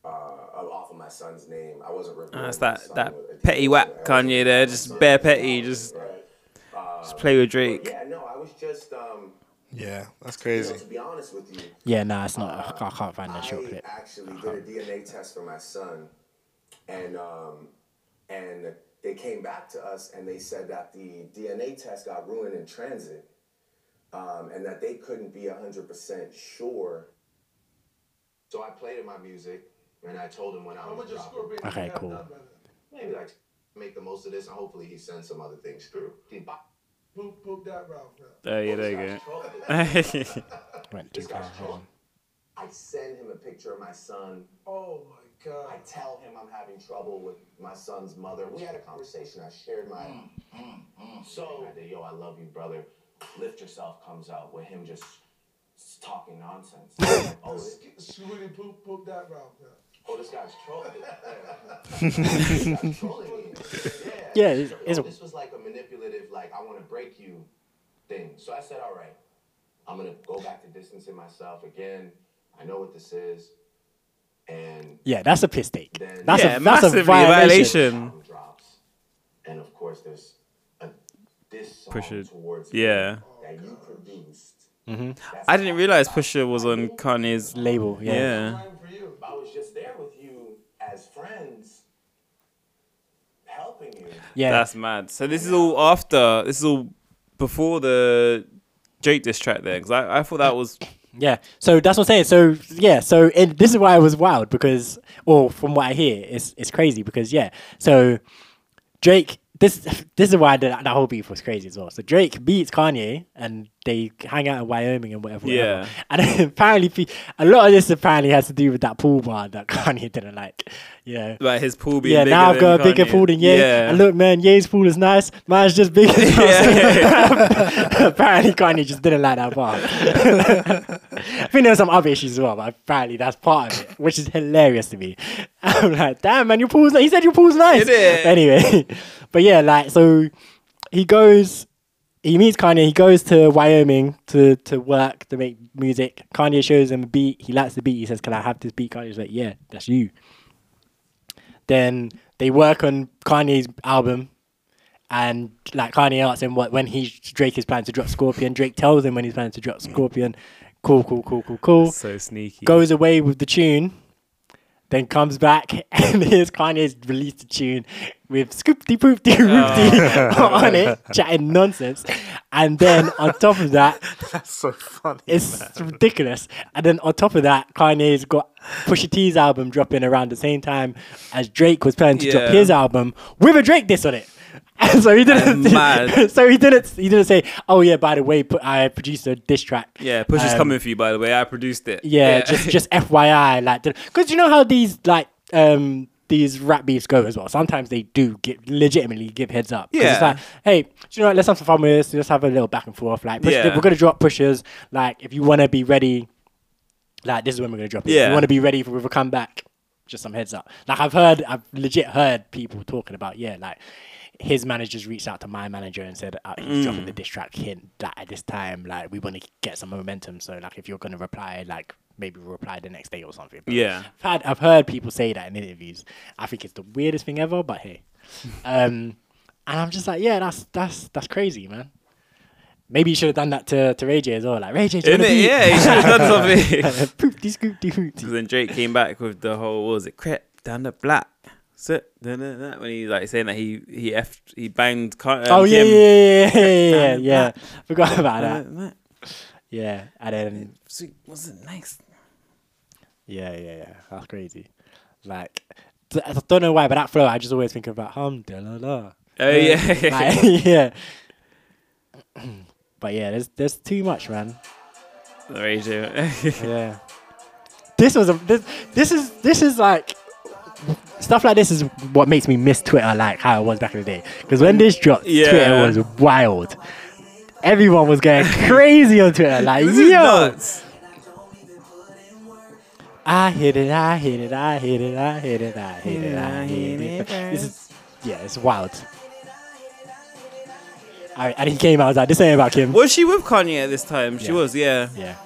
uh, off of my son's name. I wasn't. Ah, it's that that petty and whack I wasn't Kanye there, just bare petty, just just play with Drake. Yeah, no, I was just. Um, Yeah, that's you know, crazy. to be honest with you, yeah, no, it's not. I can't, I can't find that short I clip. actually did a DNA test for my son, and um, and they came back to us and they said that the DNA test got ruined in transit, um, and that they couldn't be hundred percent sure. So I played him my music, and I told him when I was much of dropping. Scorpion Okay, cool. done by then? Maybe like make the most of this, and hopefully he sends some other things through. He bought- Poop, poop that Ralph now. Oh, yeah, there you go. Went too This far. guy's drunk. I send him a picture of my son. Oh my god. I tell him I'm having trouble with my son's mother. We had a conversation. I shared my. Mm, mm, mm. So, I did, yo, I love you, brother. Lift yourself comes out with him just s- talking nonsense. oh, this, Scooty poop, poop that Ralph now. Oh, this guy's trolling. this guy's trolling. Yeah. Yeah, it's- Yo, it's- this was like a manipulative, like I want to break you thing. So I said, all right, I'm gonna go back to distancing myself again. I know what this is, and Yeah, that's a piss take. That's yeah, a that's a violation. violation. drops, and of course there's a this song Pusha- towards yeah. that you produced. Mm-hmm. I didn't realize Pusha was on Kanye's. Label, yeah. Yeah. Time for you. I was just there with you as friends, helping you. Yeah, That's mad. So this is all after. This is all before the Drake diss track there, because I, I thought that was Yeah. So that's what I'm saying. So yeah. So and this is why I was wild because, or from what I hear, it's it's crazy because yeah. So Drake. This this is why the, that whole beef was crazy as well. So Drake beats Kanye and they hang out in Wyoming and whatever. whatever. Yeah. And apparently a lot of this apparently has to do with that pool bar that Kanye didn't like. You know. like his pool being Yeah, now I've got a than bigger pool than Ye. Yeah. And look, man, Ye's pool is nice. Mine's just bigger. apparently, Kanye just didn't like that part. I think there were some other issues as well, but apparently that's part of it, which is hilarious to me. I'm like, damn, man, your pool's nice. He said your pool's nice. It is. Anyway, but yeah, like, so he goes he meets Kanye. He goes to Wyoming to to work to make music. Kanye shows him a beat. He likes the beat. He says, "Can I have this beat?" Kanye's like, "Yeah, that's you." Then they work on Kanye's album, and like Kanye asks him what when he Drake is planning to drop Scorpion. Drake tells him when he's planning to drop Scorpion. Cool, cool, cool, cool, cool. So sneaky. Goes away with the tune. Then comes back and here's Kanye's released a tune with scoopty poopty oh. roopty on it, chatting nonsense. And then on top of that, That's so funny. it's ridiculous. And then on top of that, Kanye's got Pusha T's album dropping around the same time as Drake was planning to drop his album with a Drake diss on it. And so he didn't. Mad. so he didn't. He didn't say, "Oh yeah, by the way, I produced a diss track." Yeah, Push is Um, coming for you, by the way. I produced it. Yeah, just just FYI, like, because you know how these like um these rap beefs go as well. Sometimes they do get legitimately give heads up. 'Cause it's Yeah. like, hey, do you know what? Let's have some fun with this. Let's have a little back and forth. Like, push, Yeah. we're gonna drop pushers. Like, if you want to be ready, like this is when we're gonna drop it. If Yeah. you want to be ready for with a comeback. Just some heads up. Like I've heard, I've legit heard people talking about, yeah, like his managers reached out to my manager and said uh, he's dropping Mm. the diss track hint that at this time, like we want to get some momentum. So like if you're gonna reply, like maybe reply the next day or something. But Yeah. I've had I've heard people say that in interviews. I think it's the weirdest thing ever, but hey. Um and I'm just like, yeah, that's that's that's crazy, man. Maybe you should have done that to, to Ray J as well. Like Ray J, Innit? Yeah, he should have done something. Poopty scoopty hoopty. Because then Drake came back with the whole what was it crept down the black. Sit, when he like saying that he he f he banged. Um, Oh yeah, yeah, yeah, yeah, yeah. Forgot about that. Yeah, and then Sweet, was it nice? yeah, yeah, yeah. That's crazy. Like, I don't know why, but that flow, I just always think about hum da la la. Oh yeah, yeah. but yeah, there's there's too much, man. Ray J. Yeah. This was a this this is this is like stuff like this is what makes me miss Twitter like how it was back in the day. Because when this dropped, Yeah. Twitter was wild. Everyone was going crazy on Twitter. Like, This yo. I hit it, I hit it, I hit it, I hit it, I hit it, I hit it. This is, yeah, it's wild. And he came out, I was like, this ain't about Kim. Was she with Kanye at this time? She Yeah. was, yeah. Yeah.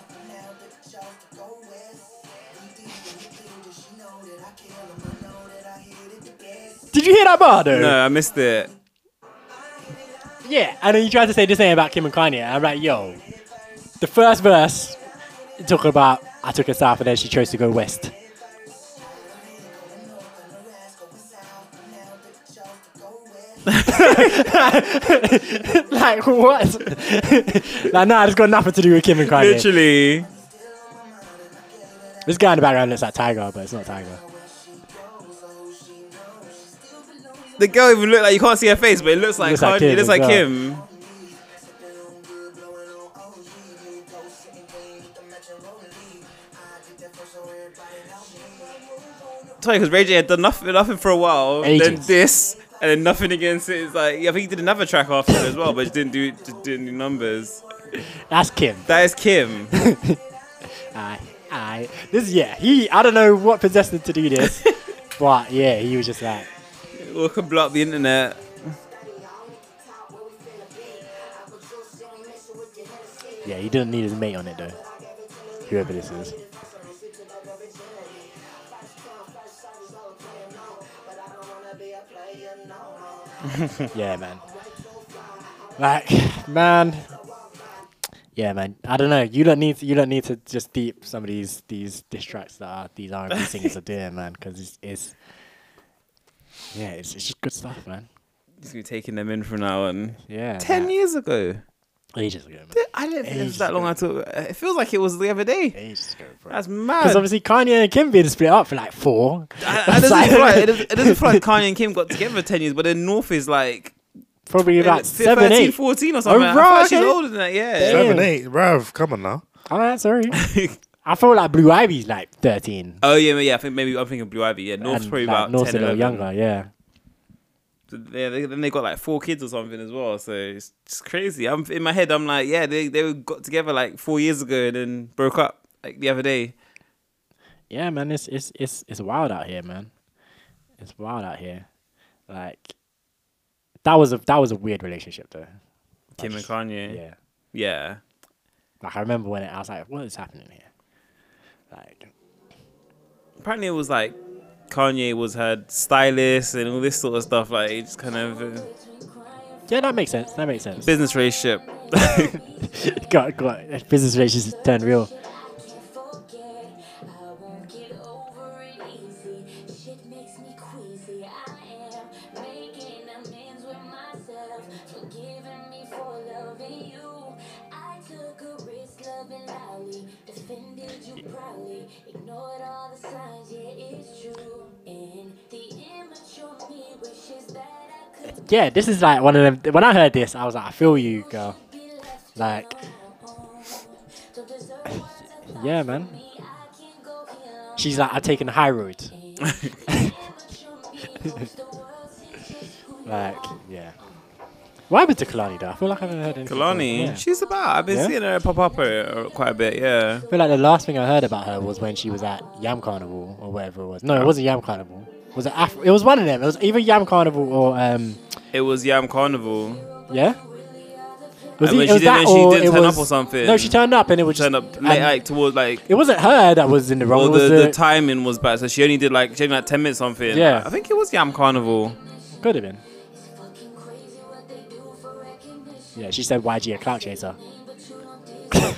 Did you hear that bar though? No, I missed it. Yeah, and then you tried to say this ain't about Kim and Kanye. I'm like, yo, the first verse talking about I took her south and then she chose to go west. like what? like nah, it's got nothing to do with Kim and Kanye. Literally. This guy in the background looks like Tiger, but it's not Tiger. The girl even looked like you can't see her face, but it looks like Looks like Kanye. It looks like. Sorry, because Ray J had done nothing, nothing for a while, then this, and then nothing again. So it's like, yeah, I think he did another track after it as well, but just didn't do, just didn't do numbers. That's Kim. That is Kim. I, I, this yeah. He, I don't know what possessed him to do this, but yeah, he was just like, we can block the internet. yeah, he didn't need his mate on it though. Whoever this is. yeah, man. Like, man. Yeah, man. I don't know. You don't need to. You don't need to just deep some of these these diss tracks that are, these R and B singers are doing, man. Because it's, it's yeah, it's, it's just good stuff, man. He's gonna be taking them in from now on. Yeah, Ten man. years ago. ages ago, man. I didn't think it was Ages that long. ago. I thought it feels like it was the other day. Ages ago, bro. That's Because mad. obviously Kanye and Kim being split up for like four. I- I doesn't feel like, it, doesn't, it doesn't feel like Kanye and Kim got together for 10 years, but then North is like Probably eh, like 13, eight. 14 or something. I right, feel like she's okay. older than that, yeah. Seven, eight. Rav, come on now. All right, sorry. I feel like Blue Ivy's like 13. Oh, yeah, yeah, I think maybe I'm thinking Blue Ivy. Yeah, North's and, probably like, about North's 10, a little 11. younger, yeah. So, yeah, they, then they got like four kids or something as well. So it's just crazy. I'm in my head. I'm like, yeah, they they got together like four years ago and then broke up like the other day. Yeah, man, it's it's it's it's wild out here, man. It's wild out here. Like that was a that was a weird relationship though. Kim and Kanye. Yeah. Yeah. Like I remember when it, I was like, what is happening here? Like, Apparently, it was like Kanye was her stylist and all this sort of stuff. Like, it just kind of uh, yeah, that makes sense. That makes sense. business relationship. got got business relations turned real. Yeah, this is like one of them. When I heard this, I was like, I feel you, girl. Like, yeah, man. She's like, I've taken the high road. like, yeah. What happened to Kehlani though? I feel like I haven't heard anything. from her. Kehlani, Yeah. she's about. I've been Yeah? seeing her pop up uh, quite a bit. Yeah. I feel like the last thing I heard about her was when she was at Yam Carnival or whatever it was. No, it wasn't Yam Carnival. Was it? Af- it was one of them. It was either Yam Carnival or um, It was Yam Carnival. yeah. Was And it- when she didn't, that she didn't turn was- up or something. No, she turned up and it was turned up late, like towards like. It wasn't her that was in the wrong. Well, the, the, the timing was bad, so she only did like she only like ten minutes something. Yeah. I think it was Yam Carnival. Could have been. Yeah, she said YG a clout chaser.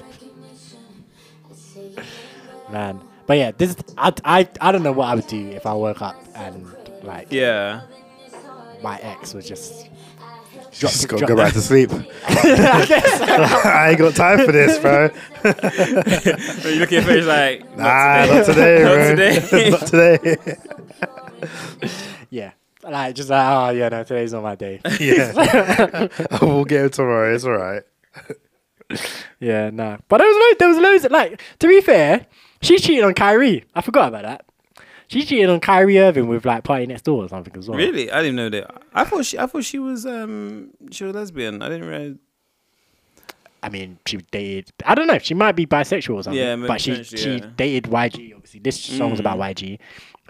Man, but yeah, this I, I I don't know what I would do if I woke up and like Yeah. My ex was just. Just gotta drop- go back to sleep. I ain't got time for this, bro. But you look at your face like, Nah, not today, Not bro. today. not today. Yeah, like just like oh yeah, no, today's not my day. yeah. we'll get it tomorrow. It's all right. Yeah, no. But there was loads. There was loads. Of, like to be fair, she cheated on Kyrie. I forgot about that. She cheated on Kyrie Irving with like Party Next Door or something as well. Really? I didn't know that. I thought she. I thought she was. Um. She was lesbian. I didn't realize. I mean, she dated. I don't know. She might be bisexual or something. Yeah, maybe but she she yeah. dated YG. Obviously, this song's about Mm. YG.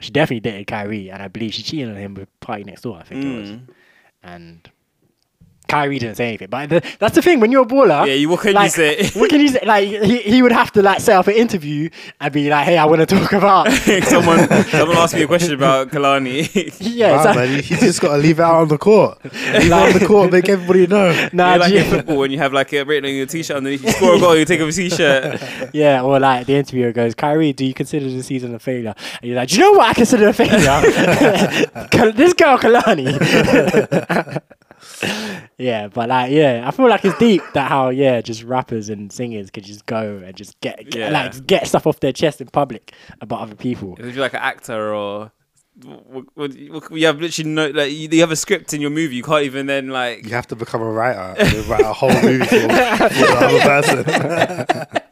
She definitely dated Kyrie, and I believe she cheated on him with Party Next Door. I think it was. Mm. And Kyrie didn't say anything. But the, that's the thing when you're a baller. Yeah, you- what can you like, say? what can you say? Like he, he would have to like set up an interview and be like, "Hey, I want to talk about." someone. Someone asked me a question about Kehlani. yeah, Wow, so- man, you you just got to leave it out on the court. Leave it out on the court, make everybody know. Nah, Yeah, like gee- in football when you have like a written on your t-shirt underneath. You score a goal, you take off your t-shirt. Yeah, or like the interviewer goes, Kyrie, do you consider the season a failure? And you're like, do you know what I consider a failure? This girl Kehlani. yeah, but like, yeah, I feel like it's deep that how yeah, just rappers and singers could just go and just get, get Yeah. like get stuff off their chest in public about other people. If you're like an actor or. You have literally no like you you have a script in your movie. You can't even then like You have to become a writer and write a whole movie for, for the other person.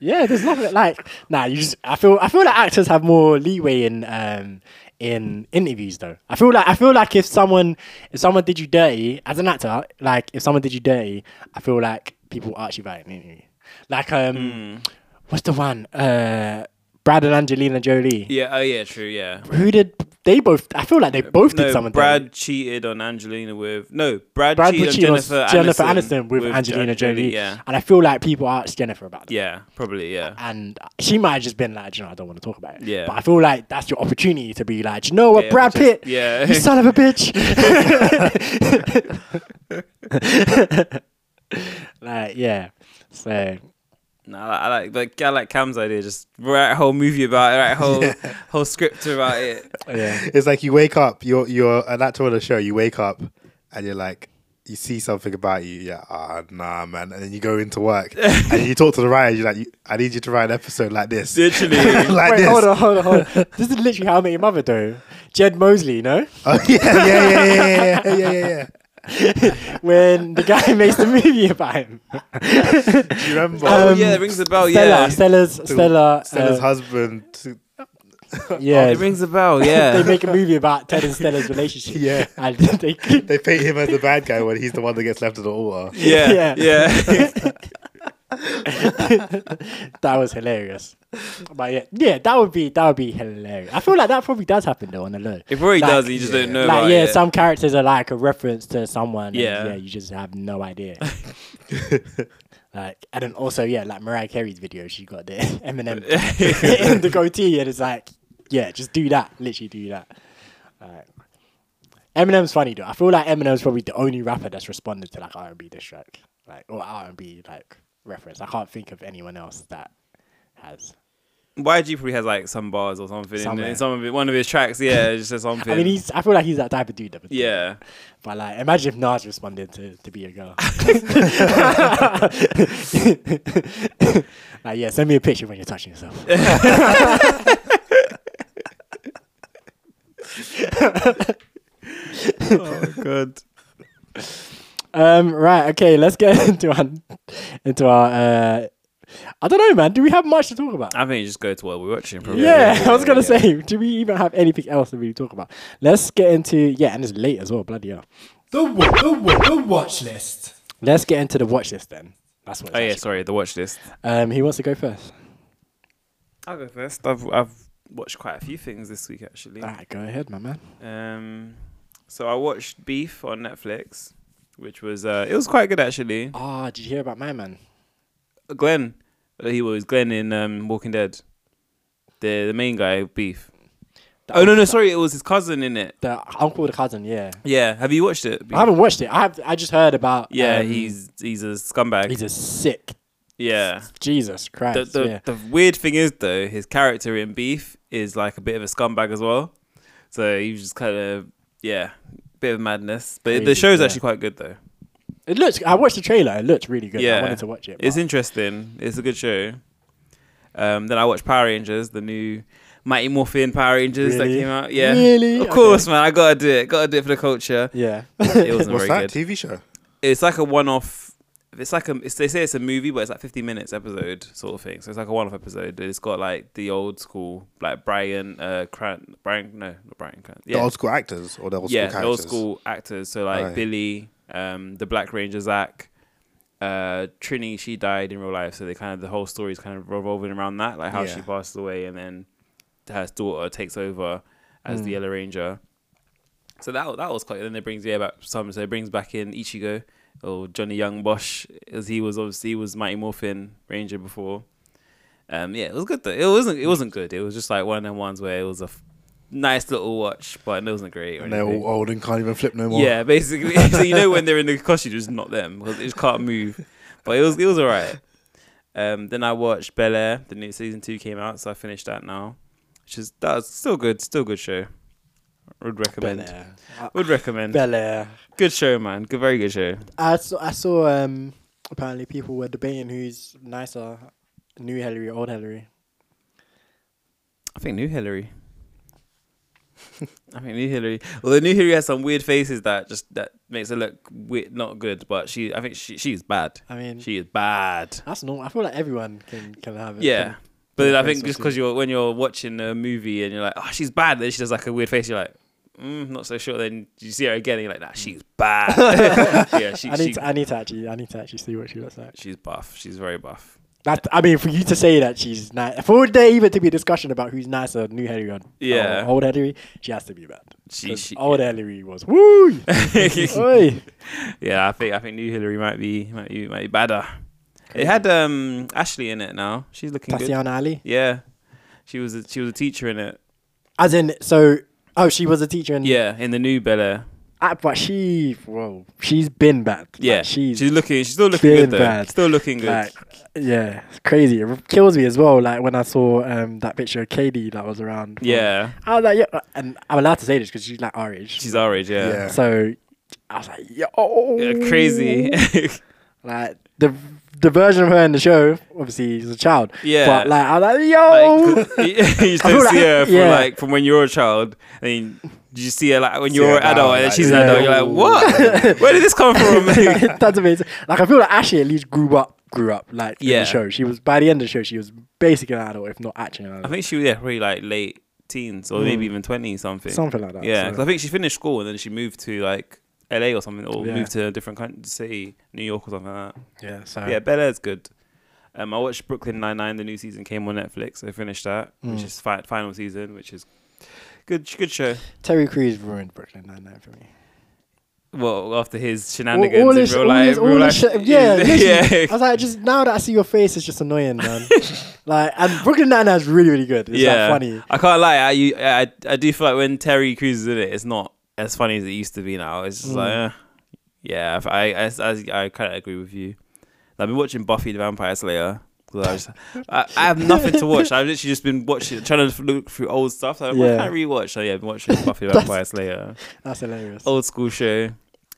Yeah, there's nothing like nah. You just I feel I feel like actors have more leeway in um in interviews though. I feel like I feel like if someone if someone did you dirty as an actor, like if someone did you dirty, I feel like people ask you about an interview. Like um, Hmm. what's the one? Uh, Brad and Angelina Jolie. yeah oh yeah true yeah. Who did they both? I feel like they uh, both No, did something. Brad cheated on Angelina with no Brad, Brad cheated, would on Jennifer, Jennifer Aniston Aniston with, Angelina Jolie. Yeah, and I feel like people asked Jennifer about that. yeah, probably yeah. and she might have just been like, you know, I don't want to talk about it. Yeah. But I feel like that's your opportunity to be like, you know what, Yeah, Brad Pitt, yeah. you son of a bitch. like, yeah. So No, I like, I like like I like Cam's idea. Just write a whole movie about it, write a whole whole script about it. yeah, It's like you wake up, you're you're an actor on a show. You wake up and you're like, you see something about you. Yeah, ah, nah, man. And then you go into work and you talk to the writer. You're like, I need you to write an episode like this, Literally. like wait, this. hold on, hold on, hold on. This is literally how I met your mother, though. Ted Mosby, no? Oh yeah, yeah, yeah, yeah, yeah, yeah, yeah, yeah. When the guy makes the movie about him. Do you remember? Oh Um, yeah, it rings a bell. Stella, yeah, Stella's, Stella, Stella's uh, husband. To, yeah. it rings a bell. Yeah, they make a movie about Ted and Stella's relationship. Yeah. And they, they paint him as the bad guy when he's the one that gets left at the altar. yeah, Yeah. yeah. that was hilarious. But yeah, yeah, that would be that would be hilarious. I feel like that probably does happen though on the low. It probably Like, does. You just don't know. like about yeah, it. some characters are like a reference to someone. and, Yeah. yeah, you just have no idea. like, and then also yeah, like Mariah Carey's video, she got the Eminem in the goatee, and it's like, yeah, just do that. Literally do that. Alright. Eminem's funny though. I feel like Eminem's probably the only rapper that's responded to like R and B diss track, like or R and B like reference. I can't think of anyone else that has. YG probably has like some bars or something in, in some of it, one of his tracks. Yeah, just something. I mean, he's. I feel like he's that type of dude. That would do yeah. But like, imagine if Nas responded to to be a girl. like, yeah, send me a picture when you're touching yourself. oh god. Um, right, okay, let's get into our into our. Uh, I don't know, man. Do we have much to talk about? I think you just go to what we're watching. Probably. Yeah, I was gonna yeah. say, do we even have anything else to really talk about? Let's get into yeah, and it's late as well. Bloody hell. The, wa- the, wa- the watch list. Let's get into the watch list then. That's what. Oh yeah, sorry. The watch list. Um, he wants to go first. I'll go first. I've I've watched quite a few things this week actually. All right, go ahead, my man. Um, so I watched Beef on Netflix, which was uh, it was quite good actually. Ah, did you hear about my man? Glenn, uh, he was Glenn in um, Walking Dead. The the main guy, Beef. The Oh no no sorry, it was his cousin in it. The uncle, the cousin, yeah. Yeah, have you watched it? Beef? I haven't watched it. I have. I just heard about. Yeah, um, he's he's a scumbag. he's a sick. yeah. Jesus The Christ. the, yeah. the weird thing is though, his character in Beef is like a bit of a scumbag as well. So he was just kind of yeah, bit of madness. But the Crazy, show's yeah. actually quite good though. It looks. I watched the trailer. It looked really good. Yeah, I wanted to watch it. It's interesting. It's a good show. Um, then I watched Power Rangers, the new Mighty Morphin Power Rangers Really? that came out. Yeah, Really? of course, man. I gotta do it. Gotta do it for the culture. yeah. It wasn't What's very that good. TV show? It's like a one-off. It's like a. It's, they say it's a movie, but it's like 50 minutes episode sort of thing. So it's like a one-off episode. It's got like the old school, like Brian, uh, Cran, Brian, no, not Brian Cran. The old school actors or the old yeah, school the old school actors. So like Right. Billy, um, the Black Ranger Zach, uh, Trini. She died in real life, so they kind of the whole story is kind of revolving around that, like how Yeah. she passed away, and then her daughter takes over as the Yellow Ranger. So that that was quite. Then it brings yeah back some. So it brings back in Ichigo or Johnny Yong Bosch, as he was obviously he was Mighty Morphin Ranger before. Um, yeah, it was good though. It wasn't it wasn't good. It was just like one of them ones where it was a f- nice little watch, but it wasn't great. Or And they're all old and can't even flip no more. Yeah, basically. so you know when they're in the costume, it's not them because they just can't move. But it was it was alright. Um, then I watched Bel Air. The new season two came out, so I finished that now. Which is that's still good, still good show. Would recommend. Bel Air. Would recommend. Bel Air. Good show, man. Good, very good show. I saw. I saw. Um. Apparently, people were debating who's nicer, new Hillary or old Hillary. I think new Hillary. I think new Hillary. Well, the new Hillary has some weird faces that just that makes her look weird, not good. But she, I think she she's bad. I mean, She is bad. that's normal. I feel like everyone can can have it. Yeah. can- But then I think just because you're when you're watching a movie and you're like, oh, she's bad, then she does like a weird face. You're like, mm, not so sure. Then you see her again, and you're like, nah, she's bad. yeah, she, I need she to. I need to actually. I need to actually see what she looks like. she's buff. She's very buff. That I mean, for you to say that she's nice, for there even to be a discussion about who's nicer, new Hillary or Yeah. old Hillary, she has to be bad. She, she old Hillary was woo. Yeah, I think I think new Hillary might be might be might be badder. It had um Ashley in it now. She's looking good. Tatiana Ali. Yeah, she was a, she was a teacher in it. As in, so oh, she was a teacher in Yeah, in the new Bel Air. Ah, but she, whoa, she's been bad. Like, Yeah, she's, she's looking. She's still looking been good though. bad. Still looking good. like, yeah, it's crazy. It kills me as well. Like when I saw um that picture of Katie that was around. from- yeah, I was like, yeah, and I'm allowed to say this because she's like our age. she's our age. Yeah, Yeah. So I was like, yo, Yeah, crazy. like the the version of her in the show, obviously, is a child. Yeah. But like, I was like, yo. like, you just I don't feel see like- her from yeah. like from when you're a child. I mean, did you see her like when See you're an adult now, and like, she's an adult. You're like, what? Where did this come from? That's amazing. Like I feel like Ashley at least grew up, grew up like in Yeah. the show. She was by the end of the show, she was basically an adult, if not actually an adult. I think she was yeah, probably like late teens or maybe Mm. even twenty something. something like that. yeah, I think she finished school and then she moved to like LA or something, or Yeah. moved to a different country, city, New York or something like that. yeah. So Yeah, Bel Air's good. Um, I watched Brooklyn Nine Nine. The new season came on Netflix. I finished that, which Mm. is fi- final season, which is good. Good show. Terry Crews ruined Brooklyn Nine Nine for me. Well, after his shenanigans all in real life, real life- shit, yeah, literally. yeah. I was like, just now that I see your face, it's just annoying, man. like, and Brooklyn Nine Nine is really, really good. It's yeah, like funny. I can't lie. I, you, I I do feel like when Terry Crews is in it, it's not as funny as it used to be. Now it's just like, Mm. eh. yeah. I I, I, I kind of agree with you. I've been watching Buffy the Vampire Slayer. I, was, I, I have nothing to watch. I've literally just been watching, trying to look through old stuff. Like, Yeah. I rewatch? So yeah, I've been watching Buffy the Vampire Slayer, That's hilarious. old school show.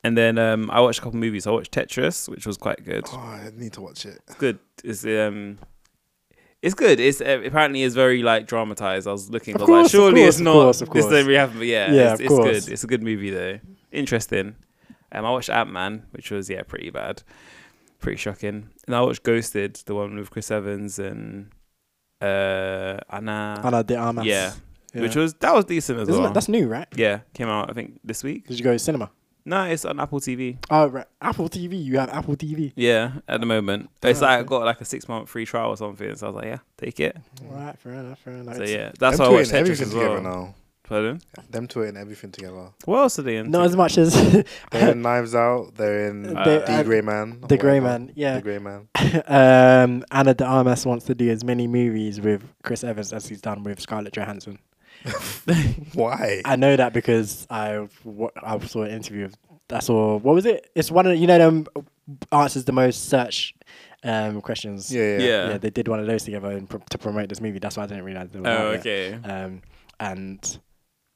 And then um, I watched a couple movies. I watched Tetris, which was quite good. Oh, I need to watch it. It's good. It's um, it's good. It's uh, apparently it's very like dramatized. I was looking. Of I was like, course, of surely course, it's of not. course, of This course. doesn't really happen. But yeah, Yeah, it's, it's good. It's a good movie though. Interesting. Um, I watched Ant Man, which was yeah pretty bad, pretty shocking. And I watched Ghosted, the one with Chris Evans and uh Anna. Ana de Armas. Yeah, Yeah. which was that was decent as Isn't well. that, that's new, right? yeah, came out I think this week. Did you go to cinema? No, it's on Apple TV. Oh, right. Apple TV. You have Apple TV. Yeah, at the moment, it's Oh, like I got like a six month free trial or something. So I was like, yeah, take it. Right, fair enough, fair enough. So yeah, that's Them why I two watched ain't Tetris as well. now. Pardon? Them two and everything together. What else are they in? Not as much as They're in Knives Out. They're in The- The uh, Grey Man. The Grey. Man, yeah. The Grey Man. um, Ana de Armas wants to do as many movies with Chris Evans as he's done with Scarlett Johansson. Why? I know that because I I saw an interview. Of, I saw what was it? It's one of you know them answers the most search um, questions. Yeah, yeah. Yeah. they did one of those together in pro- to promote this movie. That's why I didn't realize. They were Oh, okay. Um, and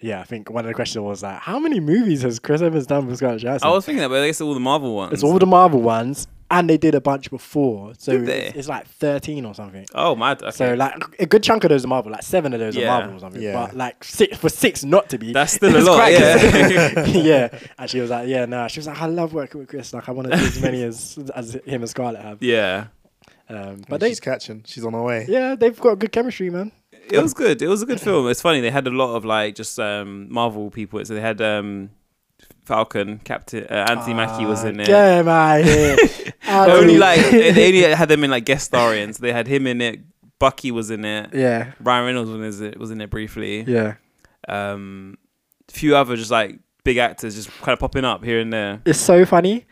yeah, I think one of the questions was like, how many movies has Chris Evans done with Scarlett Johansson? I was thinking that, but I guess all the Marvel ones. It's all the Marvel ones, and they did a bunch before, so Did they? it's, it's like thirteen or something. Oh, my! Okay. So like a good chunk of those are Marvel, like seven of those Yeah. are Marvel or something. Yeah. But like six for six not to be. That's still a lot, quite yeah. good. yeah. And she was like, yeah, no. She was like, I love working with Chris. Like I want to do as many as as him and Scarlett have. yeah. Um, But but they, she's catching. She's on her way. yeah, they've got good chemistry, man. It was good. It was a good film. It's funny. They had a lot of like just um, Marvel people. So they had um, Falcon, Captain uh, Anthony Mackie was in it. Get him out here. Only like they they only had them in like guest starring. So they had him in it. Bucky was in it. yeah, Ryan Reynolds was in it. Was in it briefly. yeah. Um, a few other just like big actors just kind of popping up here and there. It's so funny.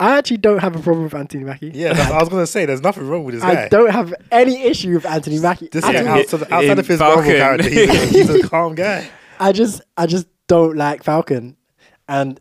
I actually don't have a problem with Anthony Mackie. Yeah, that's, I was gonna say there's nothing wrong with this I guy. don't have any issue with Anthony Mackie. This at is outside, outside of his Marvel character. He's a, he's a calm guy. I just I just don't like Falcon, and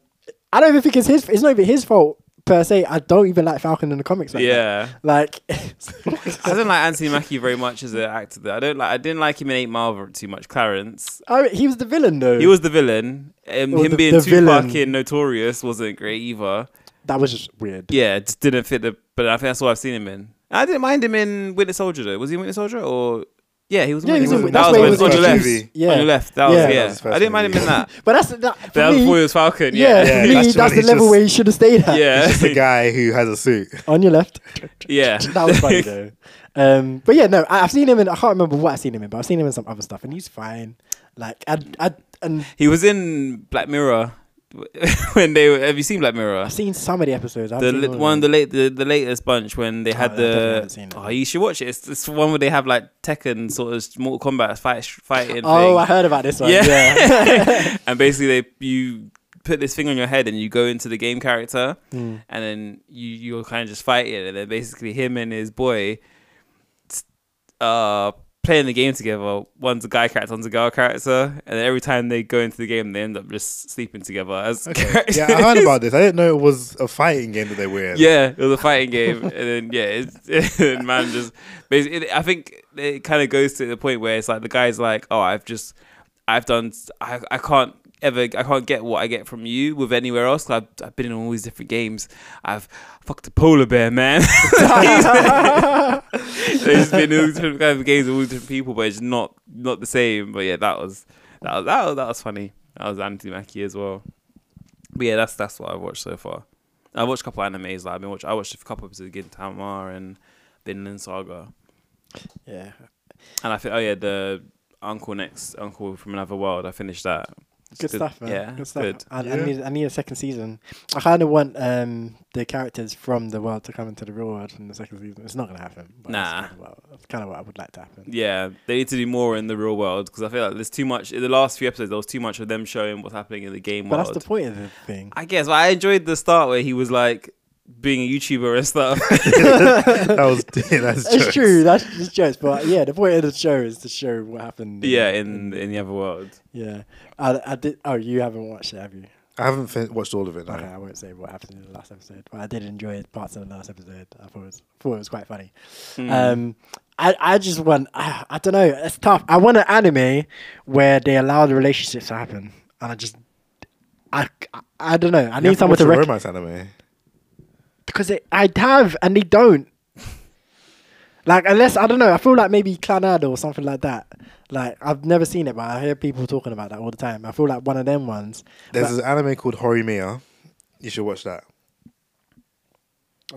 I don't even think it's his. It's not even his fault per se. I don't even like Falcon in the comics. Like that. Yeah. like I don't like Anthony Mackie very much as an actor. Though. I don't like. I didn't like him in Eight Mile too much. Clarence. I mean, he was the villain though. He was the villain. Um, Well, him the- being the Tupac villain. in Notorious wasn't great either. that was just weird. Yeah, it just didn't fit the. But I think that's all I've seen him in. I didn't mind him in Winter Soldier though. Was he in Winter Soldier or? Yeah, he was. Yeah, he was Winter in- Soldier. that's That where was he on was your left. Yeah. On your left. That was Yeah. yeah. That was I didn't mind him in that. But that's that. For That was me, before he was Falcon. yeah, Yeah. Yeah, me, that's that's, the level just- where he should have stayed at. Yeah. Just a guy who has a suit. On your left. Yeah. that was funny though. Um, but yeah, no, I, I've seen him in. I can't remember what I've seen him in, but I've seen him in some other stuff, and he's fine. Like, I, I, and He was in Black Mirror. when they were, have you seen Black Mirror? I've seen some of the episodes. I've the li- one the late the, the latest bunch when they had I definitely the haven't seen it. oh you should watch it it's this one where they have like Tekken sort of Mortal Kombat fight fighting Oh, thing. I heard about this one. Yeah. Yeah. and basically they you put this thing on your head and you go into the game character Mm. and then you you're kind of just fighting and then basically him and his boy uh playing the game together one's a guy character one's a girl character and every time they go into the game they end up just sleeping together as characters. Yeah, I heard about this. I didn't know it was a fighting game that they were in. Yeah, it was a fighting game, and then yeah, it's, and man just basically. I think it kind of goes to the point where it's like the guy's like, "Oh, I've just, I've done, I, I can't ever, I can't get what I get from you with anywhere else. I've, I've been in all these different games. I've fucked a polar bear, man. There's been all these different kinds of games with all these different people, but it's not, not the same. But yeah, that was, that was, that was, that was funny. That was Anthony Mackie as well. But yeah, that's that's what I've watched so far. I watched a couple of animes. Like I've been watch, I watched a couple of episodes of Gintama and Vinland Saga, yeah. and I think oh yeah, the Uncle Next Uncle from Another World. I finished that. It's Good, stuff, man. Yeah, good stuff. good. I, I need I need a second season. I kind of want um the characters from the world to come into the real world in the second season. It's not gonna happen. But Nah. That's kind, of what, that's kind of what I would like to happen. Yeah, they need to do more in the real world because I feel like there's too much. In the last few episodes, there was too much of them showing what's happening in the game But world. that's the point of the thing. I guess. But I enjoyed the start where he was like being a YouTuber and stuff. that was that's It's jokes. true. That's just jokes. But yeah, the point of the show is to show what happened. yeah, in in the other world. yeah. I, I did. Oh, you haven't watched it, have you? I haven't fin- watched all of it. No. Okay, I won't say what happened in the last episode, but I did enjoy parts of the last episode. I thought it was, thought it was quite funny. Hmm. Um, I, I just want, I, I don't know, it's tough. I want an anime where they allow the relationships to happen, and I just, I, I, I don't know. I You need someone watch to a rec- romance anime. because they, I have and they don't. Like unless I don't know, I feel like maybe Clannad or something like that. Like I've never seen it, but I hear people talking about that all the time. I feel like one of them ones. There's but- an anime called Horimiya. You should watch that.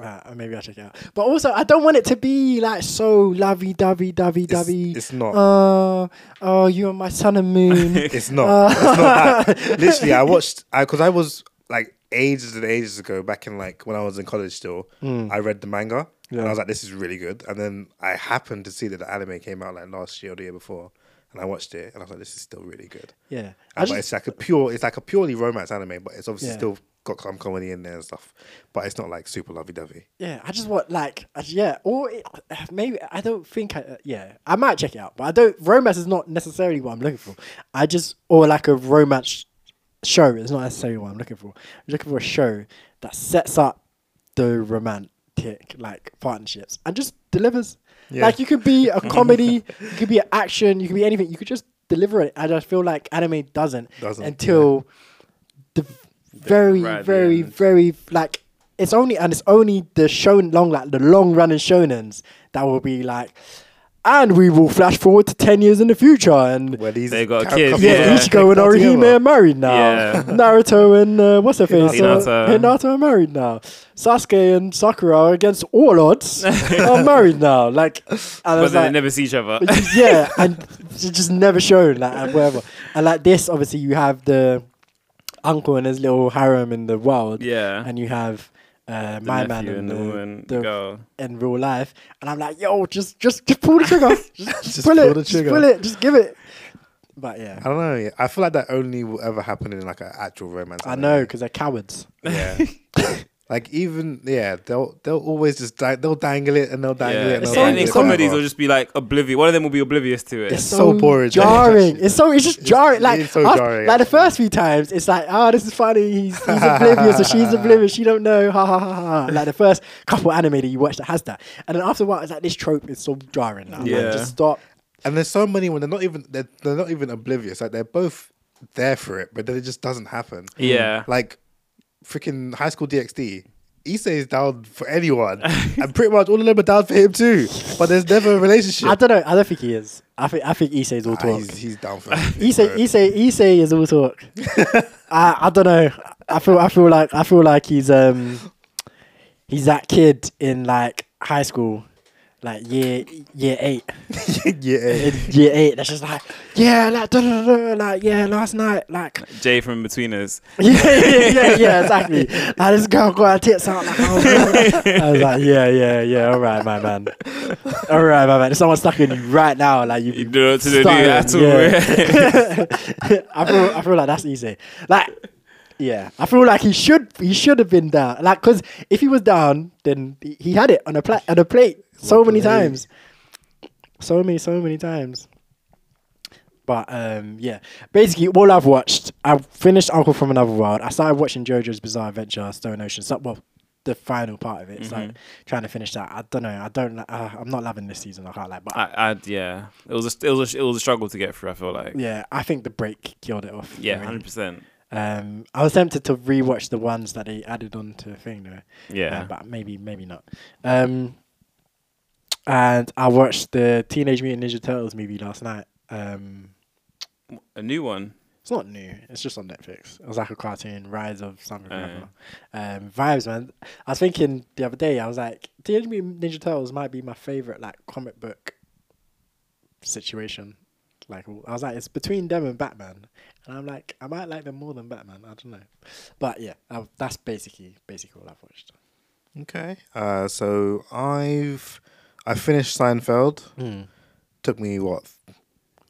Uh, maybe I'll check it out. But also, I don't want it to be like so lovey dovey dovey dovey. it's not. Oh, oh, you are my sun and moon. It's not. Uh, it's not that. Literally, I watched because I, was like ages and ages ago, back in like when I was in college still. I read the manga and I was like, "This is really good." And then I happened to see that the anime came out like last year or the year before, and I watched it and I was like, "This is still really good." yeah, but just, it's like a pure, it's like a purely romance anime, but it's obviously Yeah. still got some comedy in there and stuff. But it's not like super lovey dovey. yeah, I just want like, yeah, or it, maybe I don't think I, uh, yeah, I might check it out, but I don't. Romance is not necessarily what I'm looking for. I just or like a romance show is not necessarily what I'm looking for. I'm looking for a show that sets up the like partnerships and just delivers. Yeah. Like you could be a comedy, you could be an action, you could be anything. You could just deliver it. And I just feel like anime doesn't, Doesn't, until the very, right very, very like it's only and it's only the shown long like the long running shonens that will be like. And we will flash forward to ten years in the future, and Where these They got ca- kids, couples yeah, Yeah. are- Ichigo and come Orihime are married now. Yeah. Naruto and uh, what's her face? Hinata. Uh, Hinata are married now. Sasuke and Sakura against all odds are married now. Like, and I But then like, they never see each other. yeah, and it's just never shown like and whatever. And like this, obviously, you have the uncle and his little harem in the world, yeah. and you have uh, my man nephew in and the girl. in real life, and I'm like, yo, just just just pull the trigger, just, Just pull, pull it, the just pull it, just give it. But yeah, I don't know. I feel like that only will ever happen in like an actual romance. I know because they're cowards. Yeah. like even yeah, they'll they'll always just di- they'll dangle it and they'll dangle Yeah. it. And It's they'll so- and dangle in it so- comedies, they'll just be like oblivious. One of them will be oblivious to it. It's so so, boring. jarring. It's so it's just jarring. Like It's so us- jarring, Like the first few times, it's like, oh, this is funny. He's he's oblivious or she's oblivious. She don't know. Ha ha ha ha. Like the first couple anime that you watch that has that, and then after a while, it's like this trope is so jarring now. Like, Yeah. just stop. And there's so many when they're not even they're, they're not even oblivious. Like they're both there for it, but then it just doesn't happen. Yeah. Like freaking high school DxD. Issei is down for anyone, and pretty much all of them are down for him too. But there's never a relationship. I don't know. I don't think he is. I think I think Issei is all Ah, talk. he's, he's down for everything, Issei bro. Is all talk. I I don't know. I feel I feel like I feel like he's um he's that kid in like high school, like year year eight. yeah. in year eight, that's just like, yeah, like, da, da, da, da, like, yeah, last night, like, Jay from Inbetweeners. yeah, yeah, yeah, yeah, exactly. Like, this girl got her tits out. Like, I, was like, I was like, yeah, yeah, yeah, all right, my man. All right, my man. If someone's stuck in you right now, like, you You don't to do starting, at all. yeah. I feel, I feel like that's easy. Like, yeah, I feel like he should, he should have been down. Like, cause if he was down, then he- he had it on a plate, on a plate, so many times, so many, so many times. But um, yeah, basically all I've watched, I finished Uncle from Another World. I started watching JoJo's Bizarre Adventure, Stone Ocean. So, well, the final part of it. It's like trying to finish that. I don't know. I don't. Uh, I'm not loving this season. I can't like. But I, I, yeah, it was a, it was a, it was a struggle to get through. I feel like. yeah, I think the break killed it off. Yeah, hundred percent. Um, I was tempted to rewatch the ones that they added on to the thing though. Yeah. Uh, but maybe maybe not. Um, and I watched the Teenage Mutant Ninja Turtles movie last night. Um, A new one. It's not new. It's just on Netflix. It was like a cartoon, Rise of something. or other. Um, vibes, man. I was thinking the other day. I was like, Teenage Mutant Ninja Turtles might be my favorite like comic book situation. Like I was like, it's between them and Batman, and I'm like, I might like them more than Batman. I don't know, but yeah, i that's basically basically all I've watched. Okay. Uh, so I've I finished Seinfeld. Hmm. Took me what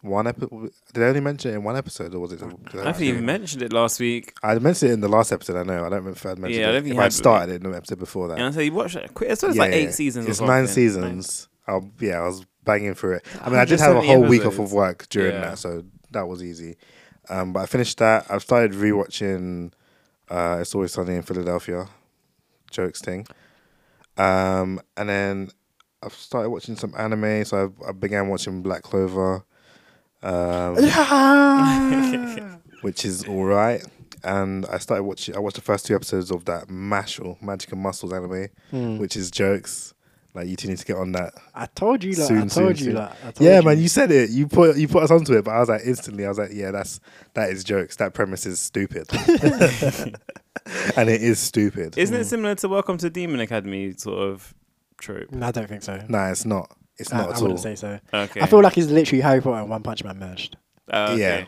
one episode? Did I only mention it in one episode, or was it? did I think you mentioned it last week. I mentioned it in the last episode. I know. I don't remember if I mentioned Yeah, I it. don't think if you I had, started it in the episode before that. And I said you watched it. Quick. It's Yeah, like yeah, eight yeah. seasons. or It's nine something. seasons. I'll, yeah, I was banging through it. I mean, I did have a 170 whole week off of work during Yeah. that, so that was easy. Um, but I finished that. I've started rewatching uh, It's Always Sunny in Philadelphia, jokes thing. Um, and then I've started watching some anime, so I, I began watching Black Clover, um, which is all right. And I started watching. I watched the first two episodes of that Mashle Magic and Muscles anime, Hmm. which is jokes. Like you two need to get on that. I told you, like, I told soon, you, soon. like, I told yeah, you. man, you said it. You put you put us onto it, but I was like instantly. I was like, yeah, that's that is jokes. That premise is stupid, and it is stupid. Isn't it similar to Welcome to Demon Academy sort of trope? No, I don't think so. Nah, it's not. It's I- not I at all. wouldn't say so. Okay. I feel like it's literally Harry Potter and One Punch Man merged. Oh, okay. Yeah,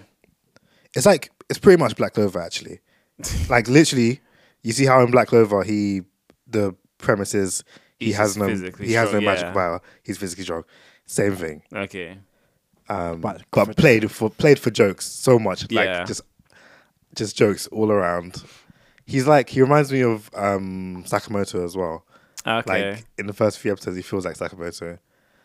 it's like it's pretty much Black Clover actually. like literally, you see how in Black Clover he the premise is he He's has just no physically he has strong, no magic yeah. power. He's physically strong. Same thing. Okay. Um, But- but, played for played for jokes so much. Like Yeah. just just jokes all around. He's like he reminds me of um Sakamoto as well. Okay. Like in the first few episodes, he feels like Sakamoto.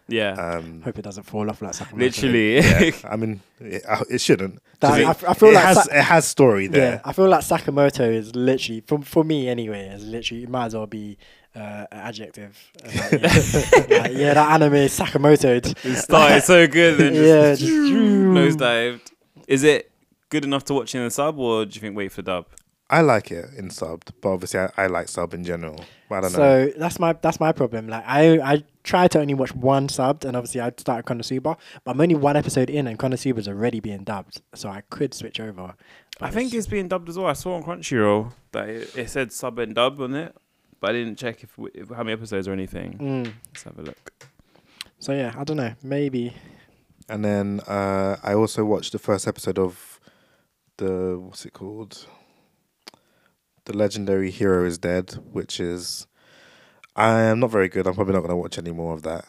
yeah. Um, Hope it doesn't fall off like Sakamoto. Literally. yeah, I mean, it, uh, it shouldn't. That- 'Cause I it, feel it like has Sa- it has story there. Yeah, I feel like Sakamoto is literally for for me anyway. Is literally it might as well be uh, an adjective. Uh, Like, yeah, Like, yeah, that anime is Sakamoto. It started so good and just, Yeah, just- nosedived. Is it good enough to watch in the sub, or do you think wait for the dub? I like it in subbed, but obviously I, I like sub in general. But I don't know. So that's my that's my problem. Like I I try to only watch one subbed, and obviously I started Konosuba, but I'm only one episode in, and Konosuba's already being dubbed, so I could switch over. I think it's being dubbed as well. I saw on Crunchyroll that it, it said sub and dub on it, but I didn't check if, if how many episodes or anything. Mm. Let's have a look. So yeah, I don't know. Maybe And then uh, I also watched the first episode of the what's it called? The legendary hero is dead, which is I am not very good. I'm probably not going to watch any more of that.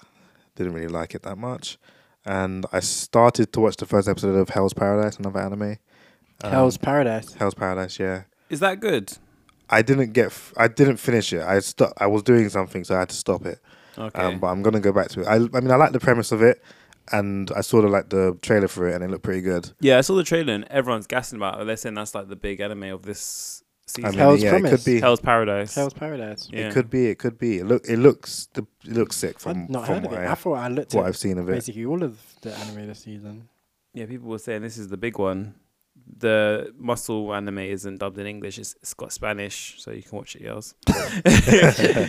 Didn't really like it that much. And I started to watch the first episode of Hell's Paradise, another anime. Um, Hell's Paradise. Hell's Paradise, yeah. Is that good? I didn't get. F- I didn't finish it. I sto- I was doing something, so I had to stop it. Okay. Um, but I'm gonna go back to it. I, I mean, I like the premise of it, and I sort of like the trailer for it, and it looked pretty good. yeah, I saw the trailer and everyone's gassing about it. They're saying that's like the big anime of this I mean, Hell's yeah, Promise. it could be. Hell's Paradise. Hell's Paradise. yeah. It could be. It could be. It look. It looks. The, it looks sick from I've not from heard of what, it. I, I thought I looked what at I've seen of it. basically all of the anime this season. Yeah, people were saying this is the big one. The muscle anime isn't dubbed in English. It's, it's got Spanish, so you can watch it, girls.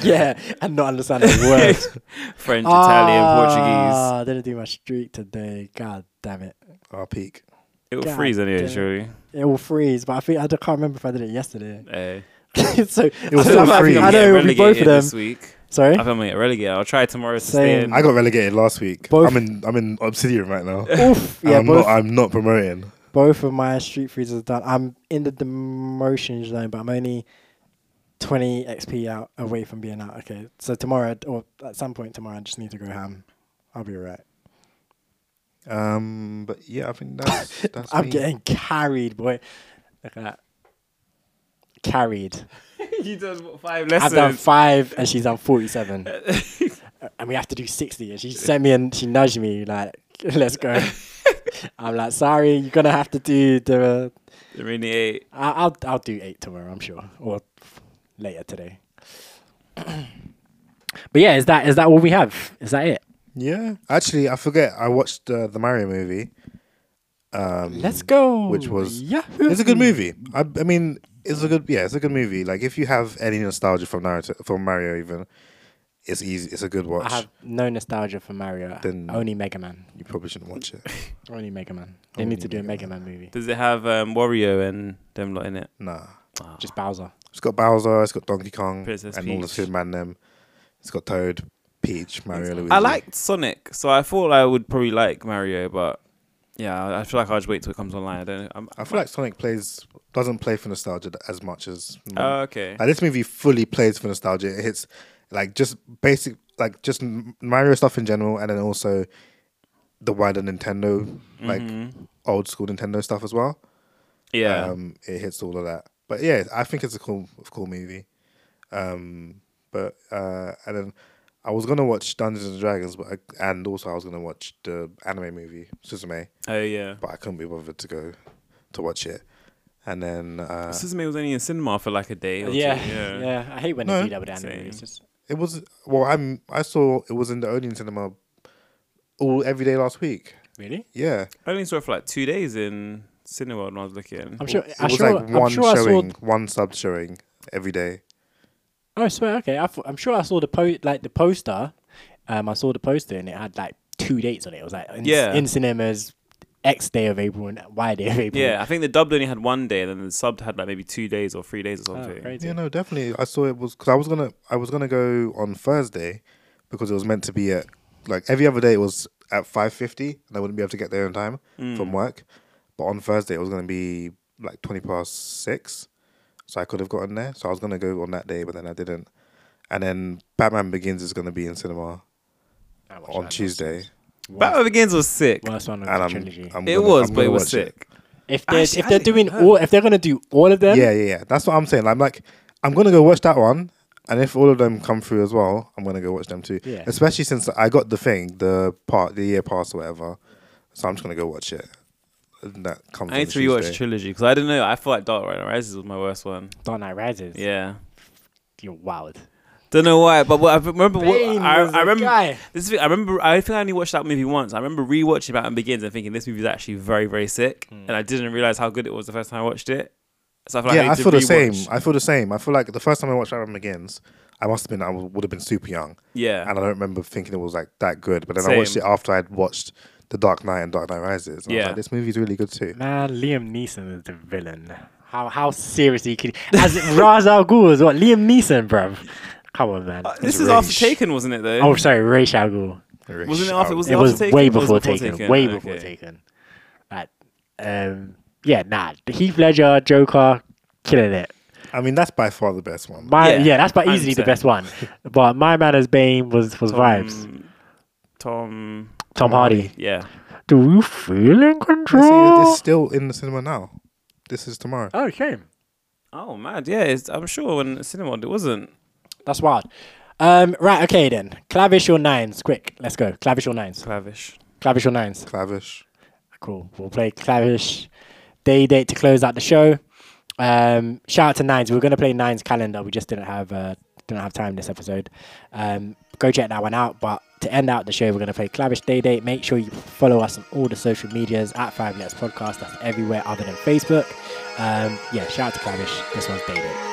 yeah, and not understand a word. French, Italian, Portuguese. Ah, I didn't do my streak today. God damn it. Our peak. It will God freeze anyway, damn. surely. It will freeze, but I think I don't- can't remember if I did it yesterday. Hey. Eh. so It was I, still freeze. I know it'll be both of them. this week. Sorry, I think I'm gonna get relegated. I'll try tomorrow to stay in. I got relegated last week. Both- I'm in. I'm in Obsidian right now. Oof. Yeah, I'm both not. I'm not promoting. both of my street freezers are done. I'm in the demotion zone, but I'm only 20 XP out away from being out. Okay, so tomorrow or at some point tomorrow, I just need to go ham. I'll be alright. Um. But yeah, I think that's. that's I'm me. getting carried, boy. Look at that. Carried. you done what, five I've done five and she's done 47. Uh, and we have to do 60. And she sent me and she nudged me, like, let's go. I'm like, sorry, you're going to have to do the. The mini eight. I- I'll, I'll do eight tomorrow, I'm sure. Or later today. but yeah, is that is that all we have? Is that it? Yeah. Actually, I forget. I watched uh, the Mario movie. Um, Let's go. Which was Yahoo. It's a good movie. I, I mean, it's a good. Yeah, it's a good movie. Like if you have any nostalgia from Naruto, from Mario, even, it's easy. It's a good watch. I have no nostalgia for Mario. Then- Only Mega Man. You probably shouldn't watch it. Only Mega Man. They Only need to do a Mega Mega Man movie. Does it have um, Wario and them lot in it? Nah. Just Bowser. It's got Bowser. It's got Donkey Kong Princess and all the Peach. Super Man them. It's got Toad, Peach, Mario, Luigi. I liked Sonic, so I thought I would probably like Mario, but Yeah, I- I feel like I'll just wait till it comes online. I don't. I'm, I feel like Sonic plays doesn't play for nostalgia as much as. Oh, okay. Like this movie fully plays for nostalgia. It hits like just basic, like just Mario stuff in general, and then also the wider Nintendo, like Mhm. old school Nintendo stuff as well. Yeah. um, it hits all of that. But yeah, I think it's a cool, cool movie. Um, but uh, and then I was gonna watch Dungeons and Dragons, but I, and also I was gonna watch the anime movie Suzume. Oh, yeah. but I couldn't be bothered to go to watch it. And then uh, Suzume was only in cinema for like a day. Or Yeah, two. yeah, yeah. I hate when No. they do that with anime. Same. It's just it was well, I'm I saw it was in the Odeon cinema all every day last week. really. Yeah, I only saw it for like two days in cinema when I was looking. I'm sure. it I'm was sure. like I'm one sure I saw. showing, one sub showing every day. Oh, I swear. Okay, I thought, I'm sure I saw the po- like the poster. Um, I saw the poster and it had like two dates on it. It was like in, Yeah. in cinemas, X day of April and Y day of April. Yeah, I think the dubbed only had one day, and then the subbed had like maybe two days or three days or Oh, something. crazy. Yeah, no, definitely. I saw it was because I was gonna I was gonna go on Thursday because it was meant to be at like every other day it was at five fifty and I wouldn't be able to get there in time Mm. from work. But on Thursday it was gonna be like twenty past six, so I could have gotten there. So I was gonna go on that day, but then I didn't. And then Batman Begins is gonna be in cinema on. Tuesday, Batman Begins was sick. Worst one of and the I'm, trilogy. I'm It gonna- was, I'm but it gonna was watch sick. if they're Actually, if I they're didn't doing heard. all, if they're gonna do all of them, Yeah, yeah, yeah. That's what I'm saying. I'm like, I'm gonna go watch that one, and if all of them come through as well, I'm gonna go watch them too. Yeah. Especially since I got the thing, the part, the year pass or whatever. So I'm just gonna go watch it. And That comes. I on need to rewatch Tuesday. trilogy because I don't know. I feel like Dark Knight Rises was my worst one. Dark Knight Rises. Yeah, you're wild. don't know why, but what, I remember. What, Bane I, was I a remember. guy. This is, I remember. I think I only watched that movie once. I remember rewatching Batman Begins and thinking this movie is actually very, very sick, Hmm. and I didn't realize how good it was the first time I watched it. So I feel like yeah, I, I need to feel the same. I feel the same. I feel like the first time I watched Batman Begins, I must have been, I would have been super young, Yeah, and I don't remember thinking it was like that good. But then I watched it after I'd watched The Dark Knight and Dark Knight Rises. And I was Yeah. like, this movie's really good too. Man, Liam Neeson is the villain. How how seriously could he? As Ra's al Ghul is what Liam Neeson, bruv. Come on, man. Uh, this It's is after. Taken, wasn't it? Though. Oh, sorry, Ra's al Ghul. Wasn't it after? Was it, It after was Taken way or was it before Taken. Way before Okay. Taken. Like, um, yeah, nah. The Heath Ledger Joker, killing it. I mean, that's by far the best one. My Yeah, yeah, that's by easily the 100%. best one. But my man as Bane was was Tom, vibes. Tom. Tom Hardy. Yeah. Do you feel in Yeah, see, control? it's still in the cinema now. This is tomorrow. Oh, shame. Oh man, yeah. It's, I'm sure when cinema it wasn't. That's wild. Um, right, okay then. Clavish or nines? Quick, let's go. Clavish or nines? Clavish. Clavish or nines? Clavish. Cool. We'll play Clavish day date to close out the show. Um, shout out to Nines. We were gonna play Nines calendar. We just didn't have uh, didn't have time this episode. Um, go check that one out. But to end out the show, we're gonna play Clavish day date. Make sure you follow us on all the social medias at Five Letters Podcast. That's everywhere other than Facebook. Um, yeah, shout out to Clavish. This one's day date.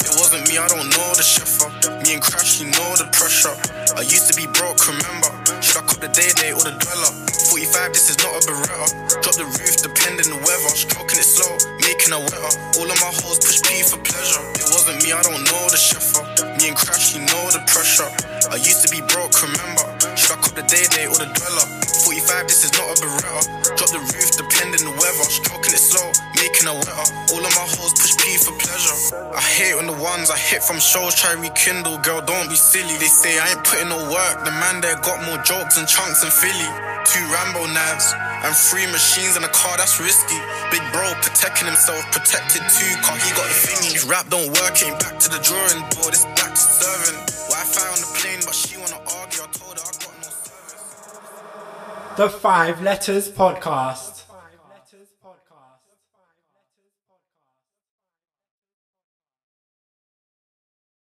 It wasn't me, I don't know the shifter. Me and Crash, you know the pressure. I used to be broke, remember? Should I cut the Day-Date or the dweller? 45, this is not a Beretta. Drop the roof, depending the weather. Stroking it slow, making her wetter. All of my hoes push P for pleasure. Wasn't me, I don't know the shifter. Me and Crash, you know the pressure. I used to be broke, remember? I cut the Day-Date or the dweller? 45, this is not a Beretta. Drop the roof, depending the weather. Stroking it slow, making her wetter. All of my hoes push P for pleasure. I hate when the ones I hit from shows try rekindle. Girl, don't be silly. They say I ain't putting no work. The man there got more jokes and chunks than Philly. Two Rambo knives and three machines in a car, that's risky. Big bro protecting himself, protected too, car he got the thingy. His rap don't work, ain't back to the drawing board, it's back to serving. Wi-Fi on the plane, but she wanna argue. I told her I got no service. The Five Letters Podcast.